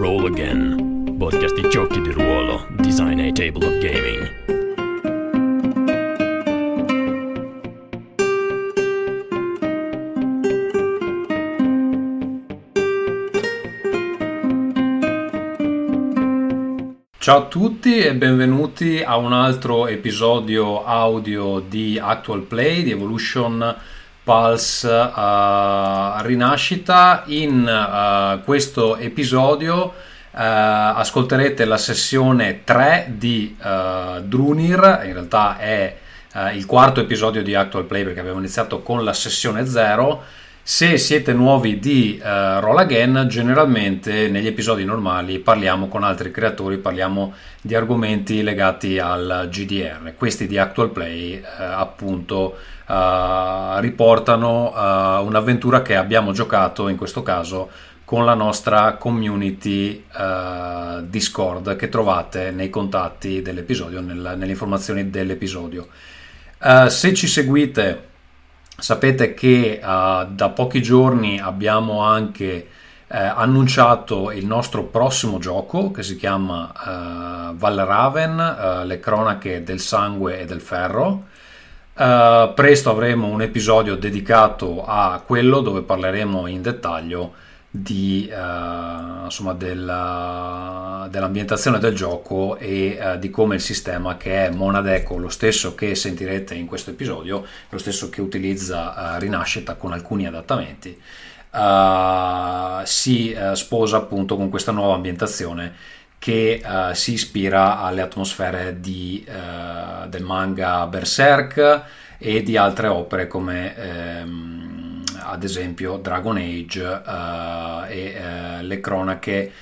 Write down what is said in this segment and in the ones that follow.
Roll Again, podcast di giochi di ruolo, design e tabletop gaming. Ciao a tutti e benvenuti a un altro episodio audio di Actual Play di Evolution Pulse uh, Rinascita. In uh, questo episodio uh, ascolterete la sessione 3 di Drunir, in realtà è il quarto episodio di Actual Play perché abbiamo iniziato con la sessione 0 se siete nuovi di uh, Roll Again, generalmente negli episodi normali parliamo con altri creatori, parliamo di argomenti legati al GDR. Questi di Actual Play, uh, appunto, uh, riportano un'avventura che abbiamo giocato, in questo caso, con la nostra community Discord che trovate nei contatti dell'episodio, nel, nelle informazioni dell'episodio. se ci seguite Sapete che uh, da pochi giorni abbiamo anche eh, annunciato il nostro prossimo gioco che si chiama uh, Valraven, uh, le cronache del sangue e del ferro. Presto avremo un episodio dedicato a quello dove parleremo in dettaglio di, uh, insomma, della, dell'ambientazione del gioco e uh, di come il sistema che è Monadeco, lo stesso che sentirete in questo episodio, lo stesso che utilizza uh, Rinascita con alcuni adattamenti, si sposa appunto con questa nuova ambientazione che si ispira alle atmosfere di, del manga Berserk e di altre opere come... Ehm, ad esempio Dragon Age uh, e uh, le cronache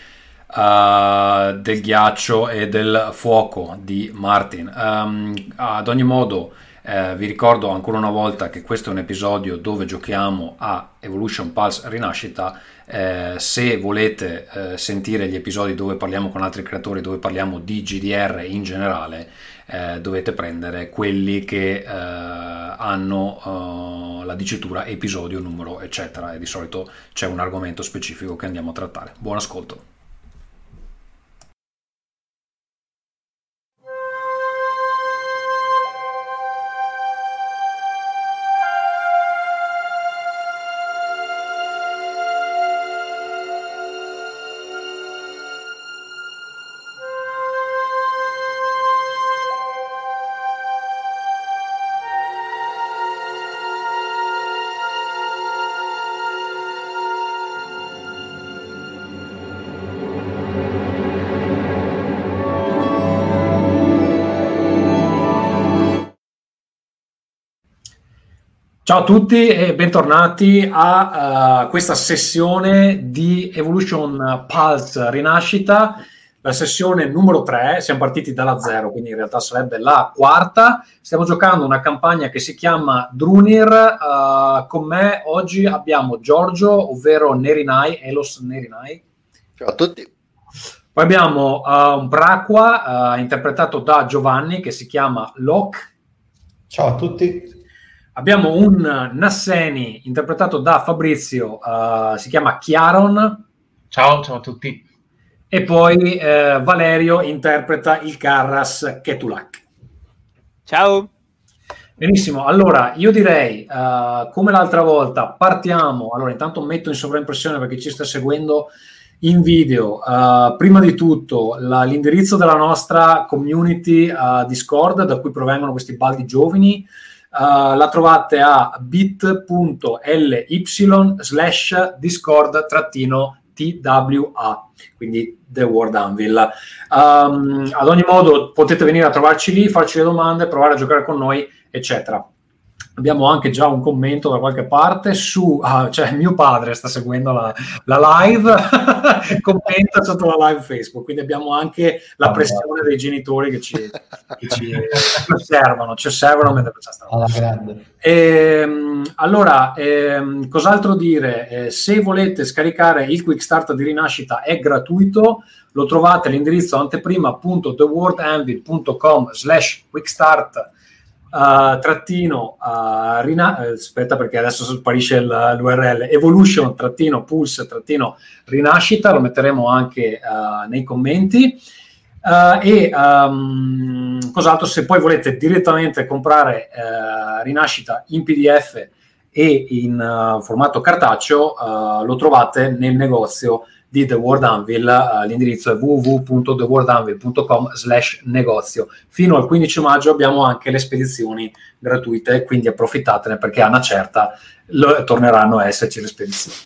uh, del ghiaccio e del fuoco di Martin. Um, ad ogni modo, vi ricordo ancora una volta che questo è un episodio dove giochiamo a Evolution Pulse Rinascita. Eh, se volete eh, sentire gli episodi dove parliamo con altri creatori, dove parliamo di GDR in generale, eh, dovete prendere quelli che hanno la dicitura episodio, numero, eccetera, e di solito c'è un argomento specifico che andiamo a trattare. Buon ascolto. Ciao a tutti e bentornati a uh, questa sessione di Evolution Pulse Rinascita, la sessione numero 3, siamo partiti dalla 0, quindi in realtà sarebbe la quarta. Stiamo giocando una campagna che si chiama Drunir, uh, con me oggi abbiamo Giorgio, ovvero Nerinai, Elos Nerinai. Ciao a tutti. Poi abbiamo uh, un Braqua, interpretato da Giovanni, che si chiama Locke. Ciao a tutti. Abbiamo un Nasseni interpretato da Fabrizio, uh, si chiama Chiaron. Ciao, ciao a tutti. E poi uh, Valerio interpreta il Carras Ketulak. Ciao. Benissimo, allora io direi, uh, come l'altra volta, partiamo. Allora, intanto metto in sovraimpressione perché ci sta seguendo in video. Uh, prima di tutto, la, l'indirizzo della nostra community uh, Discord, da cui provengono questi baldi giovani. Uh, la trovate a bit.ly slash discord trattino TWA, quindi The World Anvil. Um, ad ogni modo potete venire a trovarci lì, farci le domande, provare a giocare con noi, eccetera. Abbiamo anche già un commento da qualche parte su, ah, cioè mio padre sta seguendo la, la live, commenta sotto la live Facebook, quindi abbiamo anche la pressione dei genitori che ci, che ci osservano, ci osservano mentre facciamo questa ehm, allora, ehm, cos'altro dire? Eh, se volete scaricare il Quick Start di Rinascita è gratuito, lo trovate all'indirizzo anteprima.theworldanvil.com slash quickstart uh, trattino uh, rina- eh, aspetta perché adesso sparisce l'URL evolution trattino pulse trattino rinascita lo metteremo anche uh, nei commenti. E um, cos'altro? Se poi volete direttamente comprare rinascita in pdf e in formato cartaceo lo trovate nel negozio di The World Anvil, uh, l'indirizzo è www.theworldanvil.com slash negozio. Fino al 15 maggio abbiamo anche le spedizioni gratuite, quindi approfittatene perché a una certa lo, torneranno a esserci le spedizioni.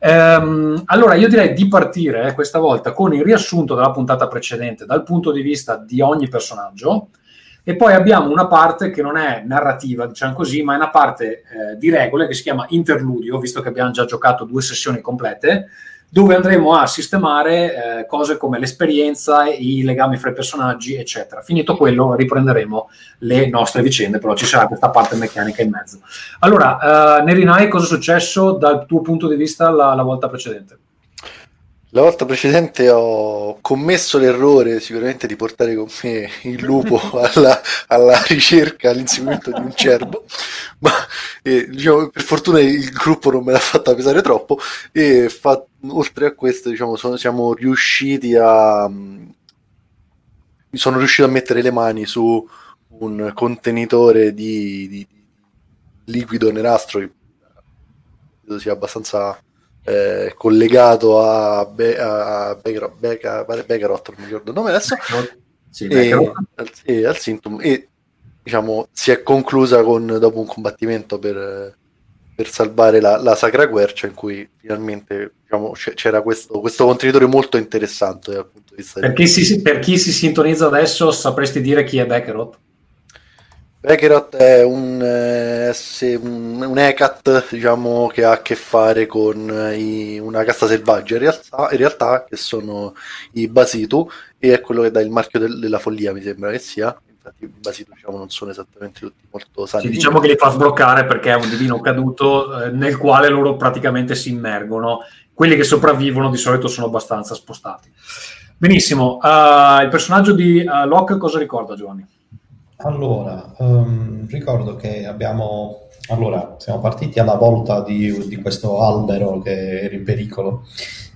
Ehm, allora io direi di partire eh, questa volta con il riassunto della puntata precedente dal punto di vista di ogni personaggio e poi abbiamo una parte che non è narrativa, diciamo così, ma è una parte eh, di regole che si chiama interludio, visto che abbiamo già giocato due sessioni complete, dove andremo a sistemare eh, cose come l'esperienza, i legami fra i personaggi, eccetera. Finito quello, riprenderemo le nostre vicende, però ci sarà questa parte meccanica in mezzo. Allora, eh, Nerinai, cosa è successo dal tuo punto di vista la, la volta precedente? La volta precedente ho commesso l'errore sicuramente di portare con me il lupo alla, alla ricerca, all'inseguimento di un cervo, ma eh, diciamo, per fortuna il gruppo non me l'ha fatta pesare troppo e fa, oltre a questo diciamo, sono, siamo riusciti a... mi sono riuscito a mettere le mani su un contenitore di, di, di liquido nerastro che credo sia abbastanza eh, collegato a, Be- a Begarot, Begarot, non mi ricordo il nome adesso, sì, e, al, e, al Sintom, e diciamo si è conclusa con, dopo un combattimento per, per salvare la, la, Sacra Quercia in cui finalmente diciamo, c'era questo, questo contenitore molto interessante dal punto di vista per chi, si, per chi si sintonizza adesso sapresti dire chi è Begarot? Beckerath è un, eh, un, un ECAT diciamo, che ha a che fare con eh, i, una casta selvaggia in realtà, in realtà, che sono i Basitu e è quello che dà il marchio del, della follia mi sembra che sia. Infatti i Basitu diciamo, non sono esattamente tutti molto sani. Sì, diciamo che li fa sbloccare perché è un divino caduto eh, nel quale loro praticamente si immergono. Quelli che sopravvivono di solito sono abbastanza spostati. Benissimo uh, il personaggio di uh, Locke cosa ricorda Giovanni? Allora, um, ricordo che abbiamo... Allora, siamo partiti alla volta di, di questo albero che era in pericolo.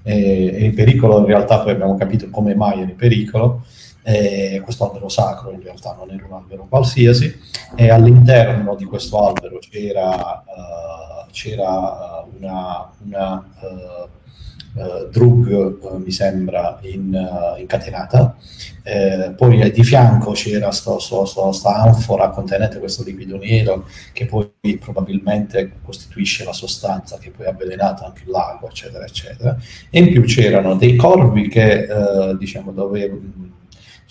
E, era in pericolo, in realtà poi abbiamo capito come mai era in pericolo. E questo albero sacro in realtà non era un albero qualsiasi. E all'interno di questo albero c'era, uh, c'era una... una uh, Uh, drug uh, mi sembra in, uh, incatenata. Eh, poi di fianco c'era questa anfora contenente questo liquido nero che poi probabilmente costituisce la sostanza che poi ha avvelenato anche l'acqua eccetera eccetera. E in più c'erano dei corvi che diciamo dove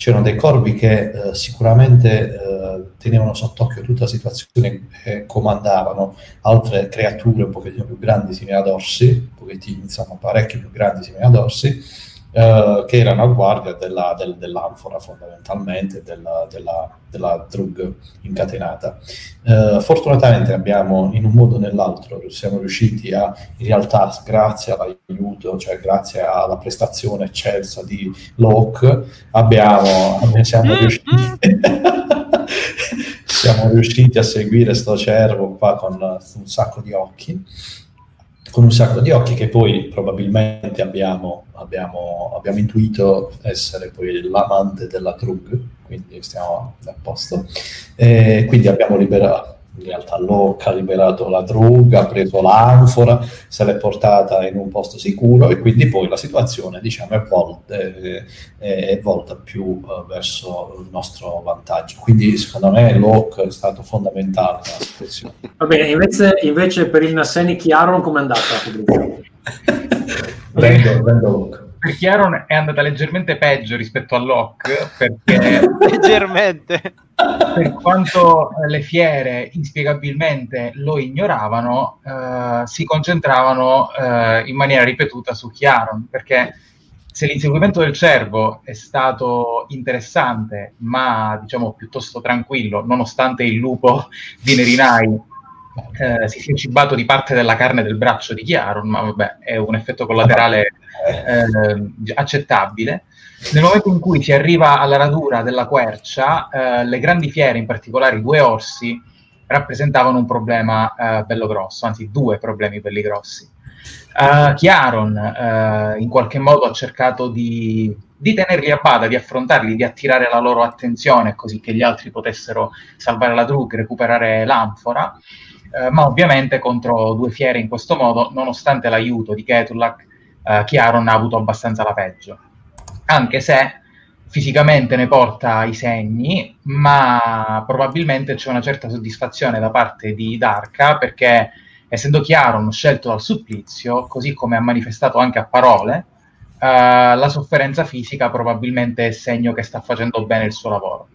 c'erano dei corvi che eh, sicuramente eh, tenevano sott'occhio tutta la situazione e comandavano. Altre creature un pochettino più grandi simili ad orsi, un pochettino, insomma, parecchio più grandi simili ad orsi, eh, che erano a guardia della, del, dell'anfora fondamentalmente, della, della, della drug incatenata. Eh, fortunatamente abbiamo in un modo o nell'altro siamo riusciti a, in realtà grazie all'aiuto, cioè grazie alla prestazione eccelsa di Locke, abbiamo, siamo riusciti... siamo riusciti a seguire sto cervo qua con un sacco di occhi con un sacco di occhi che poi probabilmente abbiamo, abbiamo, abbiamo intuito essere poi l'amante della Trug, quindi stiamo a posto. E quindi abbiamo liberato, in realtà Locke ha liberato la druga, ha preso l'anfora, se l'è portata in un posto sicuro e quindi poi la situazione diciamo, è, volta, è, è volta più uh, verso il nostro vantaggio. Quindi secondo me Locke è stato fondamentale nella situazione. Va bene, invece, invece per il Nasseni Chiaron come è andata vendo, vendo Locke per Chiaron è andata leggermente peggio rispetto a Locke perché leggermente. per quanto le fiere inspiegabilmente lo ignoravano eh, si concentravano eh, in maniera ripetuta su Chiaron perché se l'inseguimento del cervo è stato interessante ma diciamo piuttosto tranquillo nonostante il lupo di Nerinai eh, si sia cibato di parte della carne del braccio di Chiaron ma vabbè è un effetto collaterale eh, accettabile. Nel momento in cui si arriva alla radura della quercia, eh, le grandi fiere, in particolare i due orsi, rappresentavano un problema eh, bello grosso, anzi due problemi belli grossi. Uh, Chiaron uh, in qualche modo ha cercato di, di, tenerli a bada, di affrontarli, di attirare la loro attenzione così che gli altri potessero salvare la Drug, recuperare l'anfora, uh, ma ovviamente contro due fiere in questo modo, nonostante l'aiuto di Ketulak, Chiaron ha avuto abbastanza la peggio. Anche se fisicamente ne porta i segni, ma probabilmente c'è una certa soddisfazione da parte di Darka perché essendo Chiaron scelto dal supplizio, così come ha manifestato anche a parole, uh, la sofferenza fisica probabilmente è segno che sta facendo bene il suo lavoro.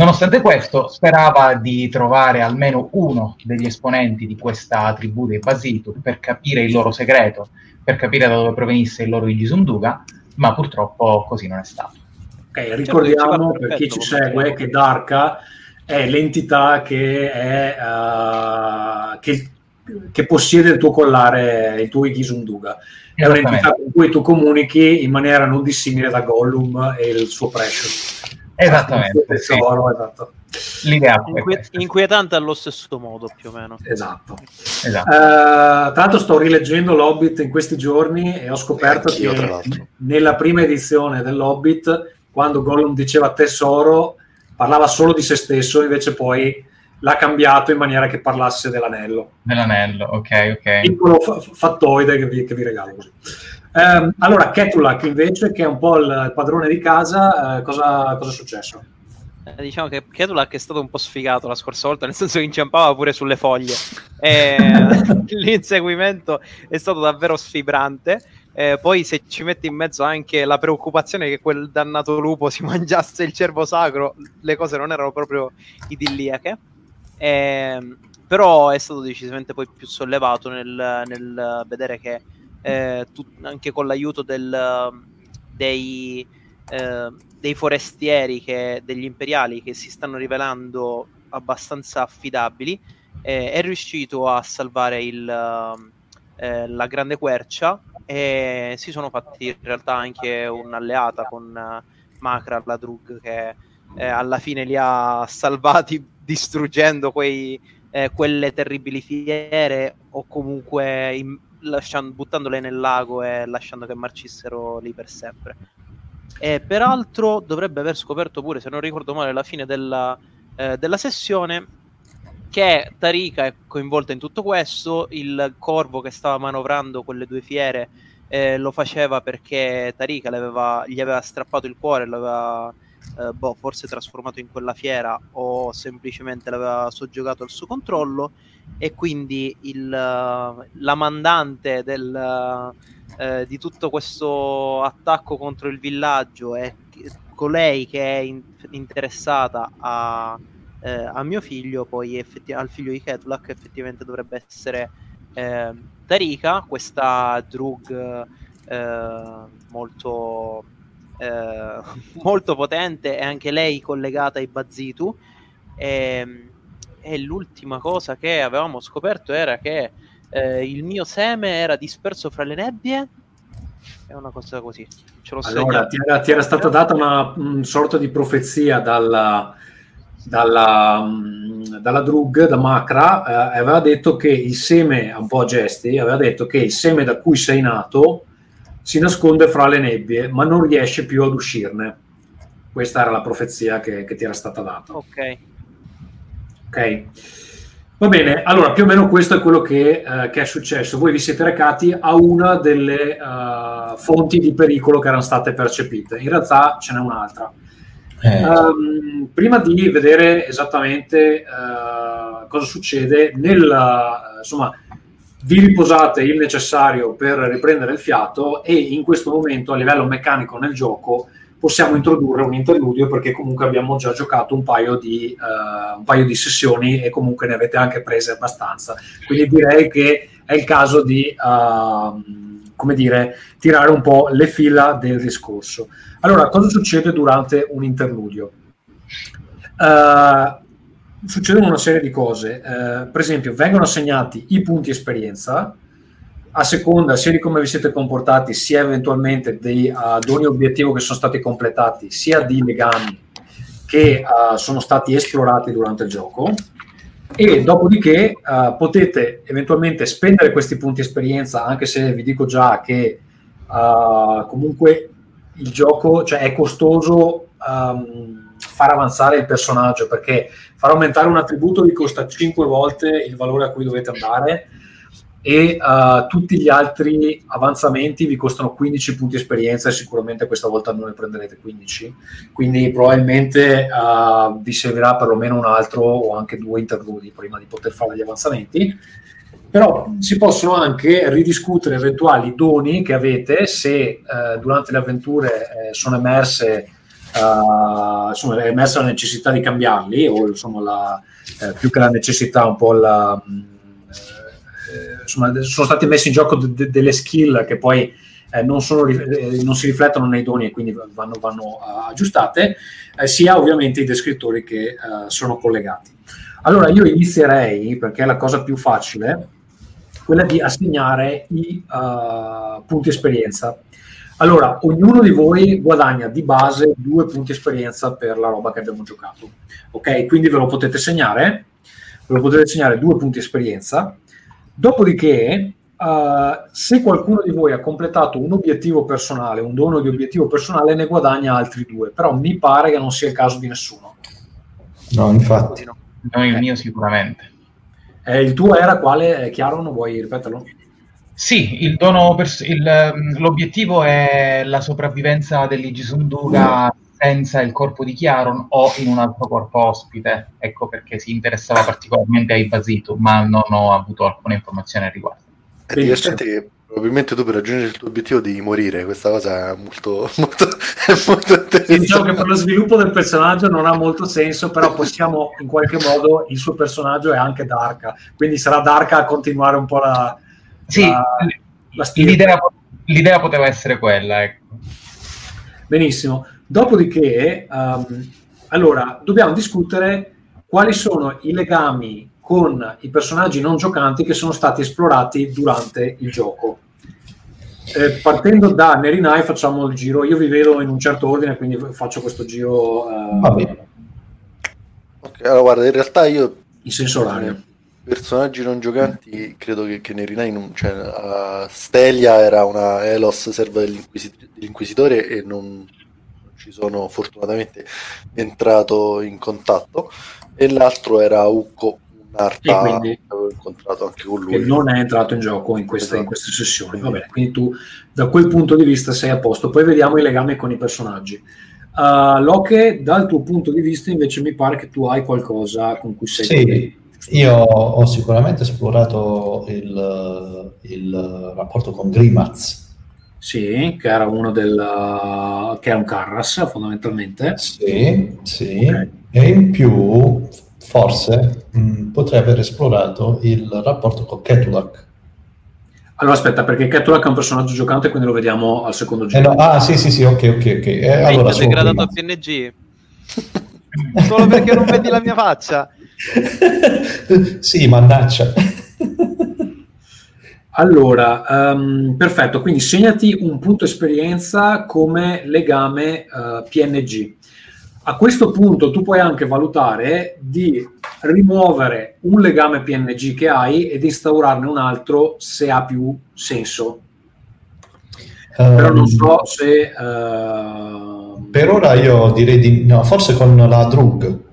Nonostante questo, sperava di trovare almeno uno degli esponenti di questa tribù dei Basitu per capire il loro segreto, per capire da dove provenisse il loro Igisunduga, ma purtroppo così non è stato. Ok, ricordiamo per chi ci segue che Darka è l'entità che, è, uh, che che possiede il tuo collare, il tuo Igisunduga. È un'entità con cui tu comunichi in maniera non dissimile da Gollum e il suo Precious. Esattamente. Tesoro, sì. esatto. L'idea Inquiet- inquietante allo stesso modo, più o meno. Esatto. esatto. Uh, tra l'altro sto rileggendo l'Hobbit in questi giorni e ho scoperto che nella prima edizione dell'Hobbit, quando Gollum diceva tesoro, parlava solo di se stesso, invece poi l'ha cambiato in maniera che parlasse dell'anello. Dell'anello, ok, ok. Piccolo f- fattoide che vi, che vi regalo così. Um, allora, Ketulak invece, che è un po' il padrone di casa, uh, cosa, cosa, è successo? Eh, diciamo che Ketulak è stato un po' sfigato la scorsa volta, nel senso che inciampava pure sulle foglie. E l'inseguimento è stato davvero sfibrante. Eh, poi se ci metti in mezzo anche la preoccupazione che quel dannato lupo si mangiasse il cervo sacro, le cose non erano proprio idilliache. Eh, però è stato decisamente poi più sollevato nel, nel vedere che eh, tu, anche con l'aiuto del, dei, eh, dei forestieri, che, degli imperiali che si stanno rivelando abbastanza affidabili, eh, è riuscito a salvare il, eh, la grande quercia e si sono fatti in realtà anche un'alleata con uh, Macra, la Drug, che eh, alla fine li ha salvati distruggendo quei, eh, quelle terribili fiere o comunque in, lasciando, buttandole nel lago e lasciando che marcissero lì per sempre. E peraltro dovrebbe aver scoperto pure, se non ricordo male, alla fine della, eh, della sessione che Tarika è coinvolta in tutto questo, il corvo che stava manovrando quelle due fiere eh, lo faceva perché Tarika gli aveva strappato il cuore, l'aveva eh, boh, forse trasformato in quella fiera o semplicemente l'aveva soggiogato al suo controllo e quindi il, la mandante del, eh, di tutto questo attacco contro il villaggio è colei che è in, interessata a, eh, a, mio figlio, poi effetti- al figlio di Ketulak effettivamente dovrebbe essere eh, Tarika, questa drug eh, molto eh, molto potente e anche lei collegata ai Bazitu. E, ehm, e, l'ultima cosa che avevamo scoperto era che eh, il mio seme era disperso fra le nebbie. È una cosa così. Ce l'ho allora, ti era, ti era, stata data una, una sorta di profezia dalla, dalla, dalla Drug, da Macra, eh, aveva detto che il seme, un po' a gesti, aveva detto che il seme da cui sei nato si nasconde fra le nebbie, ma non riesce più ad uscirne. Questa era la profezia che, che ti era stata data. Ok. Ok. Va bene, allora più o meno questo è quello che, uh, che è successo. Voi vi siete recati a una delle uh, fonti di pericolo che erano state percepite. In realtà ce n'è un'altra. Eh. Um, prima di vedere esattamente uh, cosa succede, nel, insomma, vi riposate il necessario per riprendere il fiato e in questo momento a livello meccanico nel gioco possiamo introdurre un interludio perché comunque abbiamo già giocato un paio di, uh, un paio di sessioni e comunque ne avete anche prese abbastanza. Quindi direi che è il caso di, uh, come dire, tirare un po' le fila del discorso. Allora, cosa succede durante un interludio? Uh, succedono una serie di cose. Eh, per esempio, vengono assegnati i punti esperienza a seconda sia di come vi siete comportati, sia eventualmente di, uh, di ogni obiettivo che sono stati completati, sia di legami che uh, sono stati esplorati durante il gioco. E dopodiché uh, potete eventualmente spendere questi punti esperienza, anche se vi dico già che comunque il gioco cioè, è costoso um, far avanzare il personaggio perché far aumentare un attributo vi costa 5 volte il valore a cui dovete andare e uh, tutti gli altri avanzamenti vi costano 15 punti esperienza e sicuramente questa volta non ne prenderete 15 quindi probabilmente uh, vi servirà perlomeno un altro o anche due interludi prima di poter fare gli avanzamenti. Però si possono anche ridiscutere eventuali doni che avete se uh, durante le avventure sono emerse insomma, è emersa la necessità di cambiarli o insomma la, eh, più che la necessità un po' la eh, insomma, sono state messe in gioco de- de- delle skill che poi eh, non, sono, eh, non, si riflettono nei doni e quindi vanno, vanno uh, aggiustate, eh, sia ovviamente i descrittori che uh, sono collegati. Allora io inizierei, perché è la cosa più facile, quella di assegnare i uh, punti esperienza. Allora, ognuno di voi guadagna di base due punti esperienza per la roba che abbiamo giocato. Ok, quindi ve lo potete segnare, ve lo potete segnare due punti esperienza Dopodiché, uh, se qualcuno di voi ha completato un obiettivo personale, un dono di obiettivo personale, ne guadagna altri due, però mi pare che non sia il caso di nessuno. No, infatti. No, il mio sicuramente. Eh, il tuo era quale? Chiaro, non vuoi ripeterlo? Sì, il dono pers- il, l'obiettivo è la sopravvivenza dell'Igisunduga senza il corpo di Chiaron o in un altro corpo ospite. Ecco perché si interessava particolarmente ai Basito, ma non ho avuto alcuna informazione al riguardo. È divertente che probabilmente tu per raggiungere il tuo obiettivo devi morire, questa cosa è molto, molto, è molto interessante. Diciamo che per lo sviluppo del personaggio non ha molto senso, però possiamo in qualche modo, il suo personaggio è anche Darka, quindi sarà Darka a continuare un po' la... Sì, la, la l'idea, l'idea poteva essere quella, ecco. Benissimo. Dopodiché, um, allora, dobbiamo discutere quali sono i legami con i personaggi non giocanti che sono stati esplorati durante il gioco. Eh, partendo da Nerinai facciamo il giro, io vi vedo in un certo ordine, quindi faccio questo giro. Uh, Va bene. Ok, allora guarda, in realtà io... In senso orario. Personaggi non giocanti, credo che, che Nerinai non... Cioè, uh, Stelia era una Elos serva dell'inquisit- dell'inquisitore e non ci sono fortunatamente entrato in contatto. E l'altro era Ucco un'arta quindi, che avevo incontrato anche con lui. che non è entrato in gioco in queste, esatto. in queste sessioni. Va bene quindi tu da quel punto di vista sei a posto. Poi vediamo i legami con i personaggi. Uh, Loche dal tuo punto di vista invece mi pare che tu hai qualcosa con cui sei sì. Io ho sicuramente esplorato il, il rapporto con Grimaz, sì, che era uno del che era un Carras fondamentalmente. Sì, sì. Okay. E in più forse mh, potrei aver esplorato il rapporto con Ketulak. Allora aspetta, perché Ketulak è un personaggio giocante, quindi lo vediamo al secondo giro. Eh no, ah, sì, sì, sì, ok, ok, ok. Eh, allora, degradato a PNG. Solo perché non vedi la mia faccia. sì, mannaggia. Allora, um, perfetto, quindi segnati un punto esperienza come legame uh, PNG. A questo punto tu puoi anche valutare di rimuovere un legame PNG che hai ed instaurarne un altro se ha più senso. Um, Però non so se... Uh... Per ora io direi di... No, forse con la drug.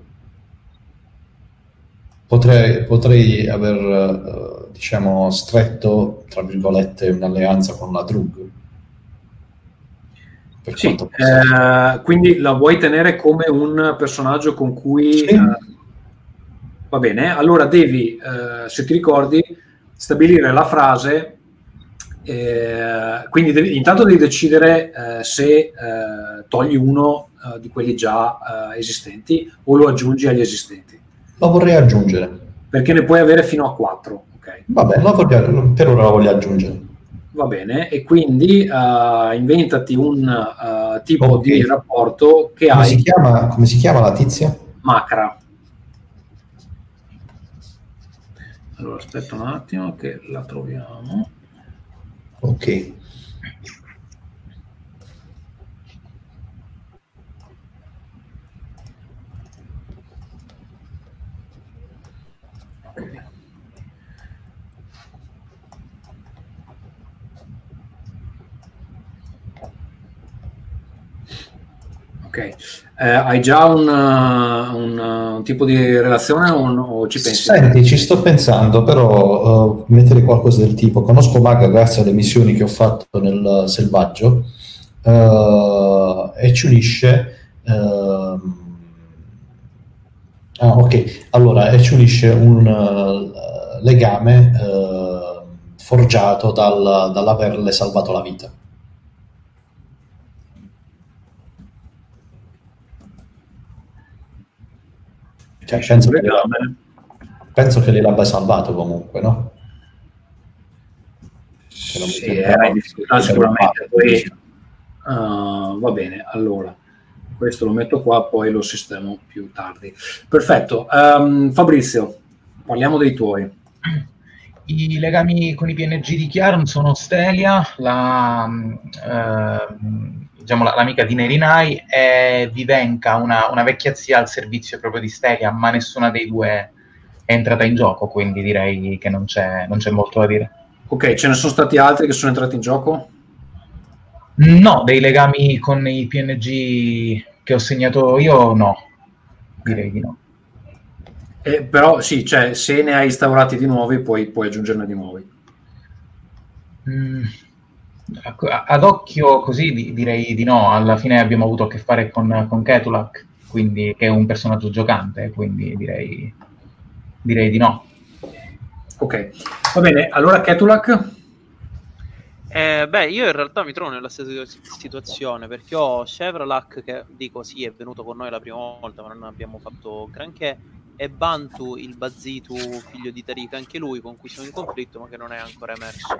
Potrei, potrei aver... Uh diciamo, stretto, tra virgolette, un'alleanza con la Drug. sì, eh, quindi la vuoi tenere come un personaggio con cui... Sì. Eh, va bene, allora devi, eh, se ti ricordi, stabilire la frase eh, quindi devi, intanto devi decidere eh, se eh, togli uno eh, di quelli già eh, esistenti o lo aggiungi agli esistenti. Lo vorrei aggiungere. Perché ne puoi avere fino a 4. Vabbè, voglio, per ora la voglio aggiungere. Va bene, e quindi uh, inventati un uh, tipo okay. di rapporto che come hai. Si chiama, come si chiama la tizia? Macra. Allora aspetta un attimo che la troviamo. Ok. Ok, Eh, hai già un, uh, un, uh, un tipo di relazione o, o ci pensi? Senti, ci sto pensando, però eh, mettere qualcosa del tipo, conosco Maga grazie alle missioni che ho fatto nel selvaggio eh, e ci unisce... ehm, ah, ok, allora, e ci unisce un eh, legame eh, forgiato dal- dall'averle salvato la vita. Cioè, penso che, legame. penso che gliel'abbia salvato comunque, no? Sì, era in difficoltà sicuramente. Poi, uh, va bene, allora questo lo metto qua, poi lo sistemo più tardi. Perfetto. Ehm, Fabrizio, parliamo dei tuoi. I legami con i PNG di Chiaron sono Stelia, la, ehm, diciamo, la- l'amica di Nerinai, e Vivenka, una, una vecchia zia al servizio proprio di Stelia, ma nessuna dei due è entrata in gioco, quindi direi che non c'è, non c'è molto da dire. Ok, ce ne sono stati altri che sono entrati in gioco? No, dei legami con i PNG che ho segnato io, no. Direi di no. Eh, però sì, cioè, se ne hai instaurati di nuovi, puoi, puoi aggiungerne di nuovi. Mm, ad occhio così di- direi di no. Alla fine abbiamo avuto a che fare con, con Ketulak, quindi, che è un personaggio giocante, quindi direi, direi di no. Ok, va bene. Allora, Ketulak? Eh, beh, io in realtà mi trovo nella stessa situ- situazione perché ho Chevrolet che dico sì, è venuto con noi la prima volta, ma non abbiamo fatto granché. E Bantu, il Bazitu, figlio di Tariq, anche lui con cui sono in conflitto, ma che non è ancora emerso.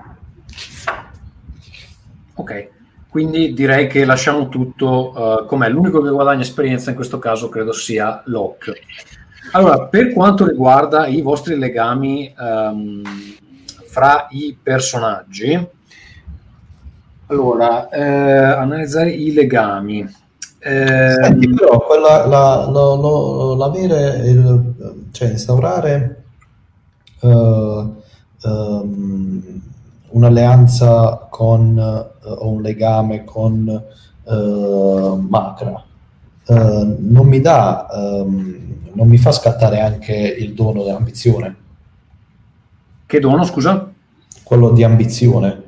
Ok, quindi direi che lasciamo tutto eh, com'è. L'unico che guadagna esperienza in questo caso credo sia Locke. Allora, per quanto riguarda i vostri legami ehm, fra i personaggi, allora, eh, analizzare i legami. Ehm, Senti, però quella, la, lo- lo- l'avere, il- cioè instaurare eh, ehm, un'alleanza con eh, o un legame con eh, Macra eh, non mi dà, ehm, non mi fa scattare anche il dono dell'ambizione, che dono, scusa? quello di ambizione.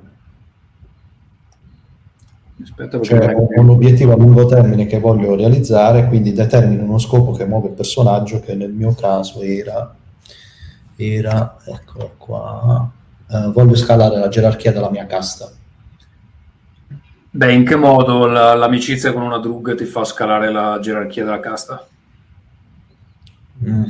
Cioè, un obiettivo a lungo termine che voglio realizzare, quindi determino uno scopo che muove il personaggio, che nel mio caso era, era eccolo qua, eh, voglio scalare la gerarchia della mia casta. Beh, in che modo la- l'amicizia con una drug ti fa scalare la gerarchia della casta? Mm.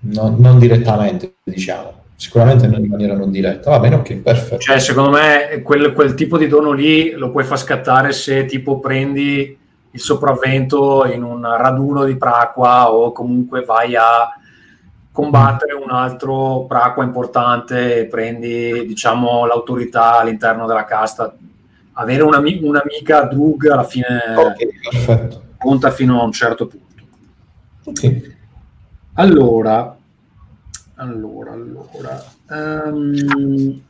No- non direttamente, diciamo, sicuramente in maniera non diretta. Va bene, ok, perfetto. Cioè, secondo me quel, quel tipo di dono lì lo puoi far scattare se tipo prendi il sopravvento in un raduno di Praqua o comunque vai a combattere un altro Praqua importante e prendi, diciamo, l'autorità all'interno della casta. Avere un'ami- un'amica drug alla fine Ok, perfetto. conta fino a un certo punto. Ok. Allora, allora, allora. ehm,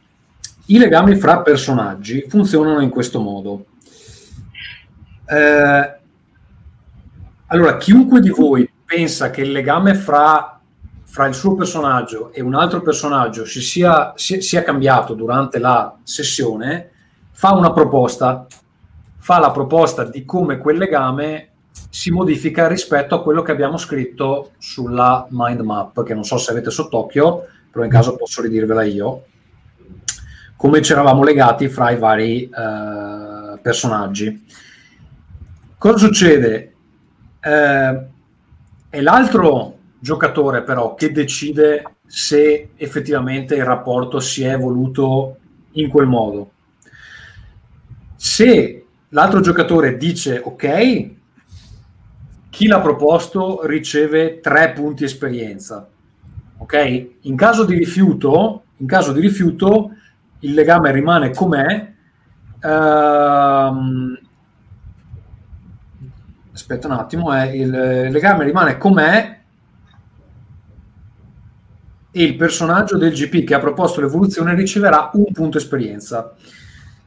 I legami fra personaggi funzionano in questo modo. Eh, allora, chiunque di voi pensa che il legame fra, fra il suo personaggio e un altro personaggio si sia, si- sia cambiato durante la sessione, fa una proposta, fa la proposta di come quel legame si modifica rispetto a quello che abbiamo scritto sulla mind map, che non so se avete sott'occhio, però in caso posso ridirvela io, come ci eravamo legati fra i vari eh, personaggi. Cosa succede? Eh, è l'altro giocatore però che decide se effettivamente il rapporto si è evoluto in quel modo. Se l'altro giocatore dice ok, chi l'ha proposto riceve tre punti esperienza. Ok? In caso di rifiuto, in caso di rifiuto il legame rimane com'è. Ehm, aspetta un attimo, eh, il, legame rimane com'è e il personaggio del GP che ha proposto l'evoluzione riceverà un punto esperienza.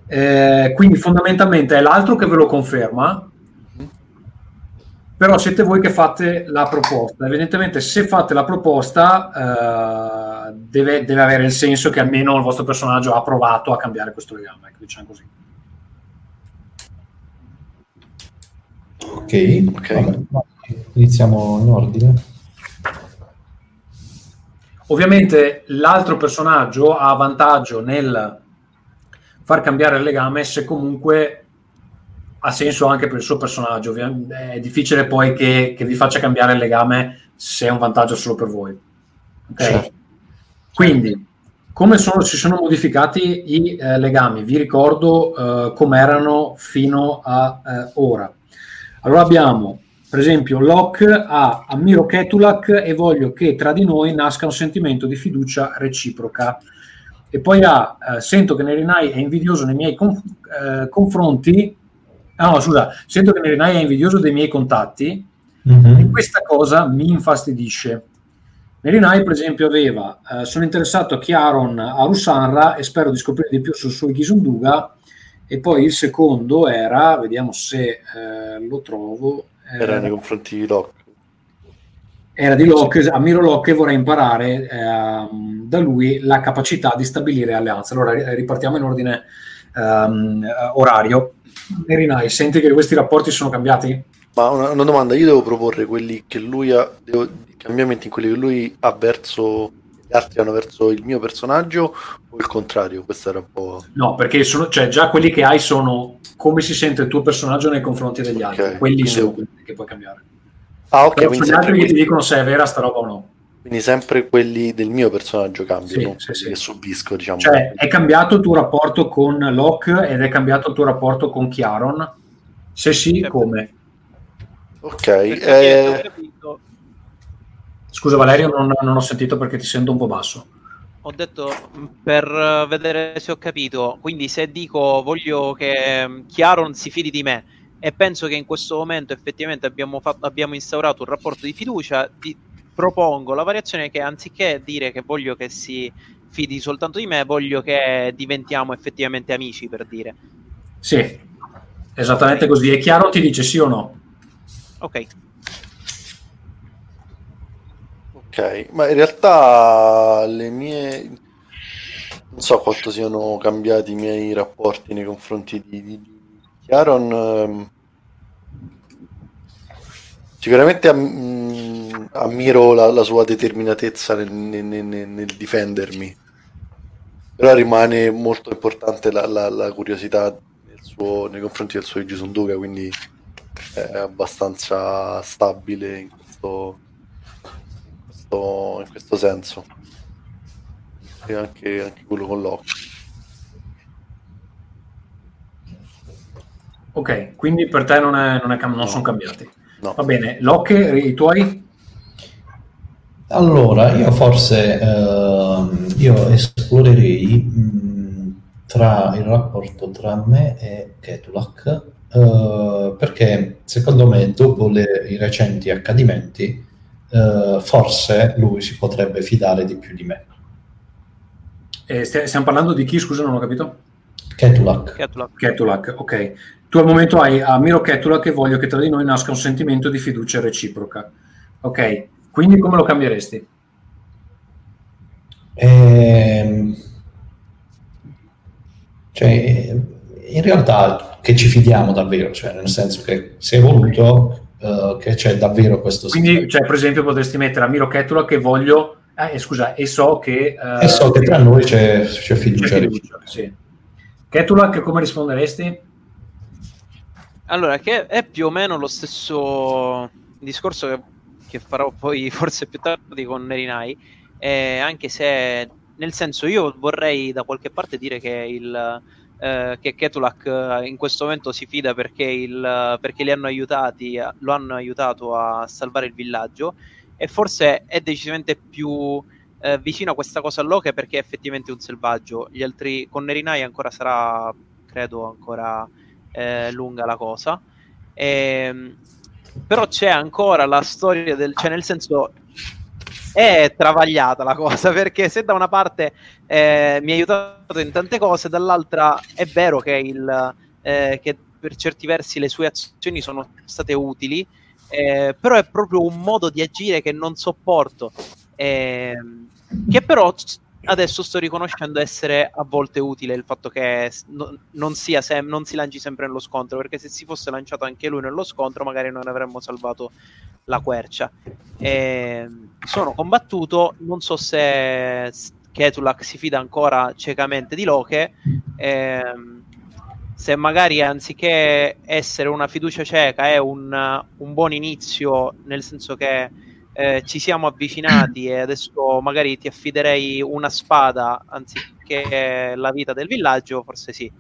Eh, quindi fondamentalmente è l'altro che ve lo conferma, però siete voi che fate la proposta. Evidentemente se fate la proposta eh, deve, deve, avere il senso che almeno il vostro personaggio ha provato a cambiare questo legame, ecco, diciamo così. Ok, okay. Iniziamo in ordine. Ovviamente l'altro personaggio ha vantaggio nel far cambiare il legame se comunque ha senso anche per il suo personaggio. È difficile poi che, che vi faccia cambiare il legame se è un vantaggio solo per voi. Okay? Certo. Quindi, come sono, si sono modificati i eh, legami? Vi ricordo eh, come erano fino a eh, ora. Allora abbiamo per esempio, Locke ha ammiro Ketulak e voglio che tra di noi nasca un sentimento di fiducia reciproca. E poi ha eh, sento che Nerinai è invidioso nei miei conf- eh, confronti. Ah, no, scusa, sento che Nerinai è invidioso dei miei contatti mm-hmm. e questa cosa mi infastidisce. Nerinai, per esempio, aveva eh, sono interessato a Chiaron a Rusanra e spero di scoprire di più sul suo Ghisunduga. E poi il secondo era, vediamo se eh, lo trovo, era nei confronti di Locke. Era di Locke, ammiro Locke e vorrei imparare eh, da lui la capacità di stabilire alleanze. Allora ripartiamo in ordine um, orario. Erinai, senti che questi rapporti sono cambiati? Ma una, una, domanda, io devo proporre quelli che lui ha, devo, cambiamenti in quelli che lui ha verso gli altri hanno verso il mio personaggio o il contrario? Questo era un po'. No, perché sono, cioè, già quelli che hai sono come si sente il tuo personaggio nei confronti degli altri. Okay. Quelli quindi... sono quelli che puoi cambiare. Ah, ok. Però sono gli altri che ti dicono se è vera sta roba o no. Quindi sempre quelli del mio personaggio cambiano, sì, sì, sì. che subisco, diciamo. Cioè, è cambiato il tuo rapporto con Locke ed è cambiato il tuo rapporto con Chiaron? Se sì, come? Ok. Eh... Scusa Valerio, non, non ho sentito perché ti sento un po' basso ho detto mm, per vedere se ho capito. Quindi, se dico voglio che mm, Chiaron si fidi di me e penso che in questo momento effettivamente abbiamo, fatto, abbiamo instaurato un rapporto di fiducia, ti propongo la variazione che anziché dire che voglio che si fidi soltanto di me, voglio che diventiamo effettivamente amici, per dire. Sì, esattamente così. E Chiaro ti dice sì o no? Ok. Ok, ma in realtà le mie... Non so quanto siano cambiati i miei rapporti nei confronti di, di, di Chiaron. Sicuramente am, mm, ammiro la, la, sua determinatezza nel, nel, nel, nel, difendermi, però rimane molto importante la, la, la curiosità suo, nei confronti del suo Gisunduga, quindi è abbastanza stabile in questo questo, in questo senso. E anche, anche quello con l'occhio. Ok, quindi per te non, è, non, è, non no. sono cambiati. No. Va bene, Locke, i tuoi? Allora, io forse eh, io esplorerei mh, tra il rapporto tra me e Ketulak, eh, perché secondo me dopo le, i recenti accadimenti eh, forse lui si potrebbe fidare di più di me. Eh, stiamo parlando di chi, scusa, non ho capito? Ketulak. Ketulak. Ketulak, ok. Tu al momento hai ammiro Ketulak e voglio che tra di noi nasca un sentimento di fiducia reciproca. Ok, quindi come lo cambieresti? Ehm, cioè, in realtà che ci fidiamo davvero, cioè nel senso che se è voluto uh, che c'è davvero questo Quindi, cioè, per esempio, potresti mettere a Miro Ketula che voglio... Eh, scusa, e so che... Uh, e so che tra noi c'è, c'è fiducia. C'è fiducia sì. Ketula, che come risponderesti? Allora, che è più o meno lo stesso discorso che, che farò poi forse più tardi con Nerinai, eh, anche se nel senso io vorrei da qualche parte dire che il eh, che Ketulak eh, in questo momento si fida perché, il, perché li hanno aiutati, lo hanno aiutato a salvare il villaggio e forse è decisamente più eh, vicino a questa cosa Loki perché è effettivamente un selvaggio. Gli altri con Nerinai ancora sarà, credo, ancora eh, lunga la cosa. E, ehm, però c'è ancora la storia del, cioè nel senso è travagliata la cosa perché se da una parte eh, mi ha aiutato in tante cose, dall'altra è vero che, il, eh, che per certi versi le sue azioni sono state utili, eh, però è proprio un modo di agire che non sopporto, ehm, che però adesso sto riconoscendo essere a volte utile il fatto che no, non, sem- non, si lanci sempre nello scontro, perché se si fosse lanciato anche lui nello scontro magari non avremmo salvato la quercia. E sono combattuto, non so se Ketulak si fida ancora ciecamente di Loke, ehm, se magari anziché essere una fiducia cieca è un, un buon inizio, nel senso che eh, ci siamo avvicinati e adesso magari ti affiderei una spada anziché la vita del villaggio, forse sì.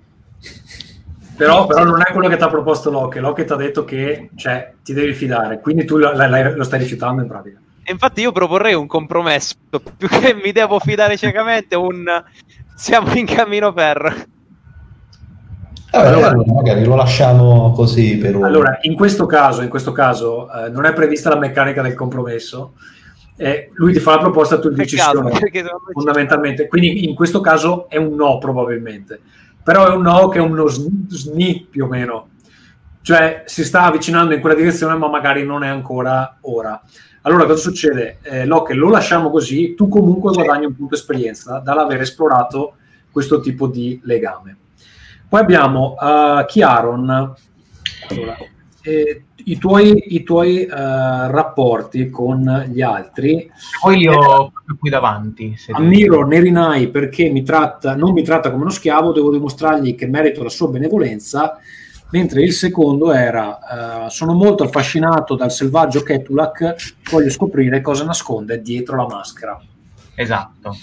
Però, però non è quello che ti ha proposto Locke. Locke ti ha detto che cioè, ti devi fidare, quindi tu lo, lo stai rifiutando in pratica. Infatti io proporrei un compromesso, più che mi devo fidare ciecamente, un siamo in cammino per... Eh, allora, magari lo lasciamo così per un... Allora, in questo caso, in questo caso eh, non è prevista la meccanica del compromesso. Eh, lui ti fa la proposta, tu dici sì o no, fondamentalmente. Quindi in questo caso è un no probabilmente. Però è un no che è uno sni più o meno. Cioè si sta avvicinando in quella direzione ma magari non è ancora ora. Allora cosa succede? Eh, Locke lo lasciamo così, tu comunque guadagni un punto esperienza dall'aver esplorato questo tipo di legame. Poi abbiamo uh, Chiaron, allora, eh, i tuoi, i tuoi uh, rapporti con gli altri. Poi li ho eh, qui davanti. Ammiro Nerinai perché mi tratta, non mi tratta come uno schiavo, devo dimostrargli che merito la sua benevolenza. Mentre il secondo era: uh, Sono molto affascinato dal selvaggio Ketulak, voglio scoprire cosa nasconde dietro la maschera. Esatto.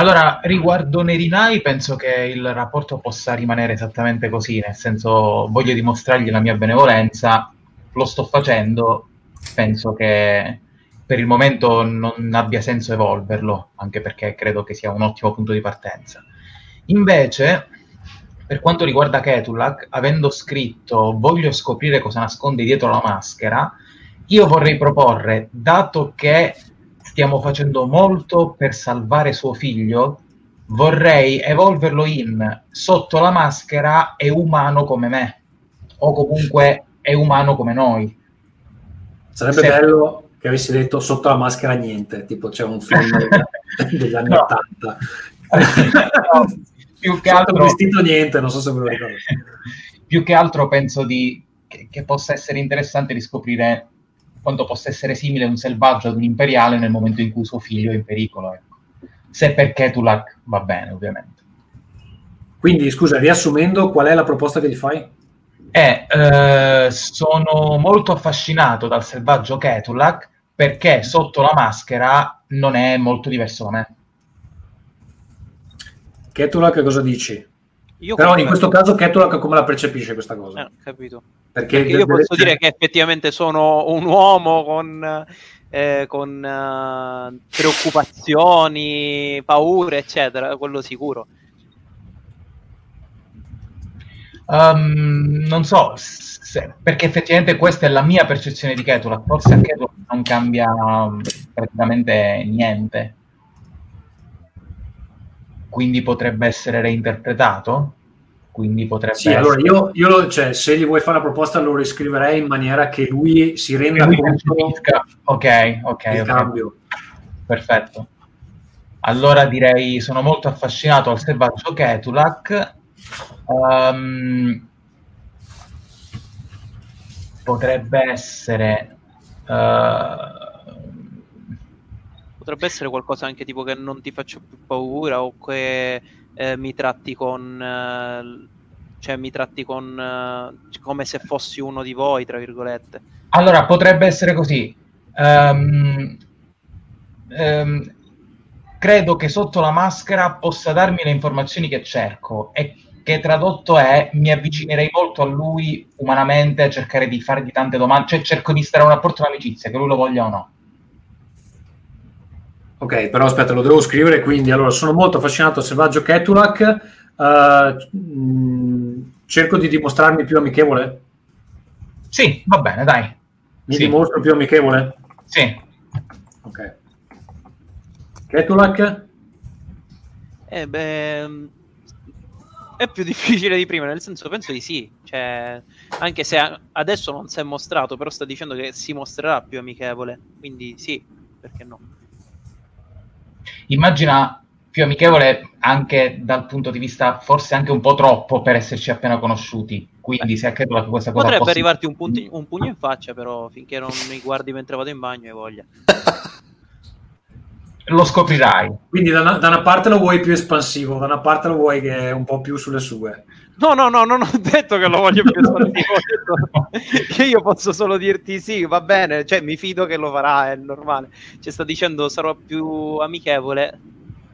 Allora, riguardo Nerinai, penso che il rapporto possa rimanere esattamente così, nel senso voglio dimostrargli la mia benevolenza, lo sto facendo, penso che per il momento non abbia senso evolverlo, anche perché credo che sia un ottimo punto di partenza. Invece, per quanto riguarda Ketulak, avendo scritto voglio scoprire cosa nasconde dietro la maschera, io vorrei proporre, dato che stiamo facendo molto per salvare suo figlio, vorrei evolverlo in sotto la maschera è umano come me, o comunque è umano come noi. Sarebbe Se... bello che avessi detto sotto la maschera niente, tipo c'è un film degli anni no. 80. no, più che altro vestito niente, non so se ve lo ricordo. più che altro penso di, che, che possa essere interessante riscoprire quanto possa essere simile un selvaggio ad un imperiale nel momento in cui suo figlio è in pericolo. Ecco. Se per Ketulak va bene, ovviamente. Quindi, scusa, riassumendo, qual è la proposta che gli fai? Eh, eh, sono molto affascinato dal selvaggio Ketulak perché sotto la maschera non è molto diverso da me. Ketulak cosa dici? Io Però in questo caso Ketulak come la percepisce questa cosa? Eh, capito. Perché, Perché io posso dire che effettivamente sono un uomo con, eh, con uh, preoccupazioni, paure, eccetera, quello sicuro. Um, non so, se, perché effettivamente questa è la mia percezione di Ketulak, forse a Ketulak non cambia um, praticamente niente quindi potrebbe essere reinterpretato? Quindi potrebbe sì, essere... allora io, io lo, cioè, se gli vuoi fare la proposta lo riscriverei in maniera che lui si renda lui conto ok, ok, del okay. cambio. Perfetto. Allora direi sono molto affascinato al selvaggio Ketulak. Um, potrebbe essere uh, potrebbe essere qualcosa anche tipo che non ti faccio più paura o che eh, mi tratti con eh, cioè mi tratti con eh, come se fossi uno di voi tra virgolette. Allora potrebbe essere così. Um, um, credo che sotto la maschera possa darmi le informazioni che cerco e che tradotto è mi avvicinerei molto a lui umanamente a cercare di fargli tante domande cioè cerco di stare a un rapporto di amicizia che lui lo voglia o no Ok, però aspetta, lo devo scrivere, quindi allora sono molto affascinato a Selvaggio Ketulak, uh, mh, cerco di dimostrarmi più amichevole? Sì, va bene, dai. Mi Sì. dimostro più amichevole? Sì. Ok. Ketulak? Eh beh, è più difficile di prima, nel senso penso di sì. Cioè, anche se adesso non si è mostrato, però sta dicendo che si mostrerà più amichevole. Quindi sì, perché no? Immagina più amichevole anche dal punto di vista forse anche un po' troppo per esserci appena conosciuti. Quindi se anche tu questa cosa Potrebbe arrivarti un, punti- un pugno in faccia, però finché non mi guardi mentre vado in bagno hai voglia. lo scoprirai. Quindi da una, da una parte lo vuoi più espansivo, da una parte lo vuoi che è un po' più sulle sue. No, no, no, non ho detto che lo voglio più che io posso solo dirti sì, va bene, cioè mi fido che lo farà, è normale. Ci sta dicendo sarò più amichevole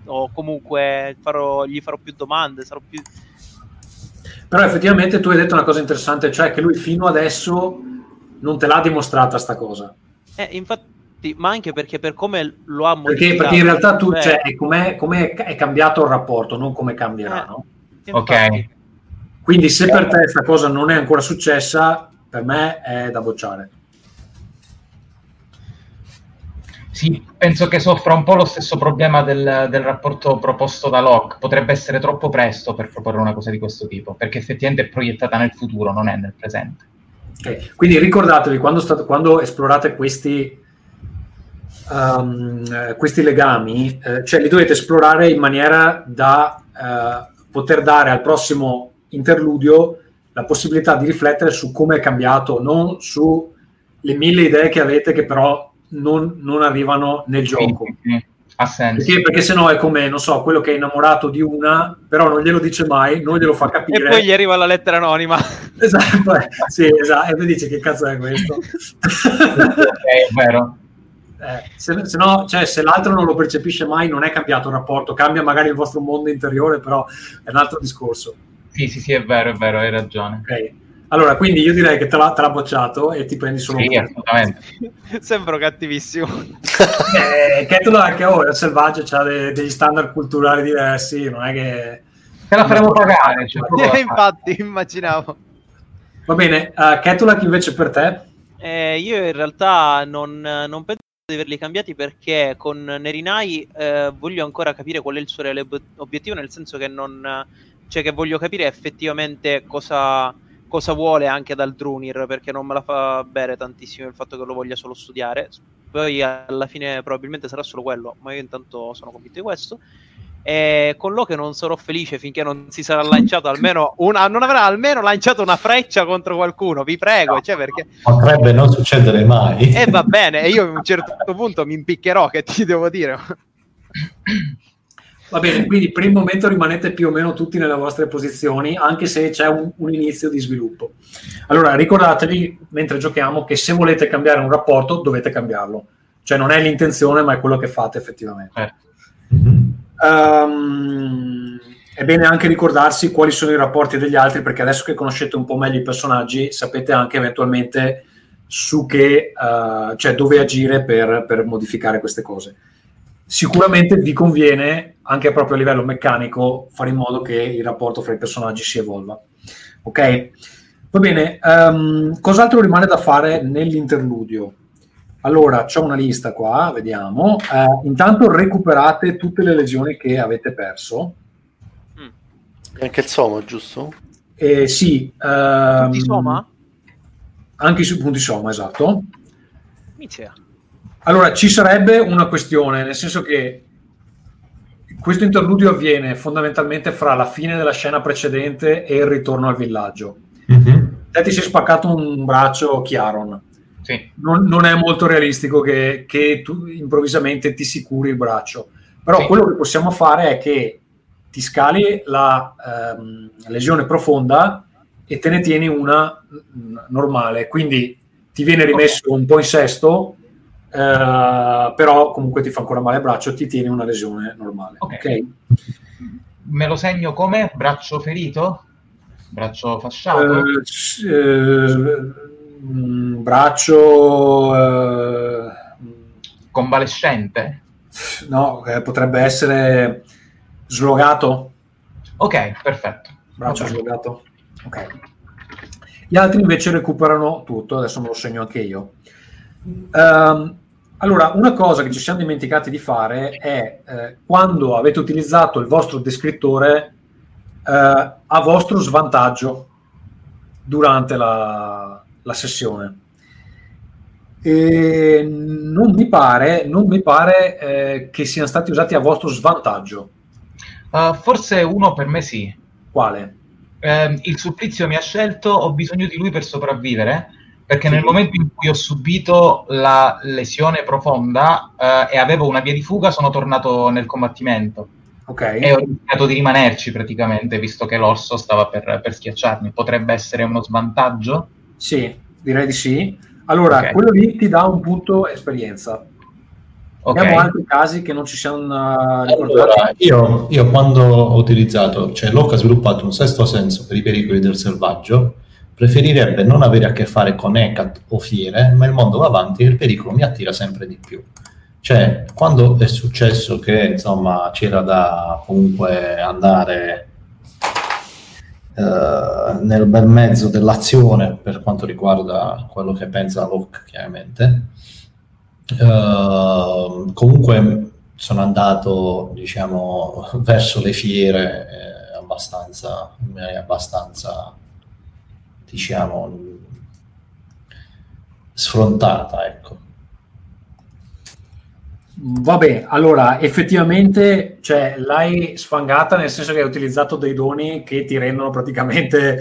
o comunque farò- gli farò più domande, sarò più... Però effettivamente tu hai detto una cosa interessante, cioè che lui fino adesso non te l'ha dimostrata sta cosa. Eh, infatti, ma anche perché per come lo ha Perché, modificato... perché in realtà tu, cioè, cioè, com'è- è cambiato il rapporto, non come cambierà, Eh. no? Ok. Quindi se per te questa cosa non è ancora successa, per me è da bocciare. Sì, penso che soffra un po' lo stesso problema del, del rapporto proposto da Locke. Potrebbe essere troppo presto per proporre una cosa di questo tipo, perché effettivamente è proiettata nel futuro, non è nel presente. Ok, Quindi ricordatevi, quando, state- quando esplorate questi, um, questi legami, eh, cioè li dovete esplorare in maniera da eh, poter dare al prossimo interludio la possibilità di riflettere su come è cambiato, non su le mille idee che avete che però non, non arrivano nel gioco. Ha senso. Perché, perché se no è come, non so, quello che è innamorato di una, però non glielo dice mai, non glielo fa E capire. poi gli arriva la lettera anonima. Esatto, eh, sì, esatto, e poi dice che cazzo è questo? è vero. Eh, se, se no, cioè, se l'altro non lo percepisce mai, non è cambiato il rapporto, cambia magari il vostro mondo interiore, però è un altro discorso. Sì, sì, sì, è vero, è vero, hai ragione. Ok. Allora, quindi io direi che te l'ha, te l'ha bocciato e ti prendi solo Sì, un assolutamente. Sembro cattivissimo. eh, Kettle anche ora, il selvaggio ha degli standard culturali diversi, non è che... Te la faremo pagare. cioè, Eh, infatti, immaginavo. Va bene, uh, Ketulak invece per te? Eh, io in realtà non, non penso di averli cambiati perché con Nerinai eh, voglio ancora capire qual è il suo reale ob- obiettivo, nel senso che non... cioè che voglio capire effettivamente cosa, cosa vuole anche dal Drunir, perché non me la fa bere tantissimo il fatto che lo voglia solo studiare. Poi alla fine probabilmente sarà solo quello, ma io intanto sono convinto di questo. E con Loki non sarò felice finché non si sarà lanciato almeno una, non avrà almeno lanciato una freccia contro qualcuno, vi prego, cioè perché Potrebbe non succedere mai. e va bene, e io a un certo punto mi impiccherò, che ti devo dire. Va bene, quindi per il momento rimanete più o meno tutti nelle vostre posizioni, anche se c'è un, un inizio di sviluppo. Allora, ricordatevi mentre giochiamo che se volete cambiare un rapporto dovete cambiarlo. Cioè non è l'intenzione, ma è quello che fate effettivamente. Eh. Ehm, è bene anche ricordarsi quali sono i rapporti degli altri, perché adesso che conoscete un po' meglio i personaggi, sapete anche eventualmente su che, eh, cioè dove agire per, per modificare queste cose. Sicuramente vi conviene, anche proprio a livello meccanico, fare in modo che il rapporto fra i personaggi si evolva. Ok? Va bene, ehm, cos'altro rimane da fare nell'interludio? Allora, c'ho una lista qua, vediamo. Eh, intanto recuperate tutte le legioni che avete perso. Anche il Somo, giusto? Eh, sì, ehm, Tutti Soma? Anche sui punti Soma, esatto. Inizia. Allora, ci sarebbe una questione, nel senso che questo interludio avviene fondamentalmente fra la fine della scena precedente e il ritorno al villaggio. Mhm. Te ti sei spaccato un braccio, Chiaron. sì. Non, non è molto realistico che, che tu improvvisamente ti si curi il braccio. Però Sì. quello che possiamo fare è che ti scali la ehm, lesione profonda e te ne tieni una mm, normale. Quindi ti viene rimesso un po' in sesto, eh, però comunque ti fa ancora male il braccio, ti tieni una lesione normale. Ok. ok? Me lo segno come? Braccio ferito? Braccio fasciato? Eh, eh, mm, braccio eh, Convalescente? No, eh, potrebbe essere slogato. Ok, perfetto. Braccio Ok. slogato. Ok. Gli altri invece recuperano tutto, adesso me lo segno anche io. Ehm, allora, una cosa che ci siamo dimenticati di fare è eh, quando avete utilizzato il vostro descrittore eh, a vostro svantaggio durante la, la sessione. E non mi pare, non mi pare eh, che siano stati usati a vostro svantaggio. Uh, forse uno per me sì. Quale? Ehm, il supplizio mi ha scelto, ho bisogno di lui per sopravvivere, perché nel momento in cui ho subito la lesione profonda eh, e avevo una via di fuga, sono tornato nel combattimento Ok. e ho rischiato di rimanerci praticamente, visto che l'orso stava per, per schiacciarmi. Potrebbe essere uno svantaggio? Sì, direi di sì. Allora, Ok. quello lì ti dà un punto esperienza. Ok. Abbiamo altri casi che non ci siamo uh, ricordati. Allora, io, io quando ho utilizzato, cioè Locke ha sviluppato un sesto senso per i pericoli del selvaggio, preferirebbe non avere a che fare con Ecat o fiere, ma il mondo va avanti e il pericolo mi attira sempre di più. Cioè, quando è successo che insomma c'era da comunque andare eh, nel bel mezzo dell'azione per quanto riguarda quello che pensa Locke, chiaramente, eh, comunque sono andato diciamo verso le fiere eh, abbastanza in maniera abbastanza diciamo sfrontata ecco. Vabbè, allora, effettivamente cioè, l'hai sfangata nel senso che hai utilizzato dei doni che ti rendono praticamente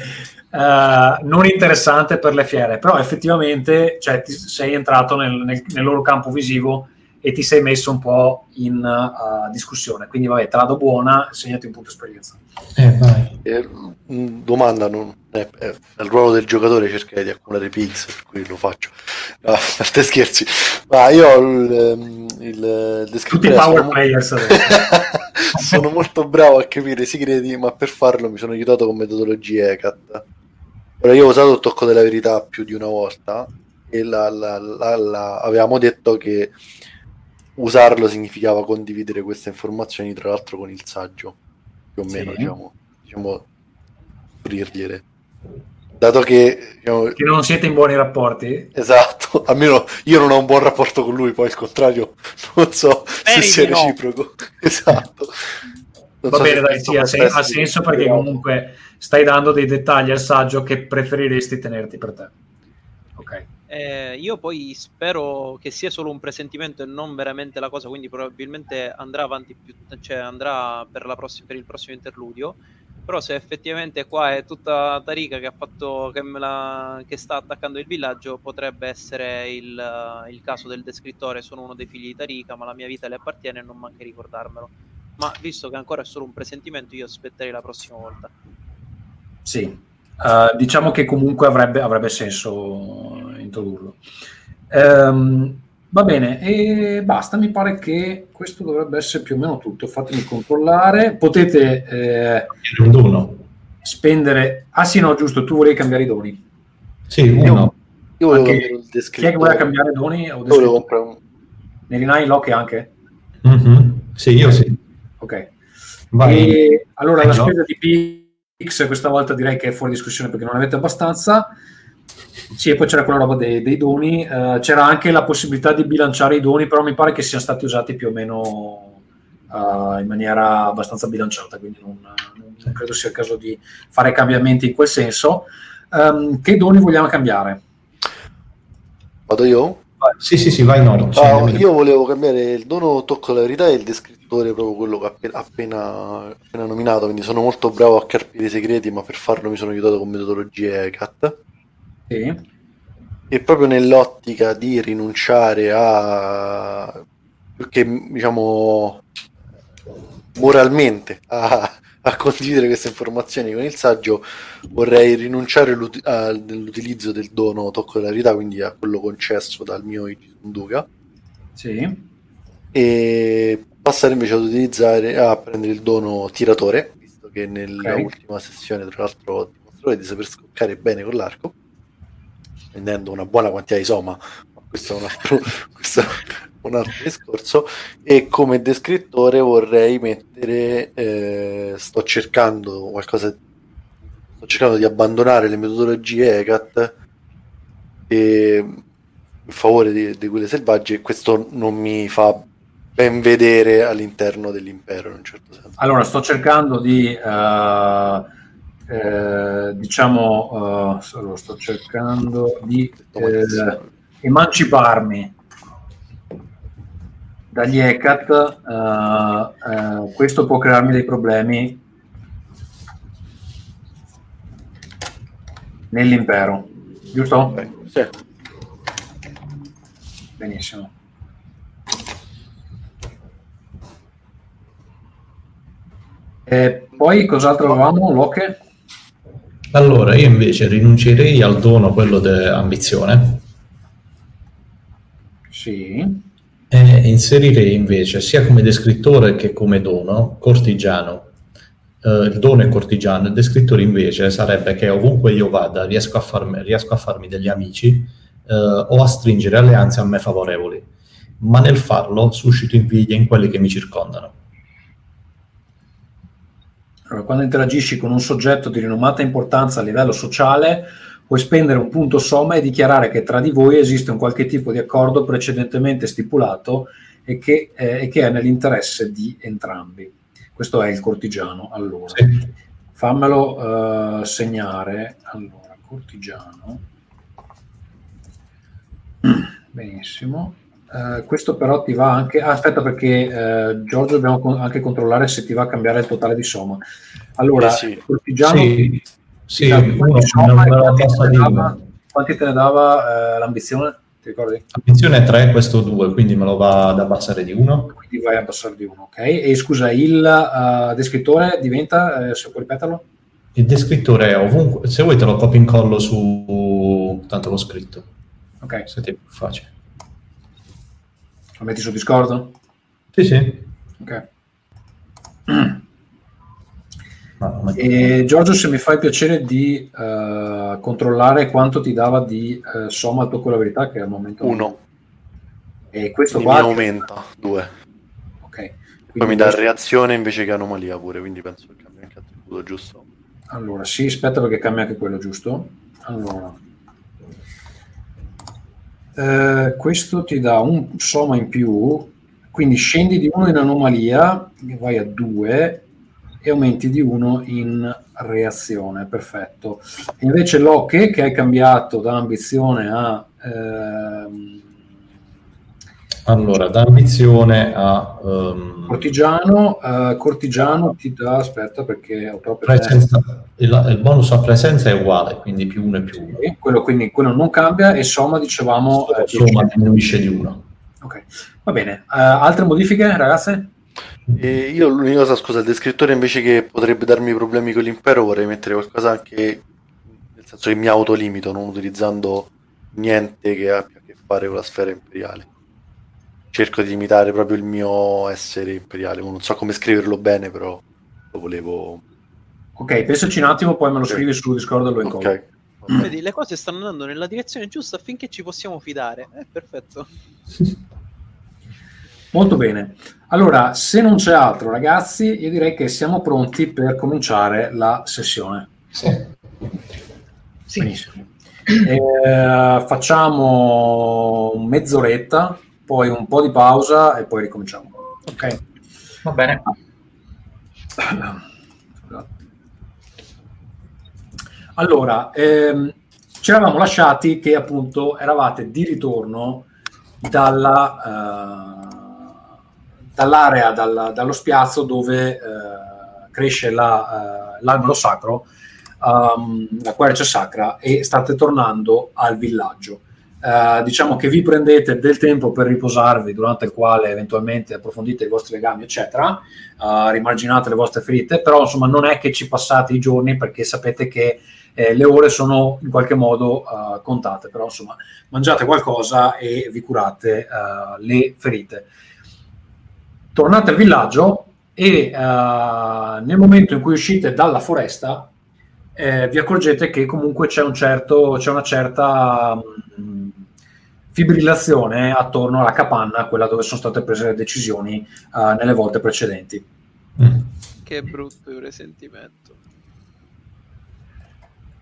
eh, non interessante per le fiere, però effettivamente cioè, ti sei entrato nel, nel- nel loro campo visivo e ti sei messo un po' in eh, discussione. Quindi vabbè, te la do buona, segnati un punto esperienza. Eh. Eh, mh, domanda, non è, è il ruolo del giocatore cercare di accumulare pix, per cui lo faccio. No, a parte scherzi, ma io ho il, ehm, il Tutti descrittore power sono, players sono molto bravo a capire i segreti, ma per farlo mi sono aiutato con metodologie ECAT. Ora io ho usato il tocco della verità più di una volta e la- la- la- la- avevamo detto che usarlo significava condividere queste informazioni tra l'altro con il saggio, più o Sì. meno, diciamo, diciamo offrirgliele. Dato che, diciamo, che non siete in buoni rapporti. esatto, almeno io non ho un buon rapporto con lui, poi il contrario non so se Speri sia di no. reciproco. Esatto. Non Va so bene, se dai, sì, ha, sen- ha senso perché comunque stai dando dei dettagli al saggio che preferiresti tenerti per te. Eh, io poi spero che sia solo un presentimento e non veramente la cosa, quindi probabilmente andrà avanti più, cioè andrà per, la prossi- per il prossimo interludio. Però se effettivamente qua è tutta Tarika che fatto che, la- che sta attaccando il villaggio, potrebbe essere il, il caso del descrittore. Sono uno dei figli di Tarika, ma la mia vita le appartiene e non manca ricordarmelo. Ma visto che ancora è solo un presentimento, io aspetterei la prossima volta. Sì, Eh, diciamo che comunque avrebbe, avrebbe senso introdurlo. Ehm, va bene, e basta, mi pare che questo dovrebbe essere più o meno tutto. Fatemi controllare. Potete eh, un dono spendere... Ah sì, no, giusto, tu volevi cambiare i doni. sì uno Io volevo Anche- cambiare il Chi è che descrittore. voleva cambiare doni? O Io volevo comprare un... Nerinai, Locke anche? Mhm. sì io sì Ok. vai E allora la No. spesa di Pix questa volta direi che è fuori discussione perché non avete abbastanza. Sì, e poi c'era quella roba dei, dei doni. Eh, c'era anche la possibilità di bilanciare i doni, però mi pare che siano stati usati più o meno eh, in maniera abbastanza bilanciata, quindi non, non- credo sia il caso di fare cambiamenti in quel senso. Ehm, che doni vogliamo cambiare? Vado io? sì sì sì vai Nord Sì, Ah, io volevo cambiare il dono tocco la verità e il descrittore proprio quello che ho appena, appena, appena nominato quindi sono molto bravo a carpire i segreti ma per farlo mi sono aiutato con metodologie CAT Sì. e proprio nell'ottica di rinunciare a che diciamo moralmente a, a condividere queste informazioni con il saggio vorrei rinunciare all'uti- all'utilizzo del dono tocco della verità quindi a quello concesso dal mio Ichisunduka Sì. e passare invece ad utilizzare a prendere il dono tiratore visto che nella Ok. ultima sessione tra l'altro dimostrate di saper scoccare bene con l'arco prendendo una buona quantità di soma ma questo è un altro, questo è un altro discorso. E come descrittore vorrei mettere eh, sto cercando qualcosa sto cercando di abbandonare le metodologie ECAT e, in favore di, di quelle selvagge e questo non mi fa ben vedere all'interno dell'impero in un certo senso. Allora sto cercando di uh, eh, diciamo uh, sto cercando di eh, emanciparmi dagli ECAT, uh, uh, questo può crearmi dei problemi nell'impero, giusto? Sì. Benissimo. E poi cos'altro avevamo, Locke? Allora, io invece rinuncerei al dono, quello dell'ambizione. Sì e inserirei invece sia come descrittore che come dono cortigiano. Uh, il dono è cortigiano, il descrittore invece sarebbe che ovunque io vada riesco a farmi, riesco a farmi degli amici uh, o a stringere alleanze a me favorevoli, ma nel farlo suscito invidia in quelli che mi circondano. Allora, quando interagisci con un soggetto di rinomata importanza a livello sociale, puoi spendere un punto somma e dichiarare che tra di voi esiste un qualche tipo di accordo precedentemente stipulato e che, eh, e che è nell'interesse di entrambi. Questo è il cortigiano. Allora, sì. fammelo uh, segnare. Allora, cortigiano. Benissimo. Uh, questo però ti va anche. Ah, aspetta, perché uh, Giorgio dobbiamo con- anche controllare se ti va a cambiare il totale di somma. Allora, eh sì. cortigiano. Sì sì, uno, diciamo, quanti, te dava, quanti, te ne dava eh, l'ambizione? Ti ricordi? L'ambizione è 3, questo 2, quindi me lo va ad abbassare di 1. Quindi vai a abbassare di 1, ok. E scusa, il uh, descrittore diventa, eh, se puoi ripeterlo? Il descrittore è ovunque, se vuoi te lo copio in collo su, tanto l'ho scritto. Ok. Se ti è più facile. Lo metti su Discord? Sì, sì. Ok. E Giorgio, se mi fa il piacere di uh, controllare quanto ti dava di uh, somma al tuo con la verità, che al momento uno. E questo qua mi aumenta due. Ok. Poi mi dà questo... reazione invece che anomalia pure, quindi penso che cambia anche attributo giusto. Allora, sì, aspetta perché cambia anche quello giusto. Allora. Uh, questo ti dà un somma in più, quindi scendi di uno in anomalia, vai a due e aumenti di 1 in reazione, perfetto. Invece Locke, che hai cambiato da ambizione a... Ehm... Allora, da ambizione a... Um... Cortigiano, uh, cortigiano ti dà, aspetta perché ho proprio... Presenza, il, il, bonus a presenza è uguale, quindi più 1 e più 1. Sì, quello, quindi quello non cambia e somma dicevamo... Eh, somma diminuisce di 1. Ok, va bene. Uh, altre modifiche, ragazze? E io l'unica cosa, scusa, il descrittore invece che potrebbe darmi problemi con l'impero vorrei mettere qualcosa anche nel senso che mi autolimito, non utilizzando niente che abbia a che fare con la sfera imperiale. Cerco di limitare proprio il mio essere imperiale, non so come scriverlo bene, però lo volevo... Ok, pensaci un attimo, poi me lo scrivi su Discord e lo incontro. Ok. Vedi, le cose stanno andando nella direzione giusta affinché ci possiamo fidare. È eh, perfetto. Molto bene. Allora, se non c'è altro, ragazzi, io direi che siamo pronti per cominciare la sessione. Sì. sì. Benissimo. Eh, facciamo mezz'oretta, poi un po' di pausa e poi ricominciamo. Ok? Va bene. Allora, ehm, ci eravamo lasciati che appunto eravate di ritorno dalla... Uh, dall'area, dal, dallo spiazzo dove eh, cresce la, eh, l'albero sacro, um, la quercia sacra, e state tornando al villaggio. Uh, diciamo che vi prendete del tempo per riposarvi durante il quale eventualmente approfondite i vostri legami eccetera. Uh, rimarginate le vostre ferite però insomma non è che ci passate i giorni perché sapete che eh, le ore sono in qualche modo uh, contate però insomma mangiate qualcosa e vi curate le ferite. Tornate al villaggio e uh, nel momento in cui uscite dalla foresta eh, vi accorgete che comunque c'è, un certo, c'è una certa mm, fibrillazione attorno alla capanna, quella dove sono state prese le decisioni eh, nelle volte precedenti. Mm. Che brutto risentimento.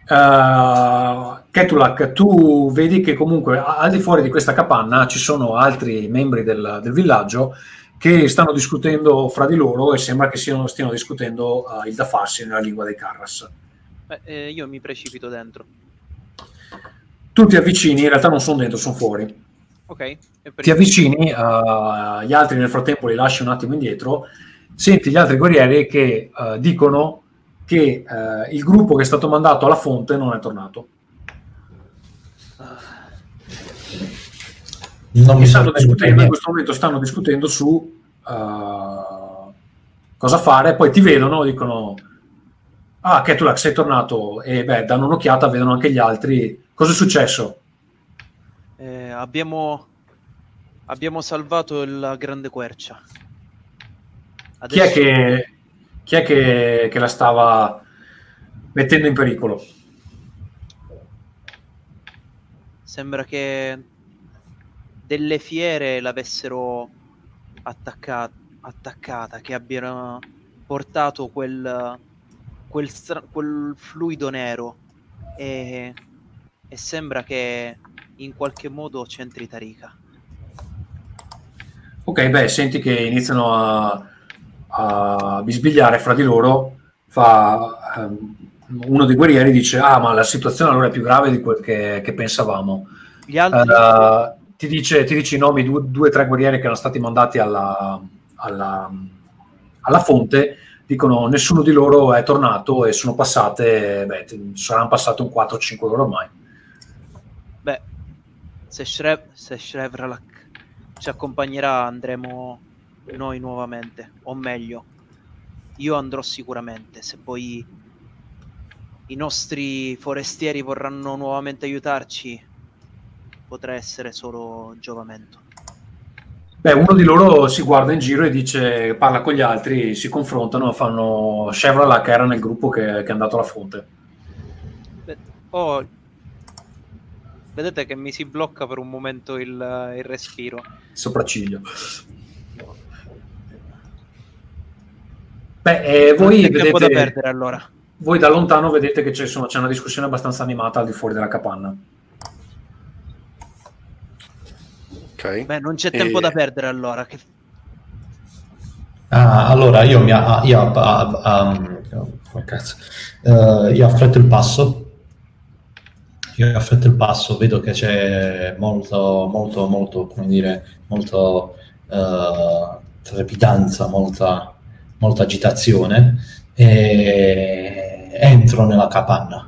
Uh, Ketulak, tu vedi che comunque al di fuori di questa capanna ci sono altri membri del, del villaggio che stanno discutendo fra di loro e sembra che siano, stiano discutendo uh, il da farsi nella lingua dei Carras. Beh, eh, io mi precipito dentro. Tu ti avvicini, in realtà non sono dentro, sono fuori. Ok. Ti avvicini, uh, gli altri nel frattempo li lasci un attimo indietro, senti gli altri guerrieri che uh, dicono che uh, il gruppo che è stato mandato alla fonte non è tornato. Non mi stanno discutendo, in questo momento stanno discutendo su uh, cosa fare, poi ti vedono, dicono ah Ketulak sei tornato e beh danno un'occhiata, vedono anche gli altri, cosa è successo? eh, abbiamo, abbiamo salvato la grande quercia. Chi è Adesso- che, chi è che, che la stava mettendo in pericolo? Sembra che delle fiere l'avessero attacca- attaccata, che abbiano portato quel, quel, stra- quel fluido nero e, e sembra che in qualche modo c'entri Tarika. Ok, beh, senti che iniziano a, a bisbigliare fra di loro. Fa, ehm, uno dei guerrieri dice: Ah, ma la situazione allora è più grave di quel che, che pensavamo. Gli altri Eh, ti, dice, ti dice i nomi di due, due o tre guerrieri che erano stati mandati alla, alla, alla fonte. Dicono: Nessuno di loro è tornato e sono passate, beh, saranno passate un 4-5 ore ormai. Se, Shrev- se Shrevralak ci accompagnerà andremo noi nuovamente, o meglio, io andrò sicuramente, se poi i nostri forestieri vorranno nuovamente aiutarci, potrà essere solo giovamento. Beh, uno di loro si guarda in giro e dice, parla con gli altri, si confrontano, fanno Chevrolet che era nel gruppo che, che è andato alla fonte. Beh, oh, vedete che mi si blocca per un momento il, il respiro. sopracciglio. Beh, eh, voi, tempo da vedete, perdere allora. voi da lontano vedete che c'è, insomma, c'è una discussione abbastanza animata al di fuori della capanna. Ok. Beh, non c'è E- tempo da perdere allora. Che... Ah, allora io, mi, ah, io, ah, ah, come cazzo, Eh, io affretto il passo. Io affretto il passo, vedo che c'è molto, molto, molto, come dire, molto eh, trepidanza, molta, molta agitazione e entro nella capanna.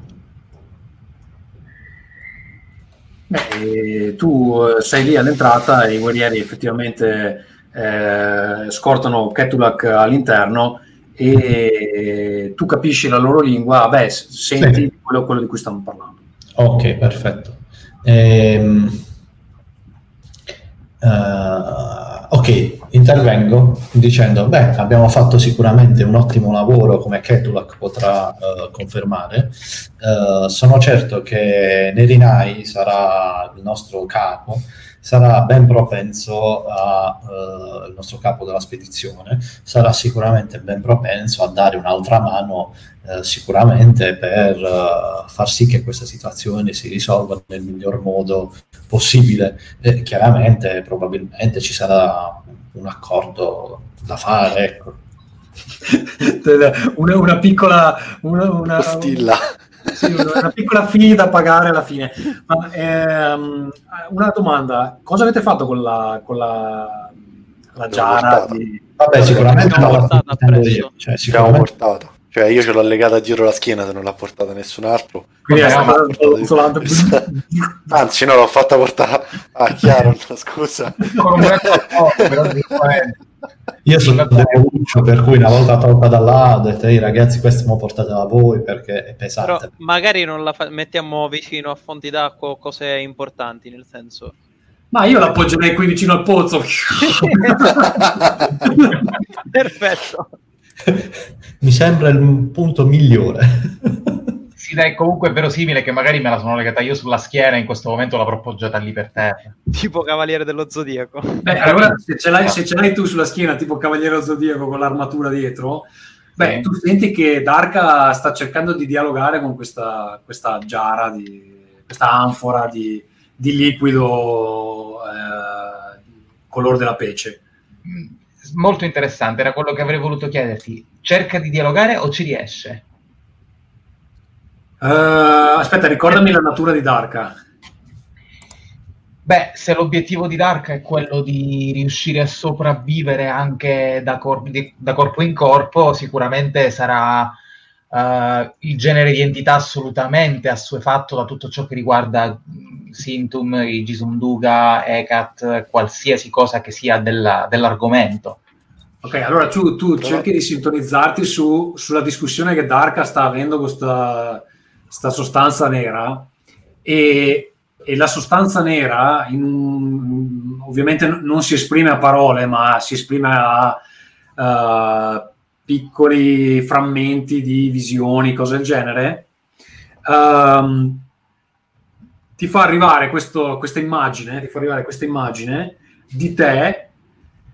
Beh, tu eh, sei lì all'entrata e i guerrieri effettivamente eh, scortano Ketulak all'interno e tu capisci la loro lingua, beh, senti Sì. quello, quello di cui stanno parlando. Ok, perfetto. Ehm, eh, ok, intervengo dicendo, beh, abbiamo fatto sicuramente un ottimo lavoro, come Ketulak potrà eh, confermare. Eh, sono certo che Nerinai sarà il nostro capo, sarà ben propenso a, eh, il nostro capo della spedizione, sarà sicuramente ben propenso a dare un'altra mano eh, sicuramente per eh, far sì che questa situazione si risolva nel miglior modo possibile. E chiaramente, probabilmente ci sarà un accordo da fare. Ecco. una, una piccola una, una- Postilla. Sì, una, piccola fee da pagare alla fine. Ma, ehm, una domanda: cosa avete fatto con la, con la, la giara? Di... Vabbè, sicuramente L'abbiamo portata. Cioè, sicuramente portata. Cioè, io ce l'ho legata dietro la schiena se non l'ha portata nessun altro. Quindi è portata- soltanto- Anzi, no, l'ho fatta portare a scusa. Corpo, però sicuramente. io sono devoluccio, per cui una volta tolta da là ho detto, "Ehi, ragazzi, questo mo portatela voi perché è Però pesante. magari non la fa- mettiamo vicino a fonti d'acqua o cose importanti, nel senso... Ma io l'appoggerei qui vicino al pozzo. Perfetto. Mi sembra il punto migliore. Ed è comunque verosimile che magari me la sono legata io sulla schiena e in questo momento l'avrò poggiata lì per terra. Tipo Cavaliere dello Zodiaco. Beh, allora se ce, l'hai, se ce l'hai tu sulla schiena, tipo Cavaliere dello Zodiaco con l'armatura dietro, beh, Sì. tu senti che Darka sta cercando di dialogare con questa, questa giara, di, questa anfora di, di liquido eh, color della pece. Molto interessante, era quello che avrei voluto chiederti. Cerca di dialogare o ci riesce? Eh, aspetta, ricordami la natura di Darka. Beh, se l'obiettivo di Dark è quello di riuscire a sopravvivere anche da, corp- da corpo in corpo, sicuramente sarà eh, il genere di entità assolutamente assuefatto da tutto ciò che riguarda mh, Sintum, i Gisumduga, Ekat, qualsiasi cosa che sia della- dell'argomento. Ok, allora tu, tu Però- cerchi di sintonizzarti su- sulla discussione che Darka sta avendo con questa sta sostanza nera e, e la sostanza nera in ovviamente non si esprime a parole ma si esprime a eh, piccoli frammenti di visioni, cose del genere. Ehm, ti fa arrivare questo- questa immagine, ti fa arrivare questa immagine di te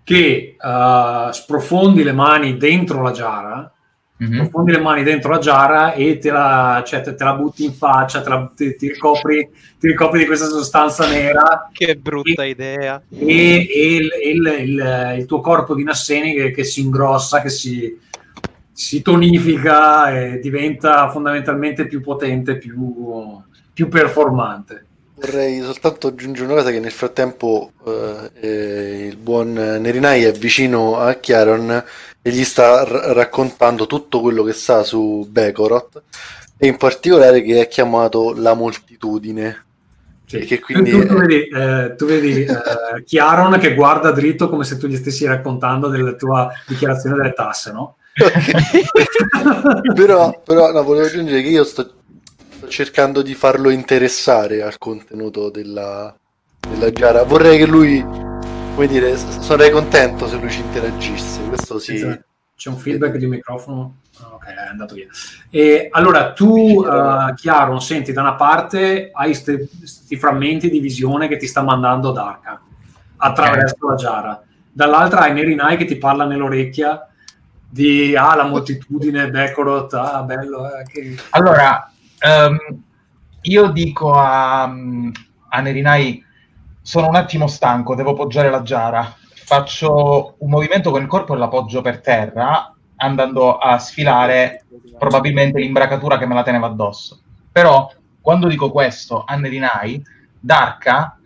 che eh, sprofondi le mani dentro la giara, Mhm. sprofondi le mani dentro la giara e te la, cioè, te, te la butti in faccia, te la- ti, ti ricopri, ti ricopri di questa sostanza nera Che brutta idea. e, e il, il- il- il tuo corpo di Nasseni che, che si ingrossa, che si, si tonifica e diventa fondamentalmente più potente, più, più performante. Vorrei soltanto aggiungere una cosa che nel frattempo eh, eh, il buon Nerinai è vicino a Chiaron e gli sta r- raccontando tutto quello che sa su Bekoroth e in particolare che è chiamato la moltitudine. Sì. Che quindi tu, tu vedi, eh, tu vedi eh, Chiaron che guarda dritto come se tu gli stessi raccontando della tua dichiarazione delle tasse, no? però, però no, volevo aggiungere che io sto, sto cercando di farlo interessare al contenuto della, della gara. Vorrei che lui, come dire, sarei contento se lui ci interagisse. Questo sì. C'è- C'è un feedback di microfono. Ah, Ok, è andato via. E allora tu, eh, Chiaron, senti da una parte hai questi frammenti di visione che ti sta mandando Darka attraverso la giara, dall'altra hai Nerinai che ti parla nell'orecchia di ah, la moltitudine, Bekorot, ah, bello. eh, che... Allora, ehm, io dico a, a Nerinai, sono un attimo stanco, devo poggiare la giara. Faccio un movimento con il corpo e la poggio per terra, andando a sfilare probabilmente l'imbracatura che me la teneva addosso. Però, quando dico questo a Nerinai, Darka,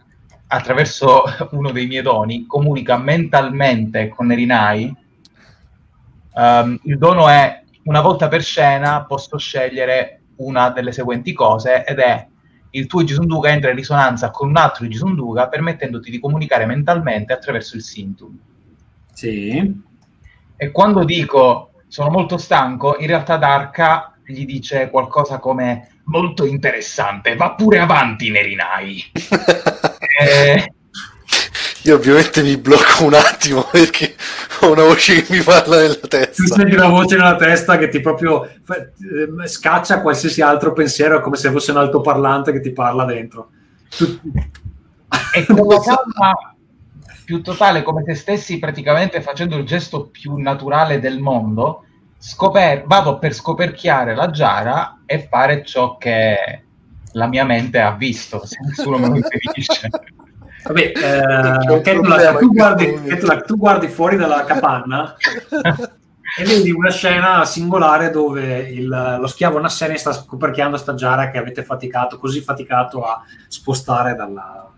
attraverso uno dei miei doni, comunica mentalmente con Nerinai. Ehm, il dono è una volta per scena posso scegliere una delle seguenti cose ed è il tuo Gisunduga entra in risonanza con un altro Gisunduga permettendoti di comunicare mentalmente attraverso il Sintum. Sì. E quando dico sono molto stanco, in realtà Darka gli dice qualcosa come molto interessante, va pure avanti Nerinai. Eh, Io ovviamente mi blocco un attimo perché ho una voce che mi parla nella Tu testa. senti una voce nella testa che ti proprio fa- eh, scaccia qualsiasi altro pensiero, è come se fosse un altoparlante che ti parla dentro. Tu- e con la calma più totale, come se stessi praticamente facendo il gesto più naturale del mondo, scoper- vado per scoperchiare la giara e fare ciò che la mia mente ha visto, se nessuno me lo impedisce. Vabbè, eh, Ketula, tu, guardi. Ketula, tu guardi fuori dalla capanna e vedi una scena singolare dove il- lo schiavo Nasseni sta scoperchiando sta giara che avete faticato, così faticato a spostare dalla...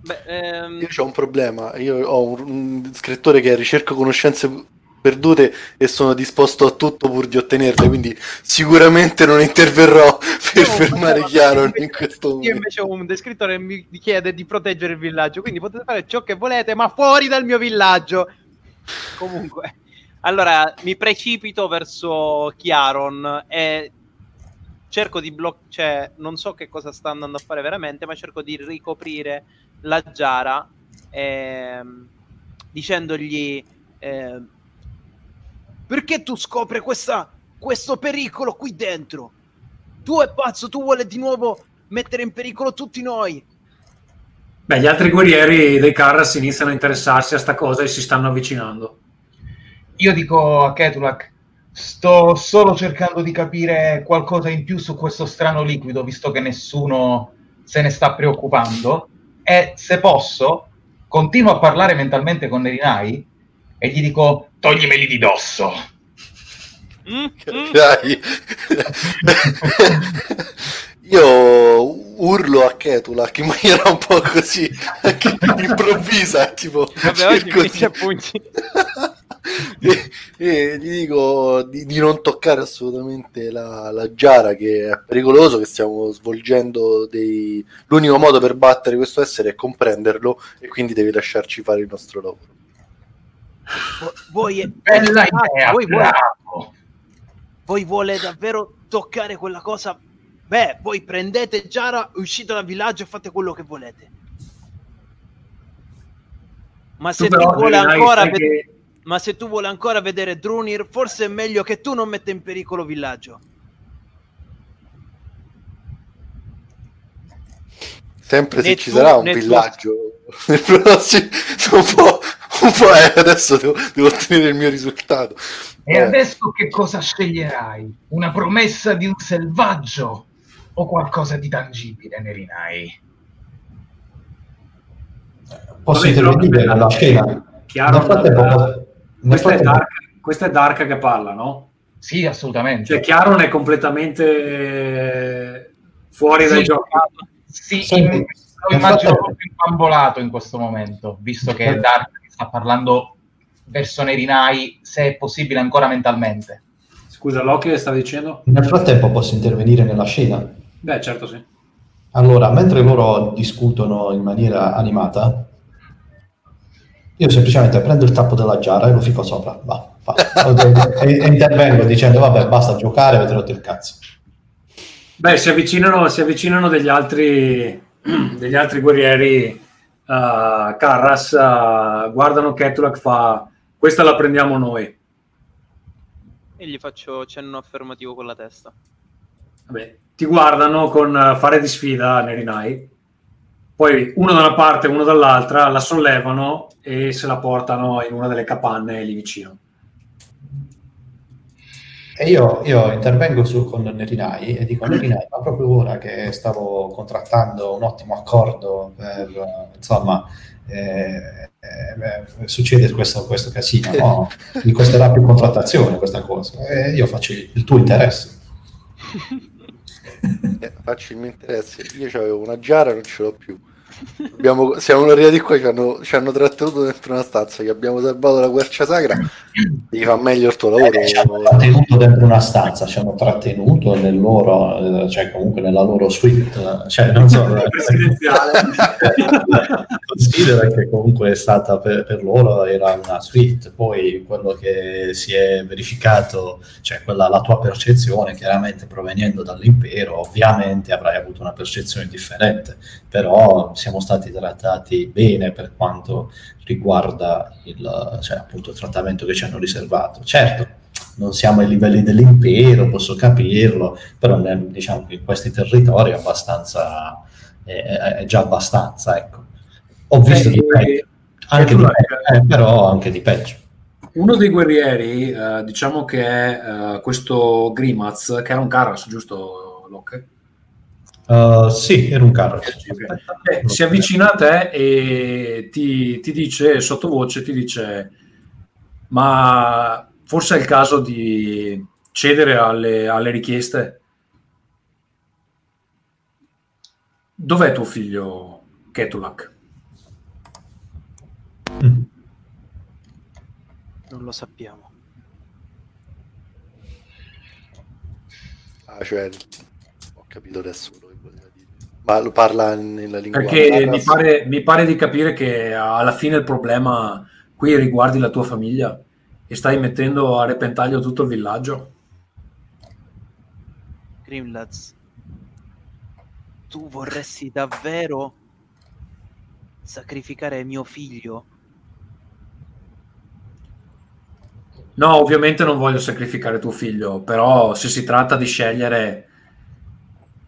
Beh, ehm, Io ho un problema, io ho un, un scrittore che ricerca conoscenze perdute e sono disposto a tutto pur di ottenerle, quindi sicuramente non interverrò per io- fermare Chiaron in questo Io momento. invece ho un descrittore che mi chiede di proteggere il villaggio, quindi potete fare ciò che volete, ma fuori dal mio villaggio. Comunque, allora mi precipito verso Chiaron e cerco di bloccare, cioè non so che cosa sta andando a fare veramente, ma cerco di ricoprire la giara ehm, dicendogli ehm, perché tu scopri questa, questo pericolo qui dentro? Tu è pazzo, tu vuole di nuovo mettere in pericolo tutti noi. Beh, gli altri guerrieri dei Carras iniziano a interessarsi a sta cosa e si stanno avvicinando. Io dico a Ketulak, sto solo cercando di capire qualcosa in più su questo strano liquido, visto che nessuno se ne sta preoccupando. E se posso, continuo a parlare mentalmente con Nerinai e gli dico, toglimeli di dosso. Mm, mm. Dai. Io urlo a Ketulak in maniera un po' così anche improvvisa, tipo Vabbè, oggi cerco finisce a di- pugni. e, e gli dico di, di non toccare assolutamente la, la giara che è pericoloso che stiamo svolgendo dei... l'unico modo per battere questo essere è comprenderlo e quindi devi lasciarci fare il nostro lavoro Vo- Voi, Bella idea, voi, vuole, bravo. voi vuole davvero toccare quella cosa? Beh, voi prendete Giara, uscite dal villaggio e fate quello che volete. Ma se Tu tu, vuole ancora sai ved- che- ma se tu vuole ancora vedere Drunir, forse è meglio che tu non metta in pericolo il villaggio. sempre se ci sarà un né tu- villaggio nel prossimo eh, adesso devo, devo ottenere il mio risultato E Eh, adesso che cosa sceglierai? Una promessa di un selvaggio o qualcosa di tangibile, Nerinai? Posso intervenire nella scena? Chiaro, Nel frattempo, nel questa, è frattempo- Dark, questa è Dark che parla, no? Sì, assolutamente. Cioè, Chiaron è completamente fuori dai Sì. giochi. Sì, Senti, lo immagino proprio imbambolato in questo momento, visto che Dark sta parlando verso Nerinai, se è possibile ancora mentalmente. Scusa, Loki sta dicendo? Nel frattempo posso intervenire nella scena? Beh, certo sì. Allora, mentre loro discutono in maniera animata, io semplicemente prendo il tappo della giara e lo fico sopra, va, va. e, e intervengo dicendo, vabbè, basta giocare, avete rotto il cazzo. Beh, si avvicinano, si avvicinano degli altri, degli altri guerrieri uh, Carras, uh, guardano Ketulak fa questa la prendiamo noi. E gli faccio cenno affermativo con la testa. Vabbè, ti guardano con uh, fare di sfida Nerinai, poi uno da una parte e uno dall'altra la sollevano e se la portano in una delle capanne lì vicino. E io, io intervengo su con Nerinai e dico, Nerinai, ma proprio ora che stavo contrattando un ottimo accordo per, insomma, eh, eh, succede questo, questo casino, no? Mi costerà più contrattazione questa cosa. E io faccio il tuo interesse. eh, faccio il mio interesse io avevo una giara non ce l'ho più Abbiamo- siamo arrivati qua ci hanno, ci hanno trattenuto dentro una stanza che abbiamo salvato la quercia sacra. Devi fare meglio il tuo lavoro. Eh, ci hanno trattenuto dentro una stanza, ci hanno trattenuto nel loro, eh, cioè comunque nella loro suite, eh, cioè non so, eh, Presidenziale. considera che comunque è stata per, per loro era una suite, poi quello che si è verificato, cioè quella la tua percezione, chiaramente provenendo dall'impero, ovviamente avrai avuto una percezione differente, però siamo stati trattati bene per quanto riguarda il, cioè, appunto, il trattamento che ci hanno riservato. Certo, non siamo ai livelli dell'impero, posso capirlo, però nel- diciamo che in questi territori è abbastanza, è, è già abbastanza, ecco. Ho visto di peggio, anche di peggio, eh, però anche di peggio. Uno dei guerrieri, eh, diciamo che è eh, questo Grimaz, che era un Carras, giusto Locke? Uh, sì, era un carro. Eh, si avvicina a te e ti, ti dice, sottovoce, ti dice, ma forse è il caso di cedere alle, alle richieste? Dov'è tuo figlio Ketulak? Mm. Non lo sappiamo. Ah, cioè, ho capito adesso quello che voleva dire. Ma lo parla nella lingua Perché mi pare, mi pare di capire che alla fine il problema qui riguardi la tua famiglia e stai mettendo a repentaglio tutto il villaggio. Grimlads, tu vorresti davvero sacrificare mio figlio? No, ovviamente non voglio sacrificare tuo figlio, però se si tratta di scegliere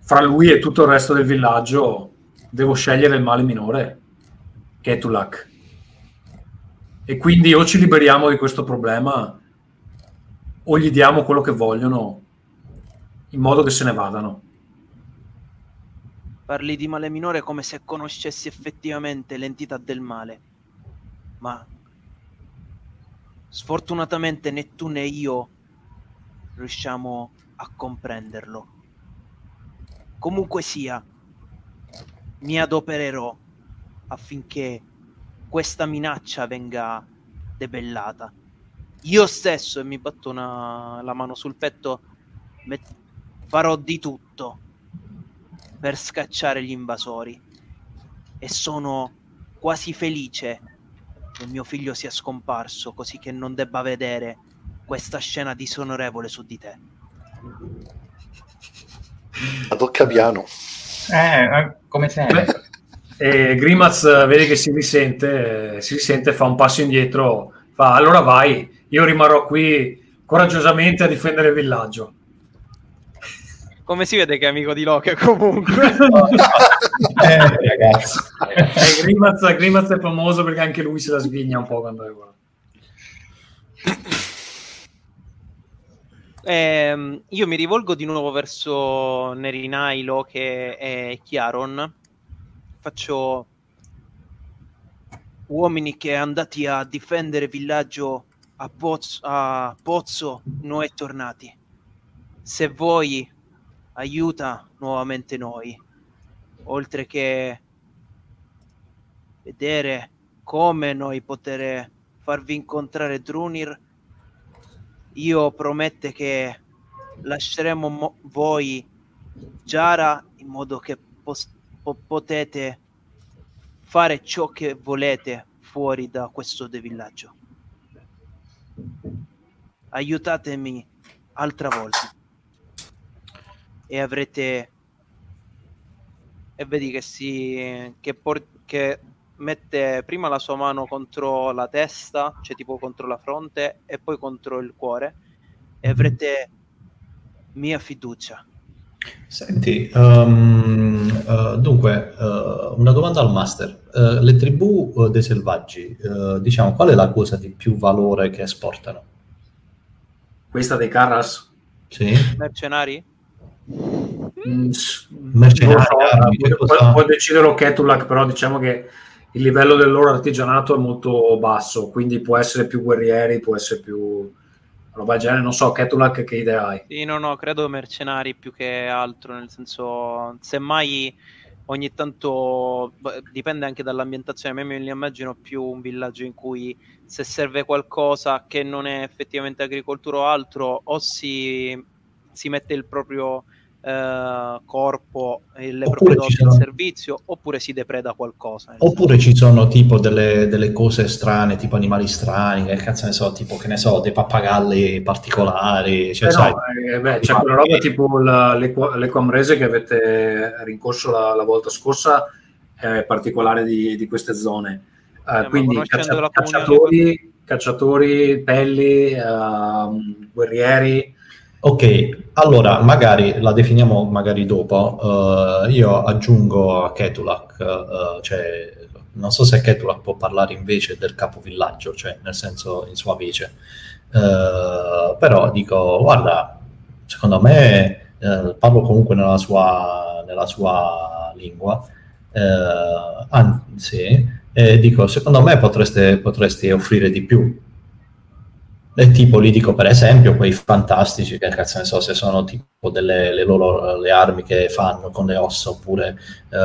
fra lui e tutto il resto del villaggio devo scegliere il male minore, che è Tulak. E quindi o ci liberiamo di questo problema o gli diamo quello che vogliono in modo che se ne vadano. Parli di male minore come se conoscessi effettivamente l'entità del male. Ma sfortunatamente né tu né io riusciamo a comprenderlo. Comunque sia, mi adopererò affinché questa minaccia venga debellata. Io stesso, e mi batto una, la mano sul petto, met- farò di tutto per scacciare gli invasori. E sono quasi felice che mio figlio sia scomparso, così che non debba vedere questa scena disonorevole su di te. La tocca piano. Eh, come sempre. E Grimaz eh, vede che si risente, eh, si risente, fa un passo indietro, fa allora vai, io rimarrò qui coraggiosamente a difendere il villaggio. Come si vede che è amico di Loki comunque. eh, ragazzi. Eh, Grimaz, Grimaz è famoso perché anche lui se la svigna un po' quando è qua. Eh, io mi rivolgo di nuovo verso Nerinailo che è Chiaron. Faccio uomini che andati a difendere villaggio a Pozzo, a Pozzo non è tornati. Se vuoi aiuta nuovamente noi, oltre che vedere come noi poter farvi incontrare Drunir io promette che lasceremo mo- voi Giara in modo che pos- po- potete fare ciò che volete fuori da questo villaggio. Aiutatemi altra volta e avrete e vedi che si che, por- che mette prima la sua mano contro la testa, cioè tipo contro la fronte, e poi contro il cuore, e avrete mia fiducia. Senti, um, uh, dunque, uh, una domanda al master. Uh, le tribù dei selvaggi, diciamo, qual è la cosa di più valore che esportano? Questa dei Carras? Sì. Mercenari? Mm, Mercenari, so, armi, può, può deciderlo Ketulak, però diciamo che il livello del loro artigianato è molto basso, quindi può essere più guerrieri, può essere più roba genere. Non so, Ketulak che idea hai? Sì, no, no, credo mercenari più che altro, nel senso, semmai ogni tanto dipende anche dall'ambientazione. A me li immagino più un villaggio in cui se serve qualcosa che non è effettivamente agricoltura o altro, o si, si mette il proprio eh, corpo e le Oppure proprie ci doti in sono- servizio, oppure si depreda qualcosa. Oppure ci sono tipo delle, delle cose strane, tipo animali strani, che cazzo ne so, tipo che ne so, dei pappagalli particolari, cioè Eh sai, no, eh, beh, c'è quella roba tipo la- l'equa- l'equamrese che avete rincorso la, la volta scorsa, è particolare di, di queste zone. Eh, ma quindi caccia- cacciatori, cacciatori, pelli, ehm, guerrieri. Ok, allora magari la definiamo magari dopo. Eh, io aggiungo a Ketulak, eh, cioè non so se Ketulak può parlare invece del capovillaggio, cioè nel senso in sua vece. Eh, però dico, guarda, secondo me eh, parlo comunque nella sua, nella sua lingua, anzi, e dico, secondo me potreste, potresti offrire di più. E tipo, lì dico per esempio quei fantastici, che cazzo ne so, se sono tipo delle le loro le armi che fanno con le ossa oppure eh,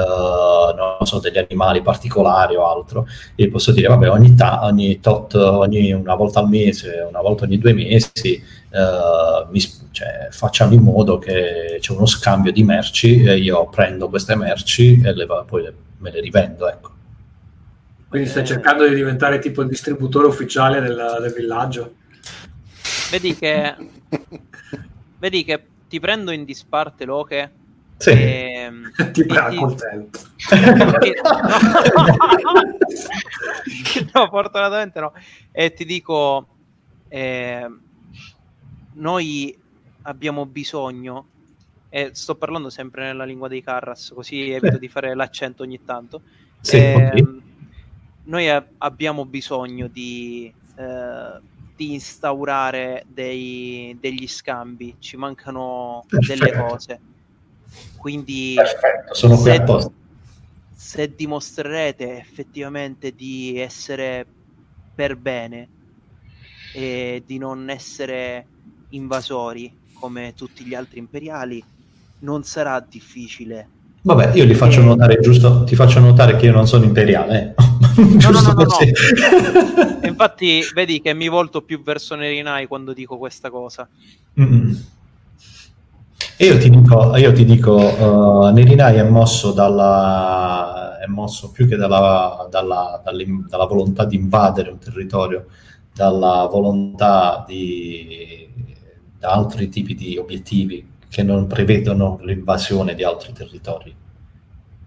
non so, degli animali particolari o altro. Io posso dire, vabbè, ogni, ta- ogni tot, ogni una volta al mese, una volta ogni due mesi, eh, mi sp- cioè, facciamo in modo che c'è uno scambio di merci e io prendo queste merci e le va- poi le- me le rivendo, ecco. Quindi stai Eh. cercando di diventare tipo il distributore ufficiale del, del villaggio. Vedi che vedi che ti prendo in disparte Loche Sì. ehm, Ti e prende a ti- coltello. no, fortunatamente no. E ti dico, eh, noi abbiamo bisogno e sto parlando sempre nella lingua dei Carras, così evito Sì. di fare l'accento ogni tanto. Sì, Ehm, ok. Noi a- abbiamo bisogno di, eh, di instaurare dei- degli scambi, ci mancano delle Perfetto. cose. Quindi Perfetto, sono qui se- apposta. se dimostrerete effettivamente di essere per bene e di non essere invasori come tutti gli altri imperiali, non sarà difficile. Vabbè, io gli faccio notare, giusto, ti faccio notare che io non sono imperiale. eh. Giusto no, no, così. E infatti, vedi che mi volto più verso Nerinai quando dico questa cosa. Mm. E io ti dico, io ti dico uh, Nerinai è mosso dalla è mosso più che dalla, dalla, dalla volontà di invadere un territorio, dalla volontà di da altri tipi di obiettivi che non prevedono l'invasione di altri territori,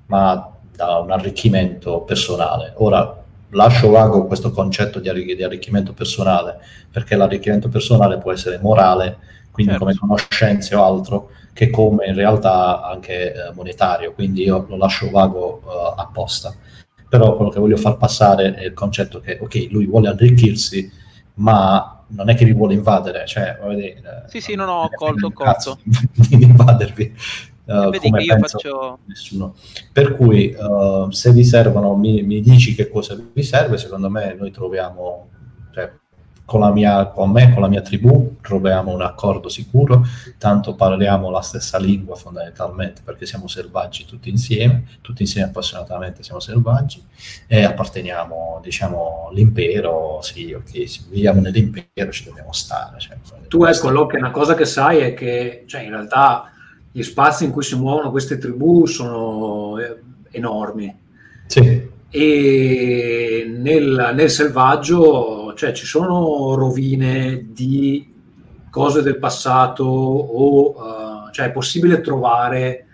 ma da un arricchimento personale. Ora lascio vago questo concetto di, arri- di arricchimento personale, perché l'arricchimento personale può essere morale, quindi Certo. come conoscenze o altro, che come in realtà anche eh, monetario, quindi io lo lascio vago eh, apposta. Però quello che voglio far passare è il concetto che, ok, lui vuole arricchirsi, ma non è che vi vuole invadere, cioè, voglio dire, Sì, sì, no, no, ho non colto, colto. di invadervi. Vedi come che io penso faccio... nessuno. Per cui, eh, se vi servono, mi, mi dici che cosa vi serve. Secondo me, noi troviamo, cioè, con la mia, con me, con la mia tribù, troviamo un accordo sicuro. Tanto parliamo la stessa lingua, fondamentalmente, perché siamo selvaggi tutti insieme, tutti insieme appassionatamente siamo selvaggi e apparteniamo, diciamo, all'impero. Sì, ok, se viviamo nell'impero, ci dobbiamo stare. Cioè, Tu ecco, Locke, una cosa che sai è che cioè, in realtà gli spazi in cui si muovono queste tribù sono eh, enormi Sì, e nel, nel selvaggio cioè, ci sono rovine di cose del passato o eh, cioè, è possibile trovare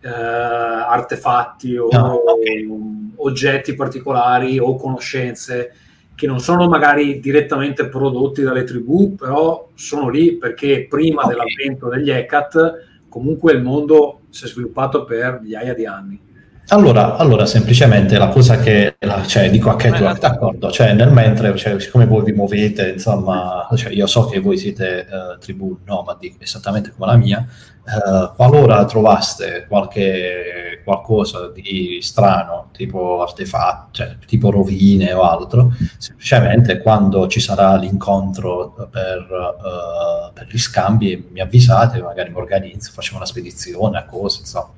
eh, artefatti o No, ok. oggetti particolari o conoscenze che non sono magari direttamente prodotti dalle tribù, però sono lì perché prima Ok. dell'avvento degli Hecat comunque il mondo si è sviluppato per migliaia di anni. Allora, allora, semplicemente la cosa che la- cioè, dico a Ketwalk, d'accordo, cioè nel mentre, cioè, siccome voi vi muovete, insomma, cioè, io so che voi siete eh, tribù nomadi, esattamente come la mia, eh, qualora trovaste qualche qualcosa di strano, tipo artefatti, cioè, tipo rovine o altro, semplicemente quando ci sarà l'incontro per, eh, per gli scambi mi avvisate, magari mi organizzo, facciamo una spedizione a cose, insomma,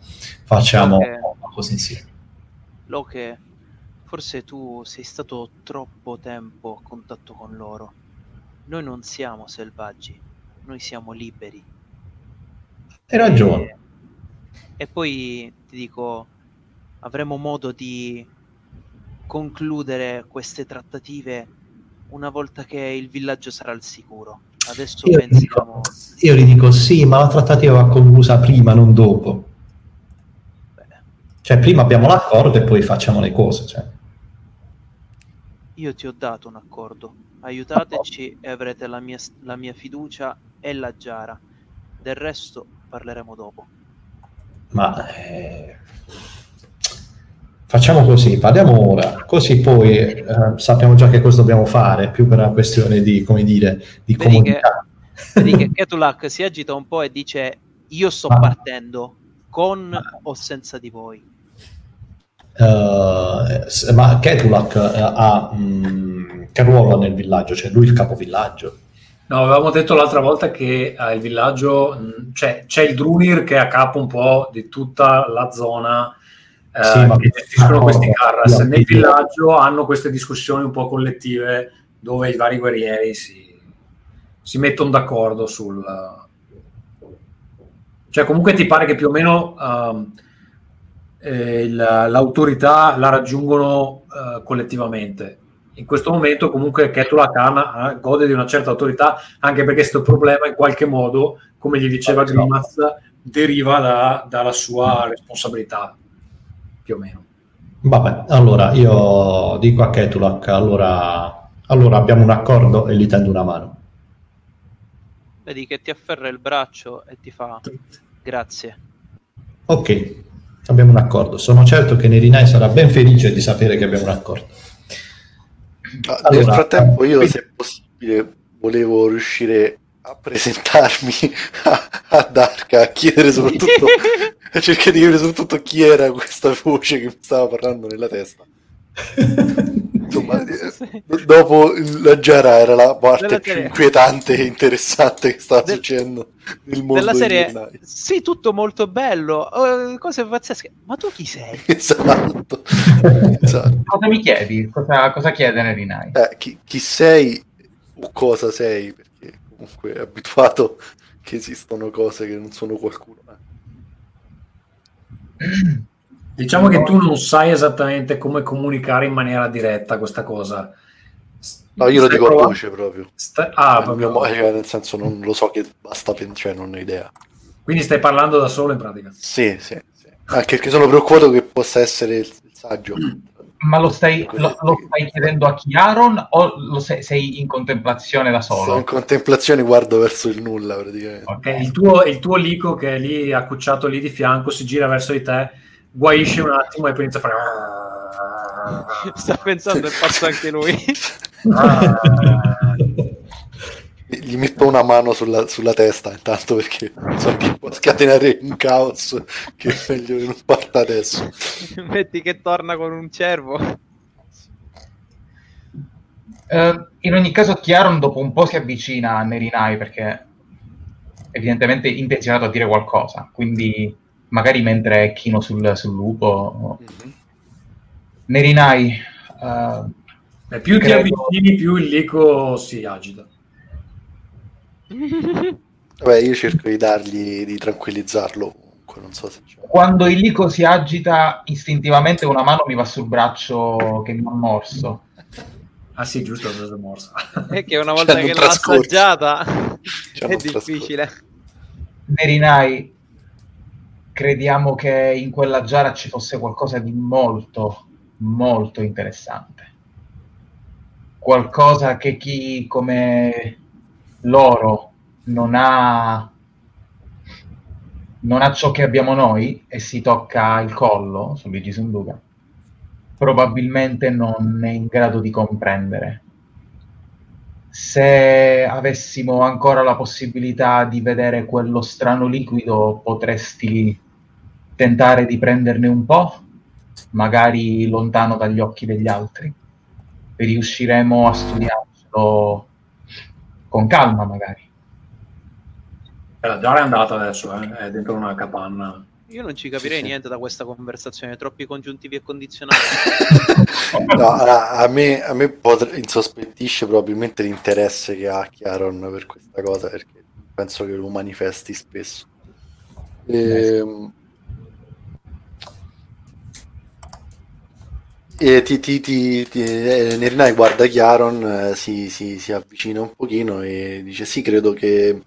facciamo Ok. Cosa insieme. Loche, forse tu sei stato troppo tempo a contatto con loro. Noi non siamo selvaggi, noi siamo liberi. Hai ragione. E, e poi ti dico, avremo modo di concludere queste trattative una volta che il villaggio sarà al sicuro. Adesso Io pensiamo... dico, io gli dico sì, ma la trattativa va conclusa prima, non dopo. Cioè, prima abbiamo l'accordo e poi facciamo le cose. Cioè. io ti ho dato un accordo. Aiutateci e avrete la mia, la mia fiducia e la Giara. Del resto parleremo dopo. Ma eh, facciamo così, parliamo ora, così poi eh, sappiamo già che cosa dobbiamo fare, più per una questione di, come dire, di Vedi comunità. Vedi che Ketulak si agita un po' e dice: Io sto Ah. partendo con o senza di voi. Eh, s- ma Ketulak eh, ha mm, che ruolo nel villaggio? Cioè lui il capovillaggio. No, avevamo detto l'altra volta che eh, il villaggio, mh, cioè, c'è il Drunir che è a capo un po' di tutta la zona eh, Sì, ma- che gestiscono d'accordo, questi Carras. Nel io- villaggio hanno queste discussioni un po' collettive dove i vari guerrieri si, si mettono d'accordo sul... Cioè comunque ti pare che più o meno ehm, eh, l'autorità la raggiungono eh, collettivamente. In questo momento comunque Ketula Khan eh, gode di una certa autorità anche perché questo problema in qualche modo, come gli diceva Esatto. Grimaz, deriva da- dalla sua responsabilità, più o meno. Vabbè, allora io dico a Ketulak, allora, allora abbiamo un accordo e gli tendo una mano. Vedi che ti afferra il braccio e ti fa: Grazie. Ok, abbiamo un accordo. Sono certo che Nerinai sarà ben felice di sapere che abbiamo un accordo. Ah, nel Allora, frattempo io, quindi- se è possibile, volevo riuscire a presentarmi a, a Darka, a chiedere soprattutto, a cercare di capire soprattutto chi era questa voce che mi stava parlando nella testa. Insomma, eh, dopo la Giara era la parte Della più serie- inquietante e interessante che stava Del- succedendo nel mondo Della serie, giornali. sì, tutto molto bello, eh, cose pazzesche. Ma tu chi sei? Esatto. esatto. Cosa mi chiedi? Cosa, cosa chiede Nerinai? Eh, chi, chi sei o cosa sei? Perché comunque è abituato che esistono cose che non sono qualcuno. eh. Diciamo che tu non sai esattamente come comunicare in maniera diretta questa cosa. No, io lo dico a provando- voce proprio. sta- ah, Nel mio proprio. mo- cioè, nel senso non lo so che basta pensare, non ho idea. Quindi stai parlando da solo in pratica. Sì, sì, sì. Anche perché sono preoccupato che possa essere il, il saggio. Ma lo stai, lo, lo stai chiedendo a Chiaron o lo sei, sei in contemplazione da Sono in solo? contemplazione, guardo verso il nulla praticamente. Ok. Ok, Il tuo, il tuo lico che è lì accucciato lì di fianco si gira verso di te, guaisce un attimo e poi inizia a fare. Sta pensando è pazzo anche lui. Ah. Gli metto una mano sulla, sulla testa intanto perché so che può scatenare un caos che è meglio che non parta adesso. Metti che torna con un cervo. Eh, in ogni caso, Chiaron dopo un po' si avvicina a Nerinai perché evidentemente è intenzionato a dire qualcosa. Quindi, magari mentre chino sul, sul lupo, Nerinai, eh, E più ti Credo- avvicini, più il lico si agita. Vabbè, io cerco di dargli, di tranquillizzarlo comunque, non so se c'è. quando il lico si agita, istintivamente una mano mi va sul braccio che mi ha morso. Ah sì, giusto, ho preso morsa. È che una volta che l'ha trascorso. assaggiata è difficile. Nerinai, crediamo che in quella giara ci fosse qualcosa di molto, molto interessante. Qualcosa che chi come loro non ha, non ha ciò che abbiamo noi e si tocca il collo su Luigi Sunduga, probabilmente non è in grado di comprendere. Se avessimo ancora la possibilità di vedere quello strano liquido, potresti tentare di prenderne un po', magari lontano dagli occhi degli altri. Riusciremo a studiarlo con calma, magari. Eh, giara è andata adesso, eh, è dentro una capanna. Io non ci capirei Sì, sì. niente da questa conversazione, troppi congiuntivi e condizionati. No, a, a me, a me potre- insospettisce probabilmente l'interesse che ha Chiaron per questa cosa perché penso che lo manifesti spesso. Ehm, E ti, ti, ti, ti- eh, Nerinai guarda Chiaron, eh, si, si, si avvicina un pochino e dice sì, credo che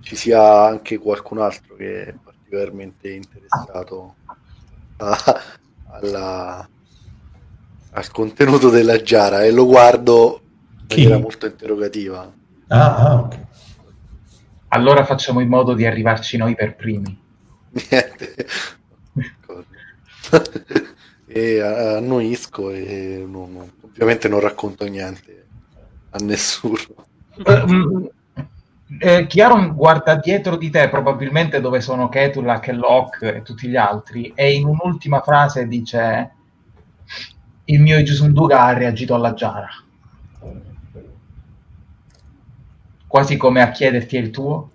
ci sia anche qualcun altro che è particolarmente interessato a- alla- al contenuto della giara e lo guardo in Chi? maniera molto interrogativa. Ah, ah, ok. Allora facciamo in modo di arrivarci noi per primi. Niente. E annuisco e non- non- ovviamente non racconto niente a nessuno. Eh, mm, eh, Chiaron guarda dietro di te, probabilmente dove sono Ketula, Kellogg e tutti gli altri, e in un'ultima frase dice: Il mio Igisunduga ha reagito alla giara. Quasi come a chiederti il tuo.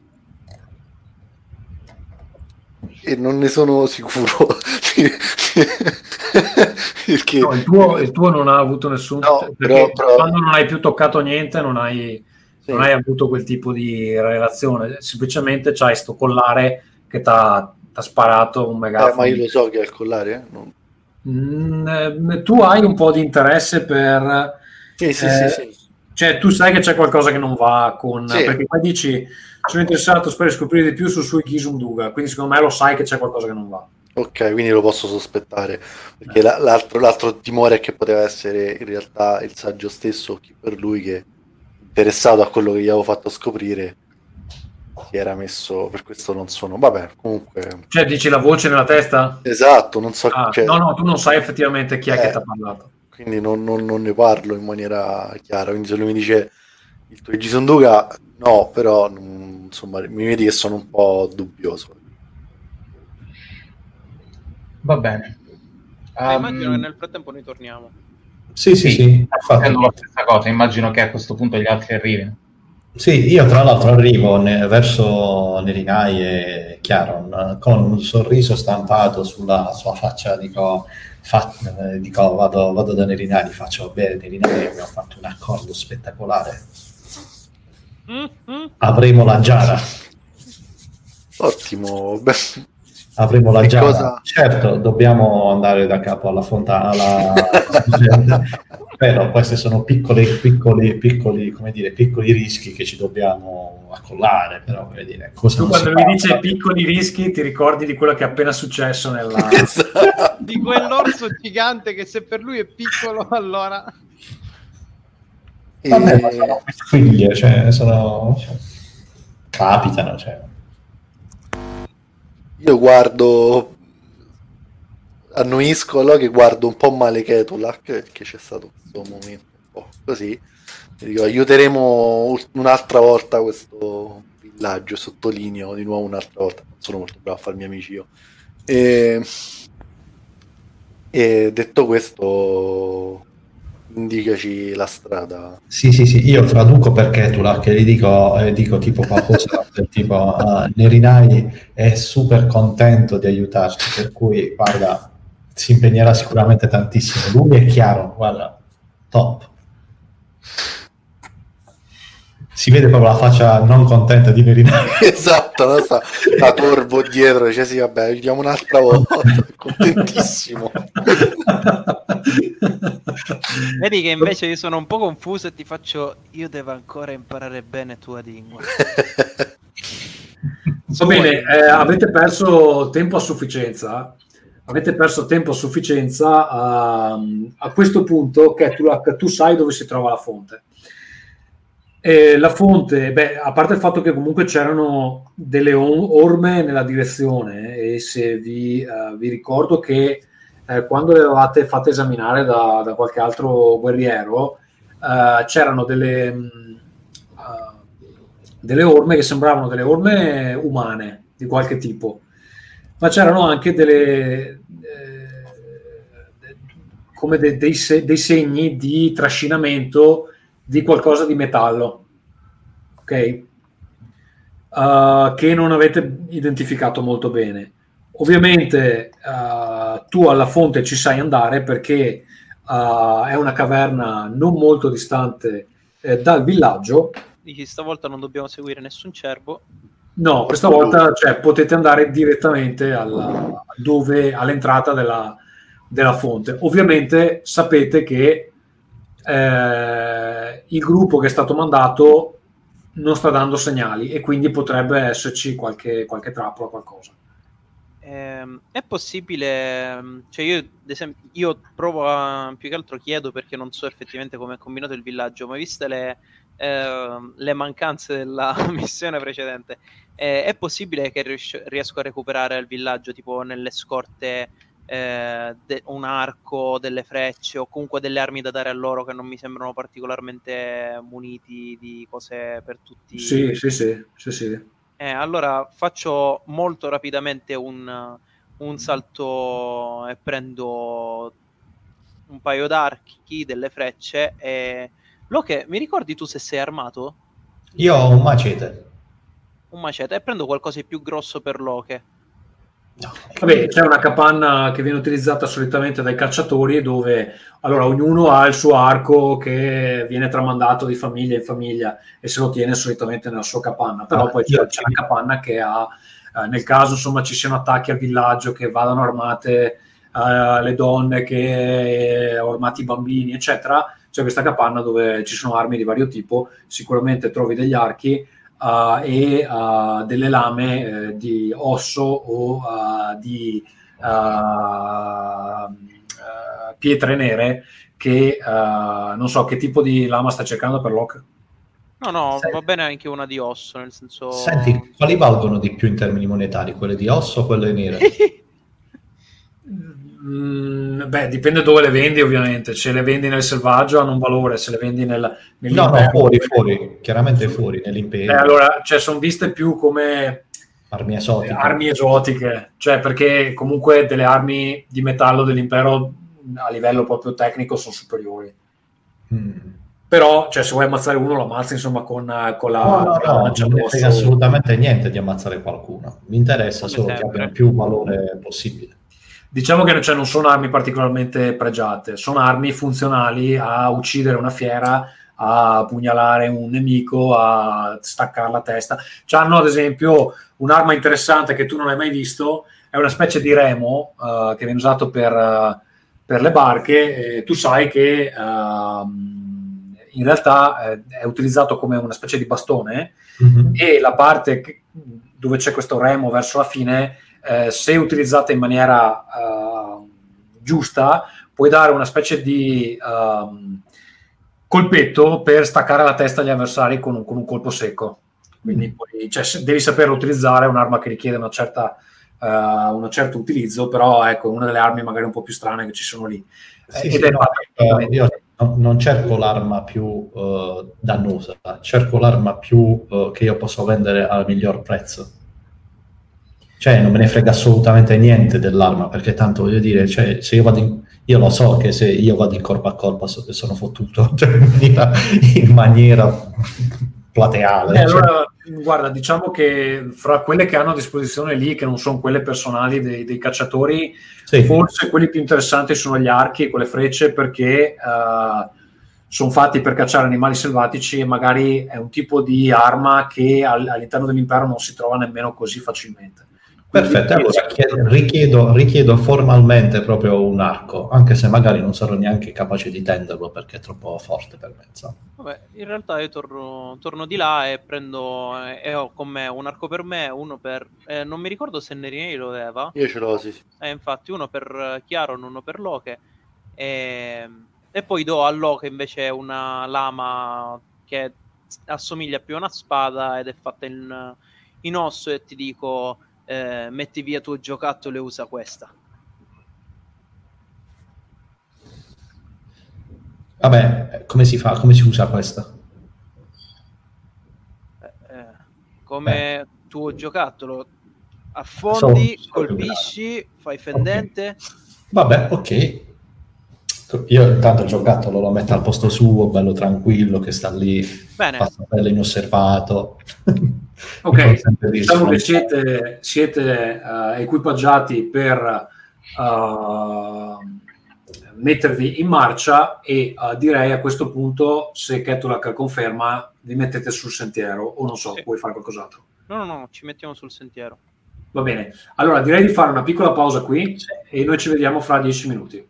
E non ne sono sicuro. Perché No, il, tuo, il tuo non ha avuto nessun... No, però- però- quando non hai più toccato niente non hai, Sì. non hai avuto quel tipo di relazione. Semplicemente c'hai sto collare che ti ha sparato un Eh, megafono. ma io lo so che è il collare, eh? Non- Mm, eh, tu hai un po' di interesse per... Sì, sì, Eh, sì. Cioè, tu sai che c'è qualcosa che non va con... Perché poi dici, sono interessato, spero di scoprire di più su Sui Kisum Duga, quindi secondo me lo sai che c'è qualcosa che non va. Ok, quindi lo posso sospettare. Perché la- l'altro, l'altro timore è che poteva essere in realtà il saggio stesso, chi per lui che interessato a quello che gli avevo fatto scoprire, si era messo, per questo non sono, vabbè, comunque... Cioè, dici la voce nella testa? Esatto, non so... Ah, cioè, no, no, tu non sai effettivamente chi è Eh. che ti ha parlato. quindi non, non- non ne parlo in maniera chiara, quindi se lui mi dice il tuo Jason Duca, no, però mm, insomma mi vedi che sono un po' dubbioso. Va bene. Um, immagino che nel frattempo noi torniamo. Sì, sì, Sì, sì. facendo la stessa cosa. Immagino che a questo punto gli altri arrivino. Sì, io tra l'altro arrivo ne- verso Nerinai e Chiaron con un sorriso stampato sulla sua faccia, dico, fa- dico, vado, vado da Nerinai, gli faccio bene Nerinai, abbiamo fatto un accordo spettacolare, Mm, mm. avremo la Giara, Ottimo, beh, avremo la Giara. cosa- Certo, dobbiamo andare da capo alla fontana, alla... però questi sono piccoli, piccoli, piccoli, come dire, piccoli rischi che ci dobbiamo accollare, però, come dire, cosa Tu quando fa? dice piccoli rischi ti ricordi di quello che è appena successo nella... esatto. Di quell'orso gigante che se per lui è piccolo, allora... Vabbè, E- ma sono figlie, cioè, sono... cioè, capitano, cioè. Io guardo annuisco allora che guardo un po' male Ketulak perché c'è stato questo momento un po' così. Dico aiuteremo un'altra volta questo villaggio sottolineo di nuovo un'altra volta non sono molto bravo a farmi amici io. E, e detto questo indicaci la strada Sì, sì, sì, io traduco per Ketulak e gli dico, eh, dico tipo qualcosa del tipo ah, Nerinai è super contento di aiutarci, per cui guarda, si impegnerà sicuramente tantissimo. Lui è chiaro, guarda, top. Si vede proprio la faccia non contenta di Nerinai. esatto no? sta la torbo dietro cioè sì vabbè aiutiamo un'altra volta contentissimo Vedi che invece io sono un po' confuso e ti faccio. Io devo ancora imparare bene tua lingua. Va bene, eh, avete perso tempo a sufficienza. Avete perso tempo a sufficienza. A, a questo punto, Ketulak, tu sai dove si trova la fonte. E la fonte, beh, a parte il fatto che comunque c'erano delle orme nella direzione, e se vi, eh, vi ricordo che eh, quando le avevate fatte esaminare da, da qualche altro guerriero, eh, c'erano delle, eh, delle orme che sembravano delle orme umane di qualche tipo, ma c'erano anche delle, eh, de- dei, se- dei segni di trascinamento di qualcosa di metallo, ok? Uh, che non avete identificato molto bene. Ovviamente uh, tu alla fonte ci sai andare perché uh, è una caverna non molto distante eh, dal villaggio. Dici, stavolta non dobbiamo seguire nessun cervo. No, questa volta cioè, potete andare direttamente alla, dove, all'entrata della, della fonte. Ovviamente sapete che eh, il gruppo che è stato mandato non sta dando segnali e quindi potrebbe esserci qualche, qualche trappola, qualcosa. Ehm, è possibile, cioè io, ad esempio, io provo a più che altro chiedo perché non so effettivamente come è combinato il villaggio, ma viste le, ehm, le mancanze della missione precedente, eh, è possibile che riesco, riesco a recuperare il villaggio tipo nelle scorte eh, de- un arco, delle frecce o comunque delle armi da dare a loro che non mi sembrano particolarmente muniti di cose per tutti. Sì, sì, sì, sì, sì. Eh, allora faccio molto rapidamente un, un salto e prendo un paio d'archi, delle frecce e... Loche, mi ricordi tu se sei armato? Io ho un macete. Un macete e prendo qualcosa di più grosso per Loche. No. Vabbè, c'è una capanna che viene utilizzata solitamente dai cacciatori dove allora ognuno ha il suo arco che viene tramandato di famiglia in famiglia e se lo tiene solitamente nella sua capanna, però Ah, poi c'è, c'è una capanna che ha, eh, nel caso insomma ci siano attacchi al villaggio, che vadano armate eh, le donne, che armati i bambini, eccetera, c'è questa capanna dove ci sono armi di vario tipo, sicuramente trovi degli archi, uh, e uh, delle lame eh, di osso o uh, di pietre nere che non so che tipo di lama sta cercando per Locke. No, no, Senti- va bene anche una di osso, nel senso... Senti, quali valgono di più in termini monetari? Quelle di osso o quelle nere? Mm, beh, dipende dove le vendi, ovviamente. Se le vendi nel selvaggio hanno un valore, se le vendi nel, No, no, fuori, fuori, chiaramente fuori, nell'impero, Eh, allora, cioè, sono viste più come armi esotiche. armi esotiche, cioè perché comunque delle armi di metallo dell'impero a livello proprio tecnico sono superiori. Mm. Però, cioè, se vuoi ammazzare uno, lo ammazzi insomma con, con la, No, no, con no, non mi frega assolutamente niente di ammazzare qualcuno. Mi interessa Come solo che sempre. abbiano più valore possibile. Diciamo che cioè, non sono armi particolarmente pregiate, sono armi funzionali a uccidere una fiera, a pugnalare un nemico, a staccare la testa. Hanno ad esempio un'arma interessante che tu non hai mai visto, è una specie di remo eh, che viene usato per, eh, per le barche. e tu sai che ehm, in realtà eh, è utilizzato come una specie di bastone Mhm. e la parte che- dove c'è questo remo verso la fine, eh, se utilizzata in maniera eh, giusta, puoi dare una specie di ehm, colpetto per staccare la testa agli avversari con un, con un colpo secco. Quindi Mm. poi, cioè, devi saperlo utilizzare, è un'arma che richiede una certa, eh, un certo utilizzo, però ecco, è una delle armi magari un po' più strane che ci sono lì. Sì, sì, no, eh, io no- non cerco l'arma più eh, dannosa, cerco l'arma più eh, che io posso vendere al miglior prezzo. Cioè, non me ne frega assolutamente niente dell'arma, perché tanto voglio dire, cioè, se io vado in, io lo so che se io vado in corpo a corpo so- sono fottuto cioè, in maniera, in maniera plateale. Eh, cioè. allora, guarda, diciamo che fra quelle che hanno a disposizione lì, che non sono quelle personali dei, dei cacciatori, Sì. forse quelli più interessanti sono gli archi e quelle frecce perché sono fatti per cacciare animali selvatici e magari è un tipo di arma che al- all'interno dell'impero non si trova nemmeno così facilmente. Quindi- Perfetto, allora chiedo- richiedo, richiedo formalmente proprio un arco, anche se magari non sarò neanche capace di tenderlo perché è troppo forte per me. insomma. Vabbè, in realtà io torno, torno di là e prendo eh, e ho con me un arco per me, uno per... eh, non mi ricordo se Nerinei lo aveva, Io ce l'ho, sì. sì. eh, infatti uno per eh, Chiaron, uno per Loche e, e poi do a Loche invece una lama che assomiglia più a una spada ed è fatta in, in osso e ti dico eh, metti via tuo giocattolo e usa questa. Vabbè, come si fa? Come si usa questa? Eh, eh, come tuo giocattolo affondi, So- so colpisci, fai fendente. Vabbè, ok. Io intanto il giocattolo lo metto al posto suo, bello tranquillo, che sta lì, Bene, passa bello inosservato. Ok, diciamo che siete, siete eh, equipaggiati per eh, mettervi in marcia e eh, direi a questo punto, se Ketulak conferma, vi mettete sul sentiero o non so, Sì. puoi fare qualcos'altro. no, no, no, ci mettiamo sul sentiero. Va bene, allora direi di fare una piccola pausa qui e noi ci vediamo fra dieci minuti.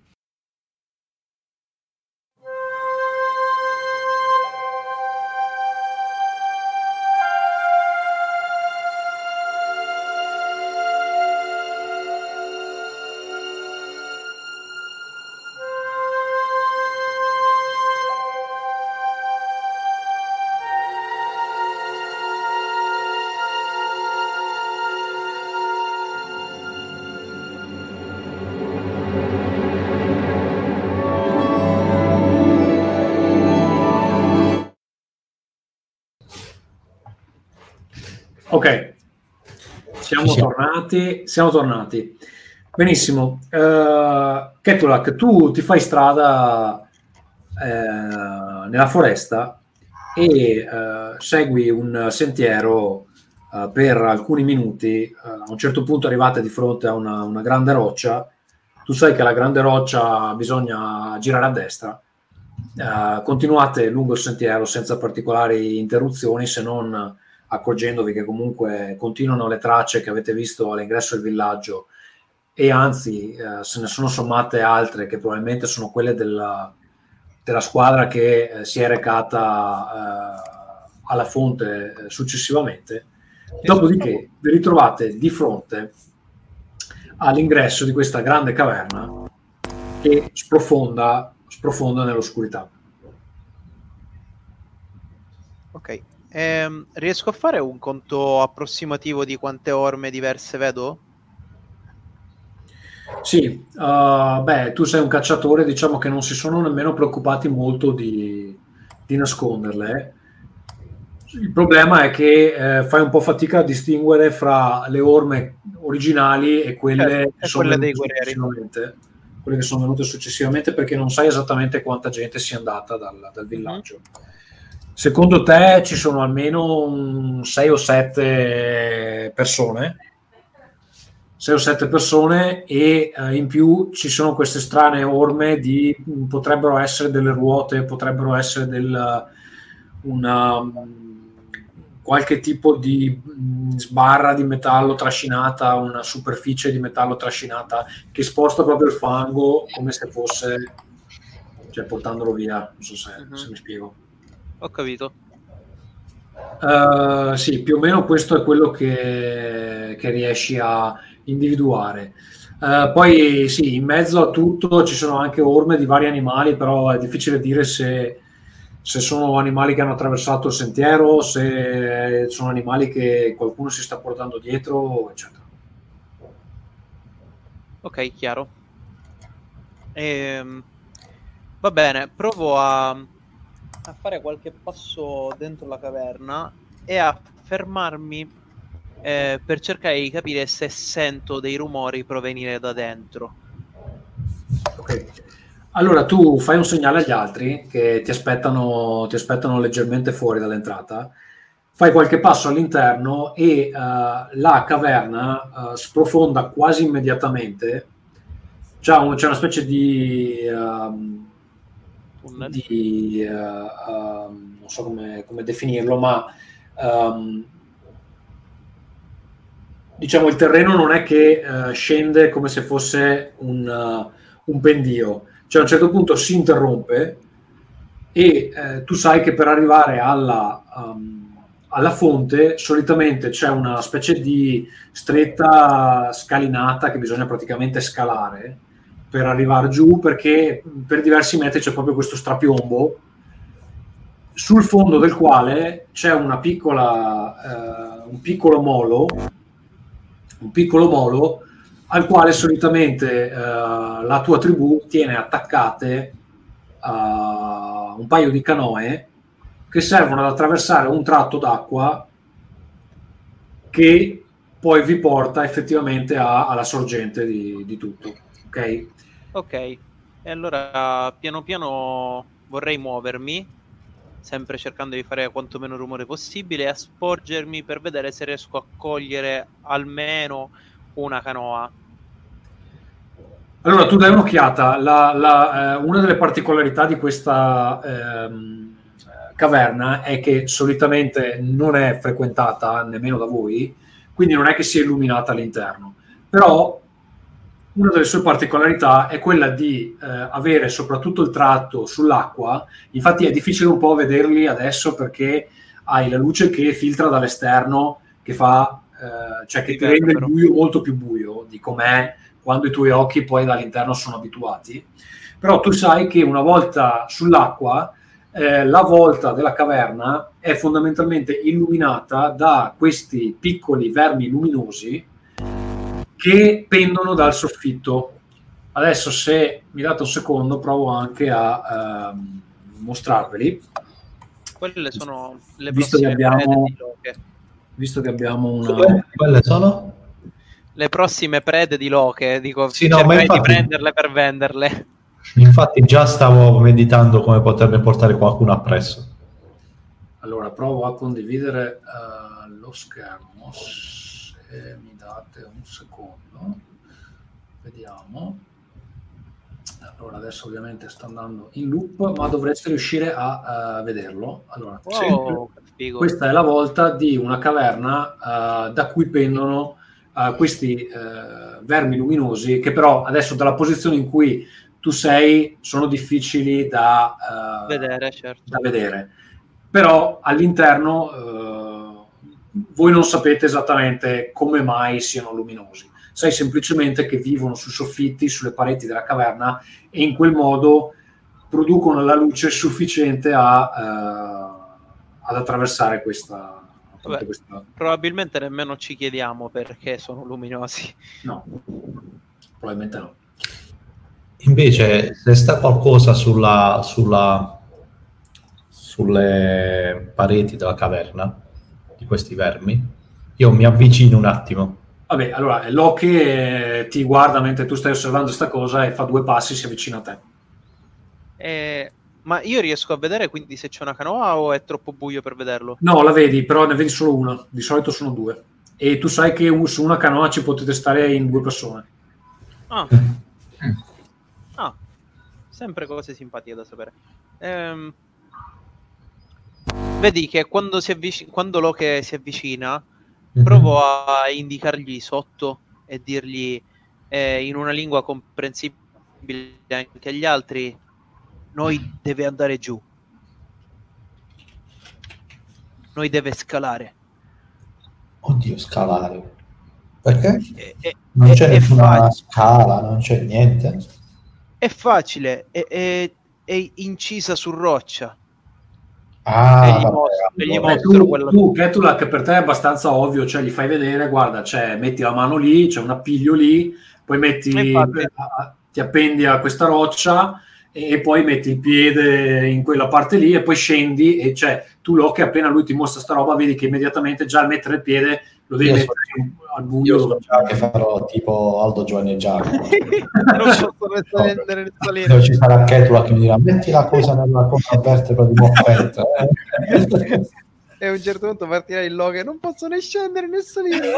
Tornati. Siamo tornati. Benissimo. Uh, Ketulak, tu ti fai strada eh, nella foresta e eh, segui un sentiero eh, per alcuni minuti. Eh, a un certo punto arrivate di fronte a una, una grande roccia. Tu sai che la grande roccia bisogna girare a destra. Eh, continuate lungo il sentiero senza particolari interruzioni se non accorgendovi che comunque continuano le tracce che avete visto all'ingresso del villaggio e anzi eh, se ne sono sommate altre che probabilmente sono quelle della, della squadra che eh, si è recata eh, alla fonte eh, successivamente. Dopodiché vi ritrovate di fronte all'ingresso di questa grande caverna che sprofonda, sprofonda nell'oscurità. Ehm, riesco a fare un conto approssimativo di quante orme diverse vedo? Sì, uh, beh, tu sei un cacciatore, diciamo che non si sono nemmeno preoccupati molto di, di nasconderle. Il problema è che eh, fai un po' fatica a distinguere fra le orme originali e quelle, Certo, che sono quelle. Quelle che sono venute successivamente perché non sai esattamente quanta gente sia andata dal, Mhm. dal villaggio. Secondo te ci sono almeno 6 o 7 persone? 6 o 7 persone e eh, in più ci sono queste strane orme di potrebbero essere delle ruote, potrebbero essere del, una qualche tipo di mh, sbarra di metallo trascinata, una superficie di metallo trascinata che sposta proprio il fango come se fosse cioè portandolo via, non so se, Mhm. se mi spiego. Ho capito. Uh, sì, più o meno questo è quello che, che riesci a individuare. Uh, poi sì, in mezzo a tutto ci sono anche orme di vari animali, però è difficile dire se, se sono animali che hanno attraversato il sentiero, se sono animali che qualcuno si sta portando dietro, eccetera. Ok, chiaro. Ehm, va bene, provo a, a fare qualche passo dentro la caverna e a fermarmi eh, per cercare di capire se sento dei rumori provenire da dentro. Ok. Allora tu fai un segnale agli altri che ti aspettano, ti aspettano leggermente fuori dall'entrata, fai qualche passo all'interno e eh, la caverna eh, sprofonda quasi immediatamente. C'è, un- c'è una specie di, ehm, Tunnel. di, eh, ehm, non so come, come definirlo, ma ehm, diciamo il terreno non è che eh, scende come se fosse un, eh, un pendio, cioè a un certo punto si interrompe e tu sai che per arrivare alla, um, alla fonte solitamente c'è una specie di stretta scalinata che bisogna praticamente scalare per arrivare giù perché per diversi metri c'è proprio questo strapiombo sul fondo del quale c'è una piccola, eh, un piccolo molo, un piccolo molo al quale solitamente eh, la tua tribù tiene attaccate eh, un paio di canoe che servono ad attraversare un tratto d'acqua che poi vi porta effettivamente a- alla sorgente di, di tutto. Ok? Ok, e allora piano piano vorrei muovermi, sempre cercando di fare quanto meno rumore possibile, e a sporgermi per vedere se riesco a cogliere almeno una canoa. Allora, tu dai un'occhiata. La- la, eh, una delle particolarità di questa ehm, caverna è che solitamente non è frequentata nemmeno da voi, quindi non è che sia illuminata all'interno. Però una delle sue particolarità è quella di eh, avere soprattutto il tratto sull'acqua. Infatti è difficile un po' vederli adesso perché hai la luce che filtra dall'esterno, che fa, eh, cioè che ti rende il buio molto più buio di com'è quando i tuoi occhi poi dall'interno sono abituati. Però tu sai che una volta sull'acqua, eh, la volta della caverna è fondamentalmente illuminata da questi piccoli vermi luminosi che pendono dal soffitto. Adesso, se mi date un secondo, provo anche a ehm, mostrarveli, Quelle sono le Visto che prossime abbiamo- prede di Loche. visto che abbiamo una. Quelle, sono? Le prossime prede di Loche, dico, Sì, no, ma cercare di infatti- prenderle per venderle. Infatti già stavo meditando come potermi portare qualcuno appresso. Allora, provo a condividere eh, lo schermo. Se mi date un secondo, vediamo. Allora, adesso ovviamente sta andando in loop, ma dovreste riuscire a eh, vederlo. Allora, Wow, questa è la volta di una caverna eh, da cui pendono eh, questi eh, vermi luminosi, che però adesso dalla posizione in cui tu sei sono difficili da eh, Vedere, certo. da vedere. Però all'interno eh, voi non sapete esattamente come mai siano luminosi. Sai semplicemente che vivono sui soffitti, sulle pareti della caverna e in quel modo producono la luce sufficiente a, eh, ad attraversare questa, Vabbè. questa- Probabilmente nemmeno ci chiediamo perché sono luminosi. No, probabilmente no. Invece, se sta qualcosa sulla, sulla- sulle pareti della caverna di questi vermi, io mi avvicino un attimo. Vabbè, allora Loki eh, ti guarda mentre tu stai osservando questa cosa e fa due passi e si avvicina a te. Eh, ma io riesco a vedere quindi se c'è una canoa o è troppo buio per vederlo? No, la vedi, però ne vedi solo una. Di solito sono due. E tu sai che su una canoa ci potete stare in due persone. Ah. Ah, sempre cose simpatiche da sapere. Ehm, vedi che quando, si avvic- quando Loki si avvicina, provo a indicargli sotto e dirgli eh, in una lingua comprensibile anche agli altri: Noi deve andare giù. Noi deve scalare. Oddio, scalare. Perché? E- Non è- c'è è nessuna scala, non c'è niente. È facile, è, è- è incisa su roccia. Ah, E gli vabbè, tu, quella- tu Ketula, che per te è abbastanza ovvio, cioè gli fai vedere, guarda, c'è, metti la mano lì, c'è un appiglio lì, poi metti, Infatti. ti appendi a questa roccia e, e poi metti il piede in quella parte lì e poi scendi e cioè tu Loki appena lui ti mostra sta roba vedi che immediatamente già al mettere il piede lo devi Io mettere so- al buio Io so già che farò tipo Aldo Giovanni e Giacomo. non posso né scendere né salire. Dove ci sarà Ketula che mi dirà metti la cosa nella cosa vertebra di Moffett. eh." E a un certo punto partirà il log e non posso né scendere né salire.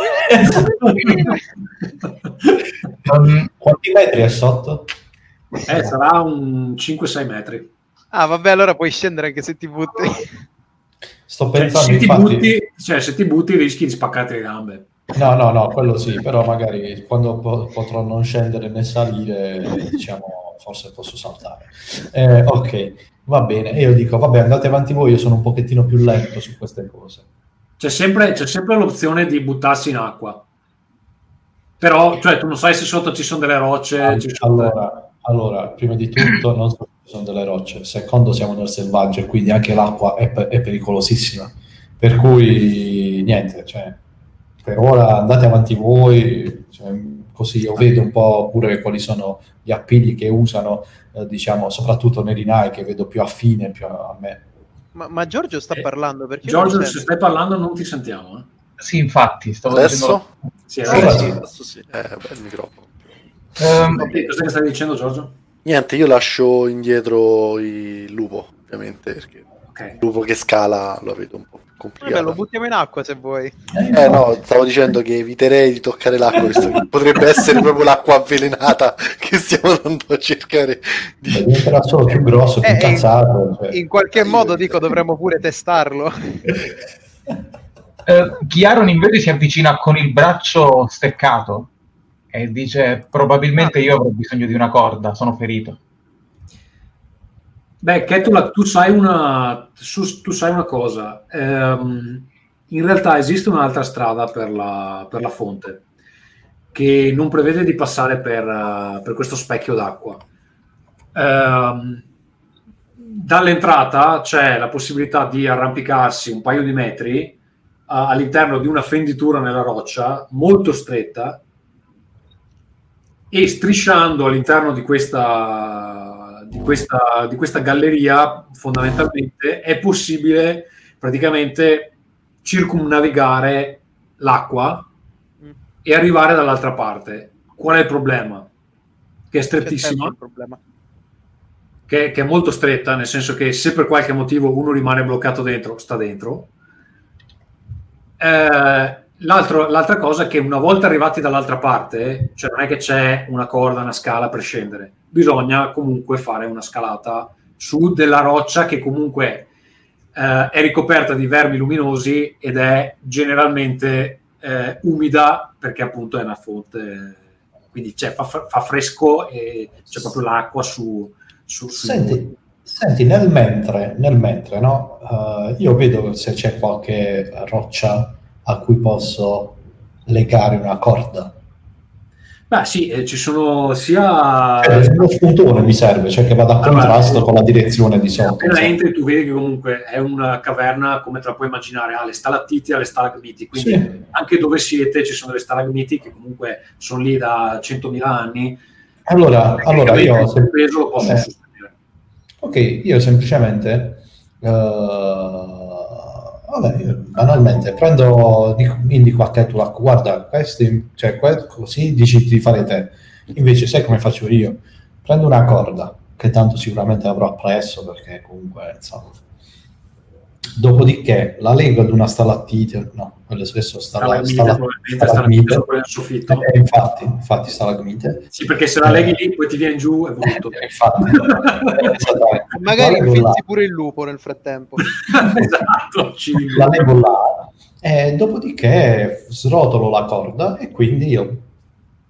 Um, quanti metri è sotto? Eh, sarà un 5-6 metri. ah, vabbè, allora puoi scendere anche se ti butti. Sto Cioè, pensando se, ti infatti... butti, cioè, se ti butti rischi di spaccarti le gambe. No, no, no, quello sì, però magari quando po- potrò non scendere né salire, diciamo, forse posso saltare. Eh, ok, va bene. E io dico, vabbè, andate avanti voi, io sono un pochettino più lento su queste cose. C'è sempre, c'è sempre l'opzione di buttarsi in acqua. Però, cioè, tu non sai se sotto ci sono delle rocce. ci sono Allora, allora, prima di tutto non so sono delle rocce, secondo siamo nel selvaggio e quindi anche l'acqua è, è pericolosissima. Per cui niente, cioè, per ora andate avanti voi, cioè, così io vedo un po' pure quali sono gli appigli che usano, eh, diciamo, soprattutto Nerinai che vedo più affine più a me. Ma, ma Giorgio sta Eh, parlando perché Giorgio, se stai parlando non ti sentiamo. Eh. Sì, infatti, stavo Adesso? dicendo... Sì, adesso- sì, adesso sì. Eh, beh, il microfono. Cos'è che stavi dicendo, Giorgio? Niente, io lascio indietro il lupo, ovviamente, perché Ok. il lupo che scala lo vedo un po' più Vabbè, complicato. lo buttiamo in acqua se vuoi. Eh no, stavo dicendo che eviterei di toccare l'acqua, visto che potrebbe essere proprio l'acqua avvelenata che stiamo andando a cercare di... Diventerà solo più grosso, più Eh, incazzato. cioè. In qualche modo dico dovremmo pure testarlo. eh, Chiaron invece si avvicina con il braccio steccato e dice probabilmente io avrò bisogno di una corda, sono ferito. Beh, Ketula, tu sai una, su- tu sai una cosa. Ehm, in realtà esiste un'altra strada per la, per la fonte che non prevede di passare per, eh, per questo specchio d'acqua. Ehm, dall'entrata c'è la possibilità di arrampicarsi un paio di metri eh, all'interno di una fenditura nella roccia molto stretta e strisciando all'interno di questa, di questa, di questa galleria fondamentalmente è possibile praticamente circumnavigare l'acqua Mm. e arrivare dall'altra parte. Qual è il problema? Che è strettissima, che, che è molto stretta, nel senso che se per qualche motivo uno rimane bloccato dentro, sta dentro. Eh, l'altra cosa è che una volta arrivati dall'altra parte, cioè non è che c'è una corda, una scala per scendere, bisogna comunque fare una scalata su della roccia che comunque eh, è ricoperta di vermi luminosi ed è generalmente eh, umida perché appunto è una fonte, quindi c'è- fa, fa fresco e c'è proprio l'acqua su, su, su- Senti, senti, nel mentre, nel mentre no? Eh, io vedo se c'è qualche roccia a cui posso legare una corda. Beh sì, eh, ci sono sia... Cioè, uno spuntone mi serve, cioè che vada a Allora, contrasto eh, con la direzione di sotto. Appena entri tu vedi che comunque è una caverna, come te la puoi immaginare, ha le stalattiti e le stalagmiti, quindi Sì. anche dove siete ci sono delle stalagmiti che comunque sono lì da 100.000 anni. Allora, allora io... Il peso lo possono eh, sostenere. Ok, io semplicemente, eh, vabbè, banalmente prendo, dico- indico a Ketulak, guarda, questi, cioè, così dici di fare te. Invece, sai come faccio io? Prendo una corda, che tanto sicuramente avrò appresso, perché comunque, insomma. Dopodiché la lego ad una stalattite, no, quello stesso stala- Stalagmite, stala- probabilmente stalagmite. stalagmite quella del soffitto. Eh, infatti, infatti stalagmite. Sì, perché se la leghi lì poi ti viene giù è brutto. Eh, infatti. Magari infilzi pure il lupo nel frattempo. esatto, la levo là e dopodiché srotolo la corda e quindi io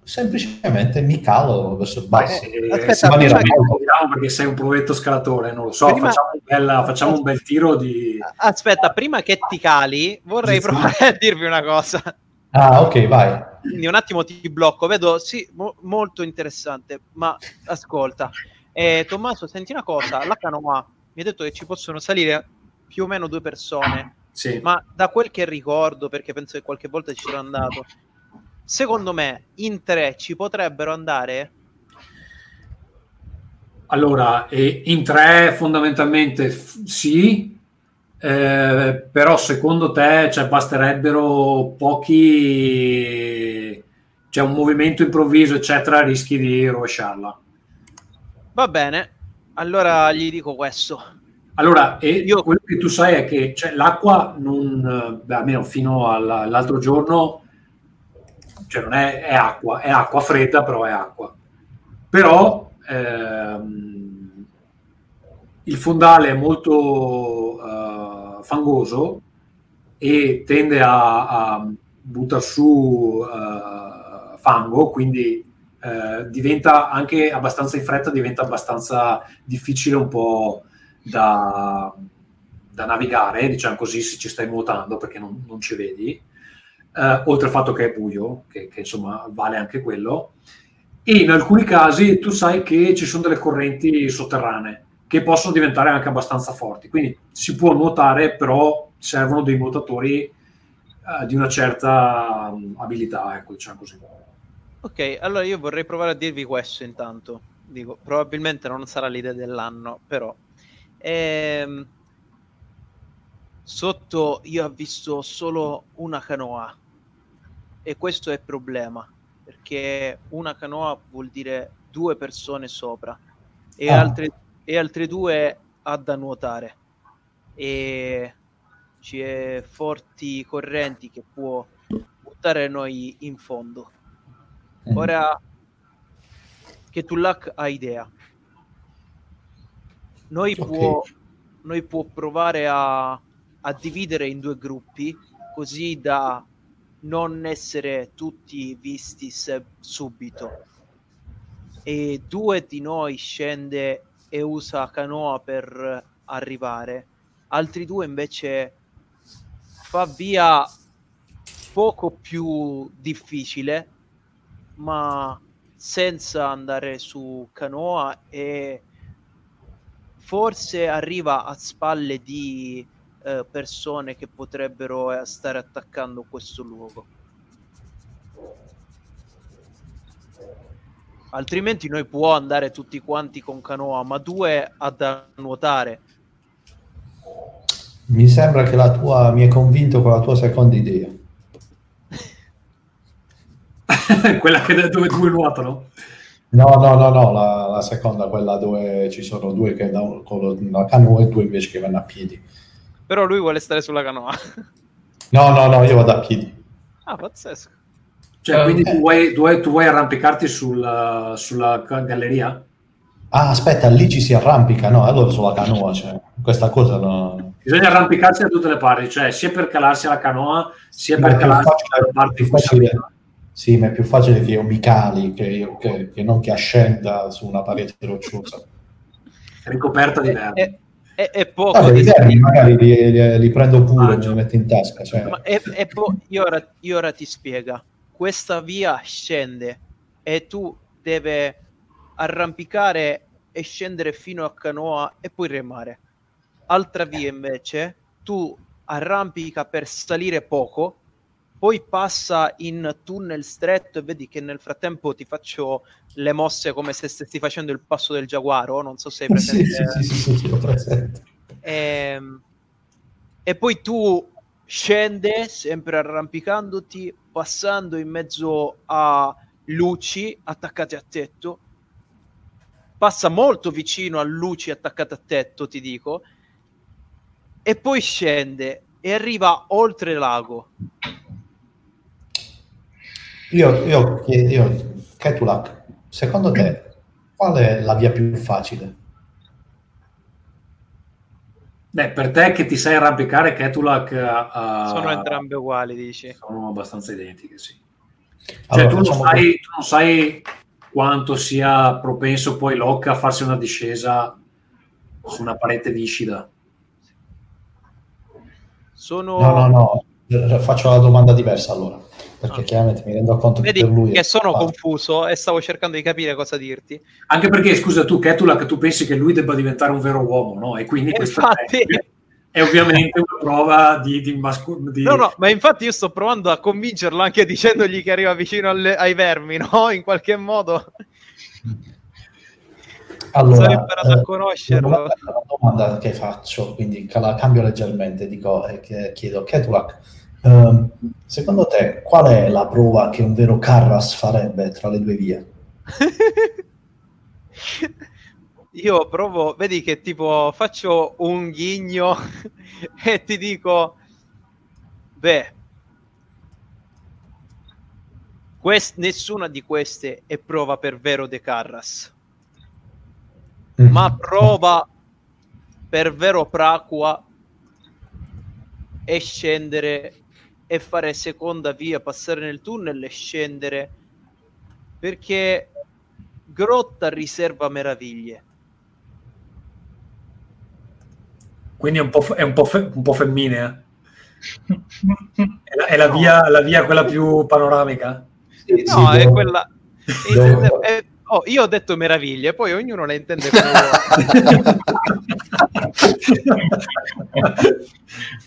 semplicemente mi calo verso il basso Eh, aspetta, che- molto- Vediamo perché sei un provetto scalatore, non lo so, Prima- facciamo, un bel, facciamo un bel tiro di... Aspetta, prima che ti cali, vorrei Sì. provare a dirvi una cosa. ah ok vai Quindi un attimo ti blocco, vedo, sì, mo- molto interessante, ma ascolta. Eh, Tommaso, senti una cosa, la canoa mi ha detto che ci possono salire più o meno due persone, Sì. ma da quel che ricordo, perché penso che qualche volta ci sono andato, secondo me in tre ci potrebbero andare... Allora, e in tre fondamentalmente f- sì, eh, però secondo te cioè, basterebbero pochi, c'è un movimento improvviso, eccetera, rischi di rovesciarla. Va bene, allora gli dico questo. Allora, Io- quello che tu sai è che cioè, l'acqua, non, beh, almeno fino alla- all'altro giorno, cioè non è, è acqua, è acqua fredda, però è acqua. Però ehm, il fondale è molto eh, fangoso e tende a, a buttare su eh, fango, quindi eh, diventa anche abbastanza in fretta, diventa abbastanza difficile un po' da, da navigare, diciamo così, se ci stai nuotando perché non, non ci vedi, Eh, oltre al fatto che è buio, che, che, insomma vale anche quello. E in alcuni casi tu sai che ci sono delle correnti sotterranee che possono diventare anche abbastanza forti, quindi si può nuotare, però servono dei nuotatori eh, di una certa mm, abilità, ecco, diciamo così. Ok, allora io vorrei provare a dirvi questo intanto. Dico, probabilmente non sarà l'idea dell'anno, però. Ehm, sotto io ho visto solo una canoa e questo è il problema, perché una canoa vuol dire due persone sopra e, Ah. altre, e altre due ha da nuotare e c'è forti correnti che può buttare noi in fondo. Ora che Tullac ha idea. Noi, Ok. può, noi può provare a, a dividere in due gruppi così da non essere tutti visti subito. E due di noi scende e usa canoa per arrivare, altri due invece fa via poco più difficile ma senza andare su canoa e forse arriva a spalle di eh, persone che potrebbero eh, stare attaccando questo luogo. Altrimenti noi può andare tutti quanti con canoa, ma due ha da nuotare. mi sembra che la tua mi hai convinto con la tua seconda idea Quella che dove due nuotano. no no no no la, la seconda quella dove ci sono due che da- con la canoa e due invece che vanno a piedi Però lui vuole stare sulla canoa. no no no io vado a piedi ah, pazzesco. Cioè, Eh, quindi eh. tu vuoi, tu vuoi- tu vuoi arrampicarti sul- sulla galleria? ah aspetta lì ci si arrampica no allora sulla canoa cioè, questa cosa no Bisogna arrampicarsi da tutte le parti, cioè sia per calarsi alla canoa, sia per ma è più calarsi facile- dalla parte facile-. Sì, ma è più facile che io mi cali che, io- che- che non che ascenda su una parete rocciosa. ricoperta di verde. È, è- poco di- vermi magari li, li- li prendo pure Ah, e me li metto in tasca. Cioè. È- è po- io, ora, io ora ti spiego. Questa via scende e tu deve arrampicare e scendere fino a canoa e poi remare. Altra via invece, tu arrampica per salire poco, poi passa in tunnel stretto e vedi che nel frattempo ti faccio le mosse come se stessi facendo il passo del giaguaro, non so se hai presente. Sì, sì, sì, sì, lo presente. E, Ehm, e poi tu scende sempre arrampicandoti, passando in mezzo a luci attaccate a tetto. Passa molto vicino a luci attaccate a tetto, ti dico. E poi scende e arriva oltre lago. Io, io, chiedo- io Ketulak, secondo te qual è la via più facile? Beh, per te che ti sai arrampicare, Ketulak uh, Sono entrambe uguali, dici. sono abbastanza identiche, sì. Cioè, Allora, tu, non sai, tu non sai quanto sia propenso poi Locke a farsi una discesa su una parete viscida. Sono... No, no, no, eh, faccio la domanda diversa allora, perché Ah. chiaramente mi rendo conto Vedi che per lui... che sono facile. confuso e stavo cercando di capire cosa dirti. Anche perché, scusa, tu, Ketulak, tu pensi che lui debba diventare un vero uomo, no? E quindi E questa infatti- è, è ovviamente una prova di, di, masco- di- No, no, ma infatti io sto provando a convincerlo anche dicendogli che arriva vicino alle- ai vermi, no? In qualche modo. Allora, Sono imparato a eh, conoscerlo. La domanda, la domanda che faccio, quindi cambio leggermente, dico, e che chiedo, Ketulak, ehm, secondo te qual è la prova che un vero Carras farebbe tra le due vie? Io provo, vedi che tipo faccio un ghigno e ti dico, beh, quest- nessuna di queste è prova per vero De Carras, ma prova per vero Praqua e scendere e fare seconda via, passare nel tunnel e scendere perché Grotta riserva meraviglie. Quindi è un po', è un po', fe- un po' femminea. È la, è la via, la via quella più panoramica. Sì, No, sì, è devo- quella. intende- è- oh, io ho detto meraviglie, poi ognuno le intende come.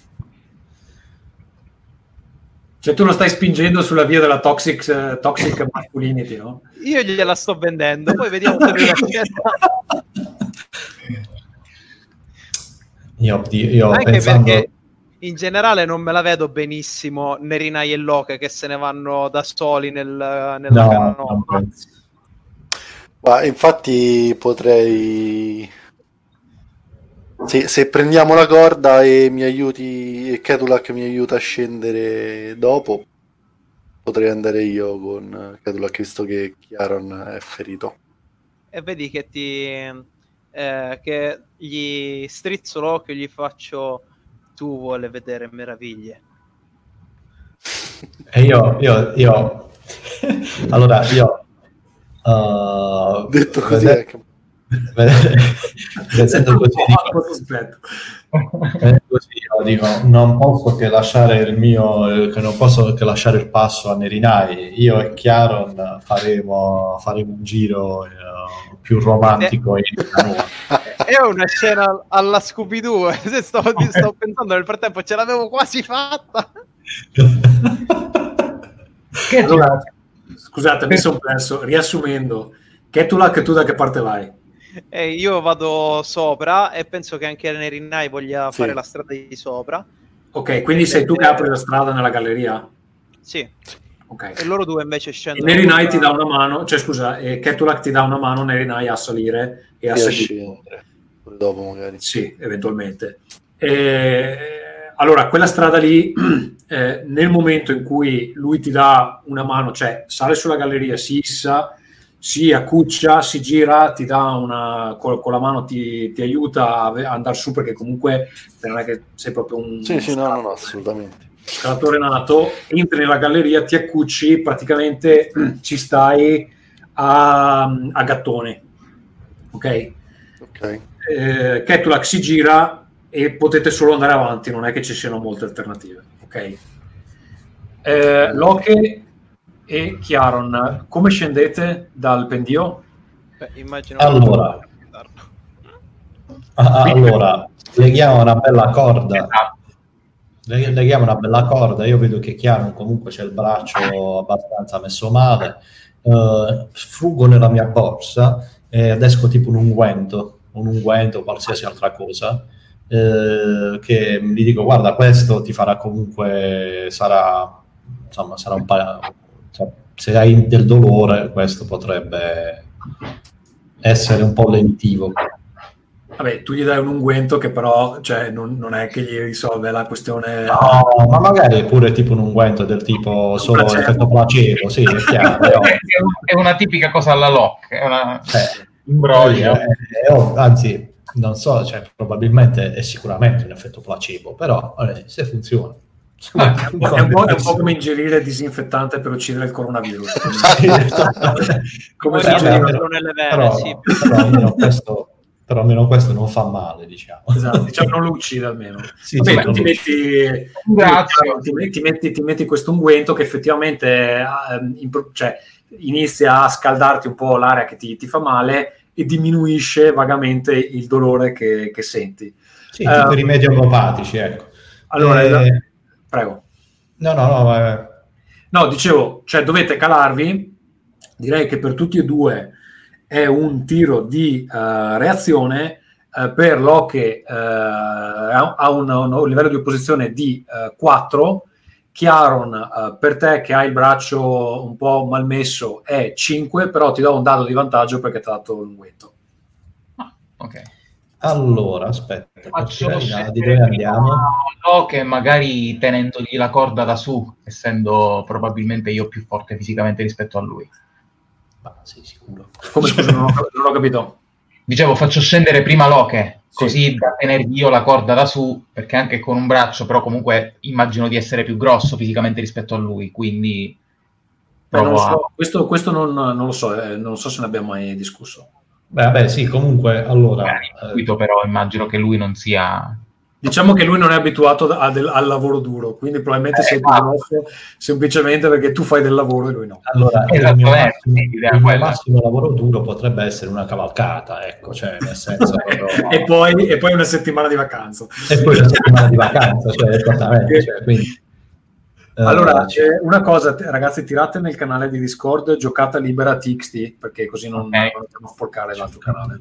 Cioè tu lo stai spingendo sulla via della toxic, eh, toxic masculinity, no? Io gliela sto vendendo, poi vediamo se l'accetta. Io, io Anche pensando... perché in generale non me la vedo benissimo Nerinai e Loke che se ne vanno da soli nel, nella No. Ma infatti potrei... Se, se prendiamo la corda e mi aiuti, e Ketulak mi aiuta a scendere dopo, potrei andare io con Ketulak, visto che Chiaron è ferito. e vedi che ti eh, che gli strizzo l'occhio e gli faccio tu vuole vedere meraviglie E io, io, io... allora, io... uh, Detto così, vede- vedendo così, dico, così, io dico, non posso che lasciare il mio, eh, che non posso che lasciare il passo a Nerinai. Io e Chiaron faremo, faremo un giro eh, più romantico è una scena alla Scooby-Doo Se stavo, stavo pensando nel frattempo ce l'avevo quasi fatta Che Allora, scusate, mi sono perso. Riassumendo, Ketulak, tu da che parte vai? E io vado sopra e penso che anche Nerinai voglia Sì. fare la strada di sopra Ok, quindi sei tu che apri la strada nella galleria? sì e Ok. loro due invece E scendono Nerinai ti dà una mano, cioè scusa, e Ketulak ti dà una mano, Nerinai a salire e a seguire. scendere. Pure dopo magari. Sì, eventualmente. Eh, allora, quella strada lì, eh, nel momento in cui lui ti dà una mano, cioè sale sulla galleria, si issa, si accuccia, si gira, ti dà una, con, con la mano ti, ti aiuta a andare su perché comunque non è che sei proprio un Sì, sì, no, no, no, assolutamente. scalatore nato, entri nella galleria, ti accucci, praticamente ci stai a, a gattone. Ok? Ok. eh, Ketulak si gira e potete solo andare avanti, non è che ci siano molte alternative. Ok. Eh, Loki, e Chiaron, come scendete dal pendio? Beh, immagino Allora. Ah, allora, leghiamo una bella corda. Esatto. Le- Leghiamo una bella corda. Io vedo che Chiaro comunque c'è il braccio abbastanza messo male. Eh, frugo nella mia borsa e adesco tipo un unguento, un unguento, qualsiasi altra cosa. eh, che gli dico: Guarda, questo ti farà comunque, sarà insomma, sarà un pa- cioè, se hai del dolore, questo potrebbe essere un po' lentivo. Vabbè, tu gli dai un unguento che però cioè, non, non è che gli risolve la questione. No, ma magari è pure tipo un unguento del tipo solo placebo. effetto placebo, sì, è chiaro. è. È un- è una tipica cosa alla lock, è una Eh, imbroglio. è ovvio, anzi, non so, cioè, probabilmente è sicuramente un effetto placebo, però vabbè, se funziona. Ah, è, un po', è un po'- è un po' come ingerire disinfettante per uccidere il coronavirus. Esatto. Come sono nelle vene, però, sì. però almeno questo, però almeno questo non fa male, diciamo. Esatto, diciamo non lo uccide almeno. Sì, Vabbè, sì, ti metti, ti, metti, ti metti- ti metti questo unguento che effettivamente ehm, cioè, inizia a scaldarti un po' l'area che ti, ti fa male e diminuisce vagamente il dolore che, che senti. Sì, tipo i rimedi omopatici, ecco. Allora, Eh, prego. no, no, no, eh, No, dicevo, cioè dovete calarvi. Direi che per tutti e due è un tiro di eh, reazione. eh, per Loche eh, ha un, un livello di opposizione di eh, 4. Chiaron, per te che hai il braccio un po' malmesso, è 5, però ti do un dado di vantaggio perché ti ha dato l'unguento. Ok. Allora, aspetta, Faccio perché, scendere di dove andiamo? No, che magari tenendogli la corda da su, essendo probabilmente io più forte fisicamente rispetto a lui. Ma sì, sicuro. Come scusa, non ho, non ho capito. Dicevo, faccio scendere prima Loche, Sì. così da tenergli io la corda da su, perché anche con un braccio, però comunque immagino di essere più grosso fisicamente rispetto a lui, quindi Beh, non so, questo questo non, non lo so, eh, non so se ne abbiamo mai discusso. Beh, vabbè, sì, comunque, allora... eh, intuito, però immagino che lui non sia... Diciamo che lui non è abituato a del- al lavoro duro, quindi probabilmente Eh, sei esatto. grosso semplicemente perché tu fai del lavoro e lui no. Allora, il Esatto, mio, eh, massimo, è il mio massimo lavoro duro potrebbe essere una cavalcata, ecco, cioè nel senso proprio- e, poi, e poi una settimana di vacanza. e poi una settimana di vacanza, cioè esattamente, cioè, quindi, Allora, cioè, c'è una cosa, ragazzi, tirate nel canale di Discord giocata libera TXT, perché così non, Ok. non dobbiamo sporcare l'altro canale.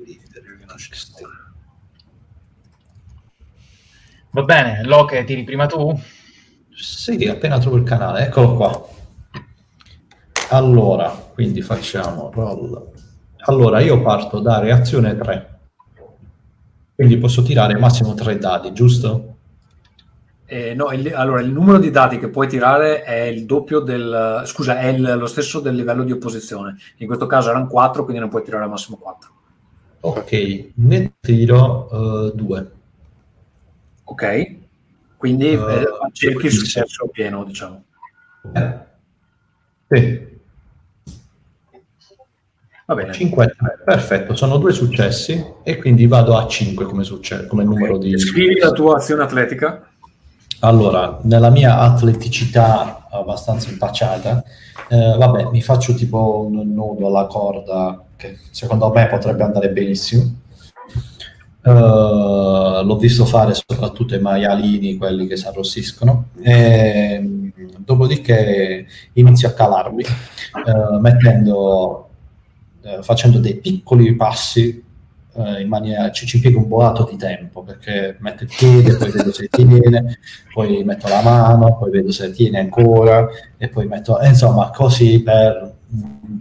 Va bene, Loche, tiri prima tu? sì, appena trovo il canale, eccolo qua. Allora, quindi facciamo roll. Allora, io parto da reazione 3. Quindi posso tirare massimo 3 dadi, giusto? Eh, no, il, allora, il numero di dati che puoi tirare è il doppio del... scusa, è il- lo stesso del livello di opposizione. In questo caso erano 4, quindi ne puoi tirare al massimo 4. Ok, ne tiro 2. Ok? Quindi Eh, eh, cerchi il successo pieno, diciamo. Sì. Va bene. 5 perfetto, sono due successi e quindi vado a 5 come, succe- come numero di... Scrivi la tua azione atletica. Allora, nella mia atleticità abbastanza impacciata, eh, vabbè, mi faccio tipo un nodo alla corda che secondo me potrebbe andare benissimo. Eh, l'ho visto fare soprattutto i maialini, quelli che si arrossiscono. E, dopodiché inizio a calarmi, eh, mettendo, eh, facendo dei piccoli passi eh, in maniera ci, ci impiego un boato di tempo perché metto il piede, poi vedo se tiene, poi metto la mano, poi vedo se tiene ancora e poi metto, eh, insomma, così per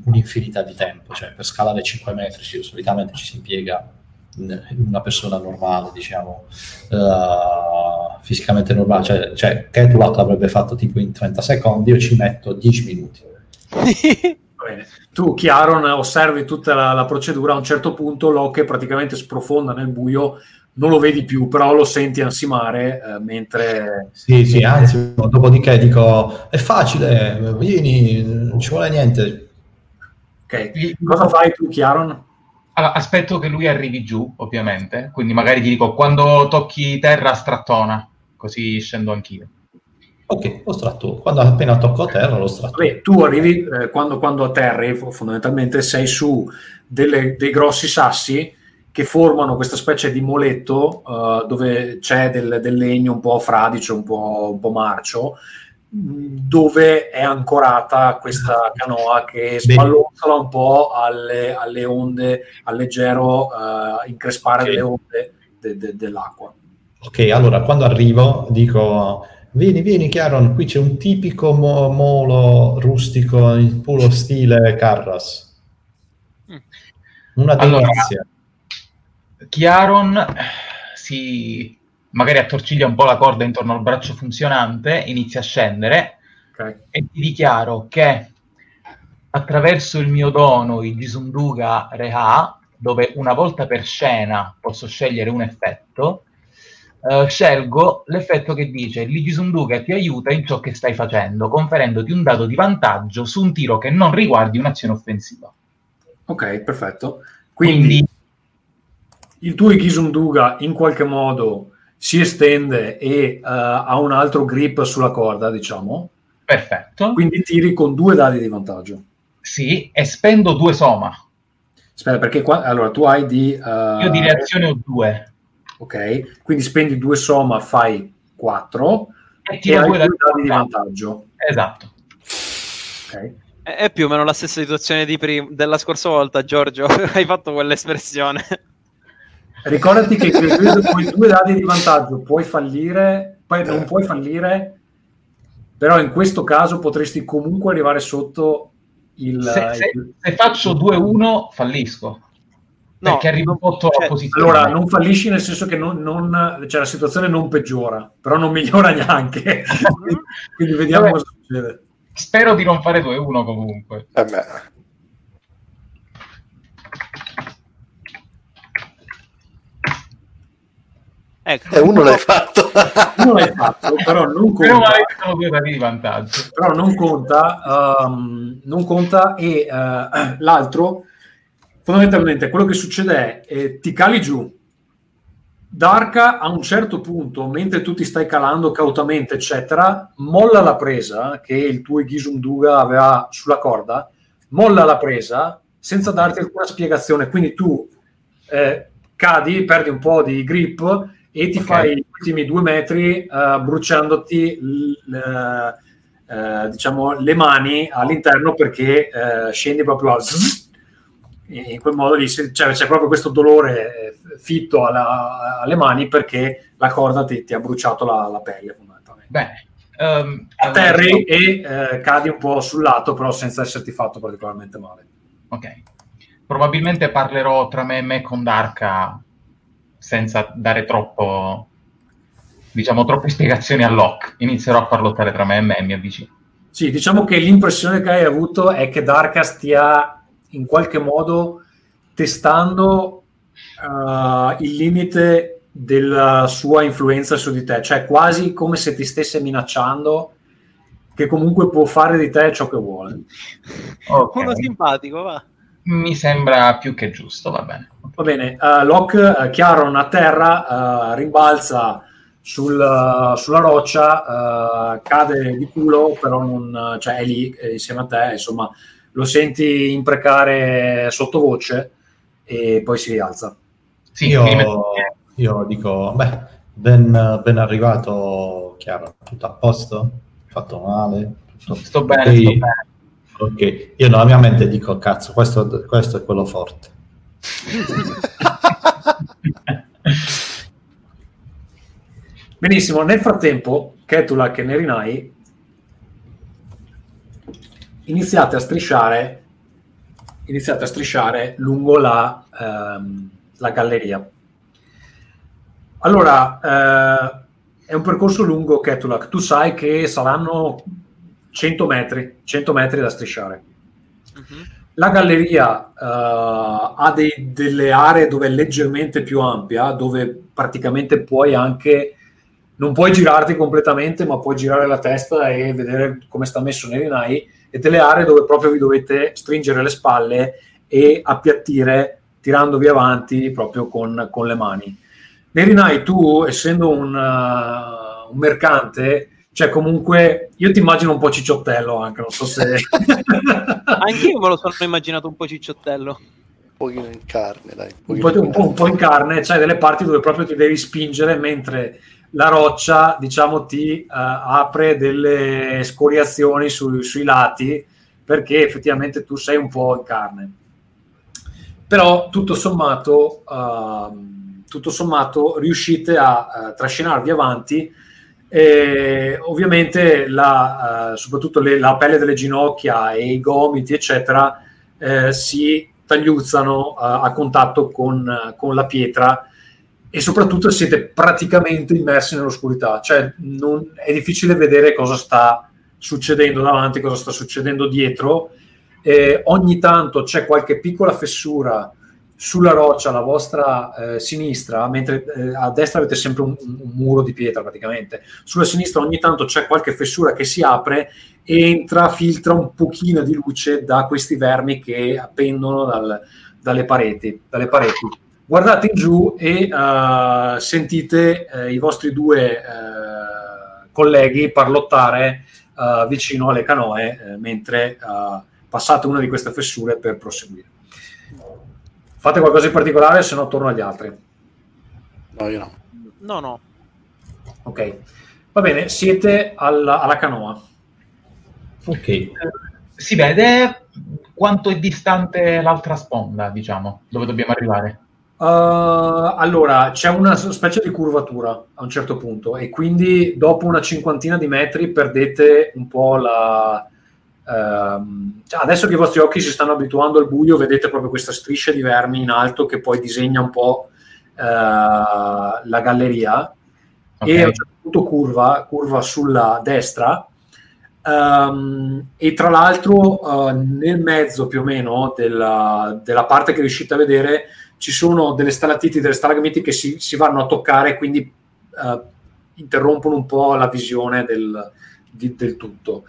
un'infinità di tempo, cioè per scalare 5 metri ci- solitamente ci si impiega una persona normale, diciamo, eh, fisicamente normale, cioè, cioè Ketulat l'avrebbe fatto tipo in 30 secondi, io ci metto 10 minuti. Va bene. Tu, Chiaron, osservi tutta la, la procedura. A un certo punto Locke praticamente sprofonda nel buio, non lo vedi più, però lo senti ansimare eh, mentre... Sì, sì, anzi, dopodiché dico, è facile, vieni, non ci vuole niente. Ok, cosa fai tu, Chiaron? Allora, aspetto che lui arrivi giù, ovviamente, quindi magari ti dico quando tocchi terra strattona, così scendo anch'io. Ok, lo stratto. Quando appena tocco a terra lo stratto. Vabbè, tu arrivi eh, quando, quando atterri, fondamentalmente sei su delle- dei grossi sassi che formano questa specie di moletto eh, dove c'è del, del legno un po' fradicio, un po', un po' marcio, dove è ancorata questa canoa che spallottola un po' alle, alle onde, al leggero eh, increspare Ok. delle onde de- de- dell'acqua. Ok, allora quando arrivo dico: Vieni, vieni, Chiaron, qui c'è un tipico mo- molo rustico in puro stile Carras. Una Allora, delizia. Chiaron si magari attorciglia un po' la corda intorno al braccio funzionante, inizia a scendere ok? e ti dichiaro che attraverso il mio dono, il Gisunduga Reha, dove una volta per scena posso scegliere un effetto, eh, scelgo l'effetto che dice l'Igisunduga ti aiuta in ciò che stai facendo, conferendoti un dato di vantaggio su un tiro che non riguardi un'azione offensiva. Ok, perfetto. Quindi, Quindi, il tuo Ikisunduga in qualche modo si estende e eh, ha un altro grip sulla corda, diciamo. perfetto. Quindi tiri con due dadi di vantaggio. Sì, e spendo due soma. Aspetta, perché qua allora tu hai di. eh, Io di reazione ho due. Ok, quindi spendi due somma, fai 4 E e hai due dadi di vantaggio. Esatto. Ok. È, più o meno la stessa situazione di prim- della scorsa volta, Giorgio. Hai fatto quell'espressione. Ricordati che con i due, con i due dadi di vantaggio puoi fallire, poi non puoi fallire, però in questo caso potresti comunque arrivare sotto il... Se, se- il- se faccio 2-1 fallisco. No, perché arrivo sotto cioè, la posizione. Allora, non fallisci nel senso che non, non- cioè, la situazione non peggiora, però non migliora neanche. Quindi vediamo Vabbè. cosa succede. Spero di non fare 2-1 comunque. Eh beh, Ecco. eh, uno l'hai fatto. Non l'hai fatto, però non conta. magari sono due dati di vantaggio. però non conta, ehm, non conta e eh, l'altro fondamentalmente quello che succede è eh, ti cali giù Darka a un certo punto mentre tu ti stai calando cautamente eccetera molla la presa che il tuo Ghisumduga aveva sulla corda molla la presa senza darti alcuna spiegazione quindi tu eh, cadi perdi un po' di grip e ti Ok. fai gli ultimi due metri eh, bruciandoti l- eh, diciamo le mani all'interno perché eh, scendi proprio a zzz, e in quel modo lì cioè, c'è proprio questo dolore eh, fitto alla- alle mani perché la corda ti, ti ha bruciato la, la pelle fondamentalmente. Bene. ehm, atterri e eh, cadi un po' sul lato però senza esserti fatto particolarmente male Ok. Probabilmente parlerò tra me e me con Darka senza dare troppo, diciamo, troppe spiegazioni a Locke. Inizierò a far lottare tra me e me e mi avvicino. Sì, diciamo che l'impressione che hai avuto è che Darka stia in qualche modo testando eh, il limite della sua influenza su di te, cioè quasi come se ti stesse minacciando che comunque può fare di te ciò che vuole. Ok. Uno simpatico, va. Mi sembra più che giusto, va bene. Va bene, uh, Locke, eh, Chiaron a terra, eh, rimbalza sul, sulla roccia, cade di culo, però non, cioè è lì eh, insieme a te, insomma, lo senti imprecare sottovoce e poi si rialza. Sì, io, io dico, beh, ben, ben arrivato, chiaro, tutto a posto? Fatto male? Tutto- sto bene, ok? sto bene. Ok, io nella mia mente dico, cazzo, questo, questo è quello forte. Benissimo, nel frattempo, Ketulak e Nerinai iniziate a strisciare iniziate a strisciare lungo la, ehm, la galleria. Allora, eh, è un percorso lungo, Ketulak. Tu sai che saranno 100 metri, 100 metri da strisciare. Mhm. La galleria eh, ha dei- delle aree dove è leggermente più ampia, dove praticamente puoi anche, non puoi girarti completamente, ma puoi girare la testa e vedere come sta messo Nerinai, e delle aree dove proprio vi dovete stringere le spalle e appiattire tirandovi avanti proprio con, con le mani. Nerinai, tu essendo un, uh, un mercante, Cioè, comunque, io ti immagino un po' cicciottello anche, non so se... Anch'io me lo sono immaginato un po' cicciottello. Un pochino in carne, dai. un po', un, po', un po' in carne, c'hai delle parti dove proprio ti devi spingere mentre la roccia, diciamo, ti uh, apre delle scoriazioni su, sui lati perché effettivamente tu sei un po' in carne. Però tutto sommato, uh, tutto sommato riuscite a uh, trascinarvi avanti e ovviamente la, soprattutto le, la pelle delle ginocchia e i gomiti, eccetera, eh, si tagliuzzano a contatto con, con la pietra e soprattutto siete praticamente immersi nell'oscurità, cioè non, è difficile vedere cosa sta succedendo davanti, cosa sta succedendo dietro. Eh, ogni tanto c'è qualche piccola fessura sulla roccia alla vostra eh, sinistra, mentre eh, a destra avete sempre un, un, muro di pietra praticamente. Sulla sinistra ogni tanto c'è qualche fessura che si apre e entra, filtra un pochino di luce da questi vermi che appendono dal, dalle pareti. Dalle pareti guardate in giù e uh, sentite uh, i vostri due uh, colleghi parlottare vicino alle canoe mentre passate una di queste fessure per proseguire. Fate qualcosa di particolare, se no torno agli altri. No, io no. No, no. Ok, va bene, siete alla, alla canoa. Ok. Si vede quanto è distante l'altra sponda, diciamo, dove dobbiamo arrivare? Uh, allora, c'è una specie di curvatura a un certo punto e quindi dopo una cinquantina di metri perdete un po' la... Uh, adesso che i vostri occhi si stanno abituando al buio, vedete proprio questa striscia di vermi in alto che poi disegna un po' uh, la galleria okay. e a un certo punto curva, curva sulla destra um, e tra l'altro uh, nel mezzo più o meno della, della parte che riuscite a vedere ci sono delle stalattiti, delle stalagmiti che si, si vanno a toccare, quindi uh, interrompono un po' la visione del, di, del tutto.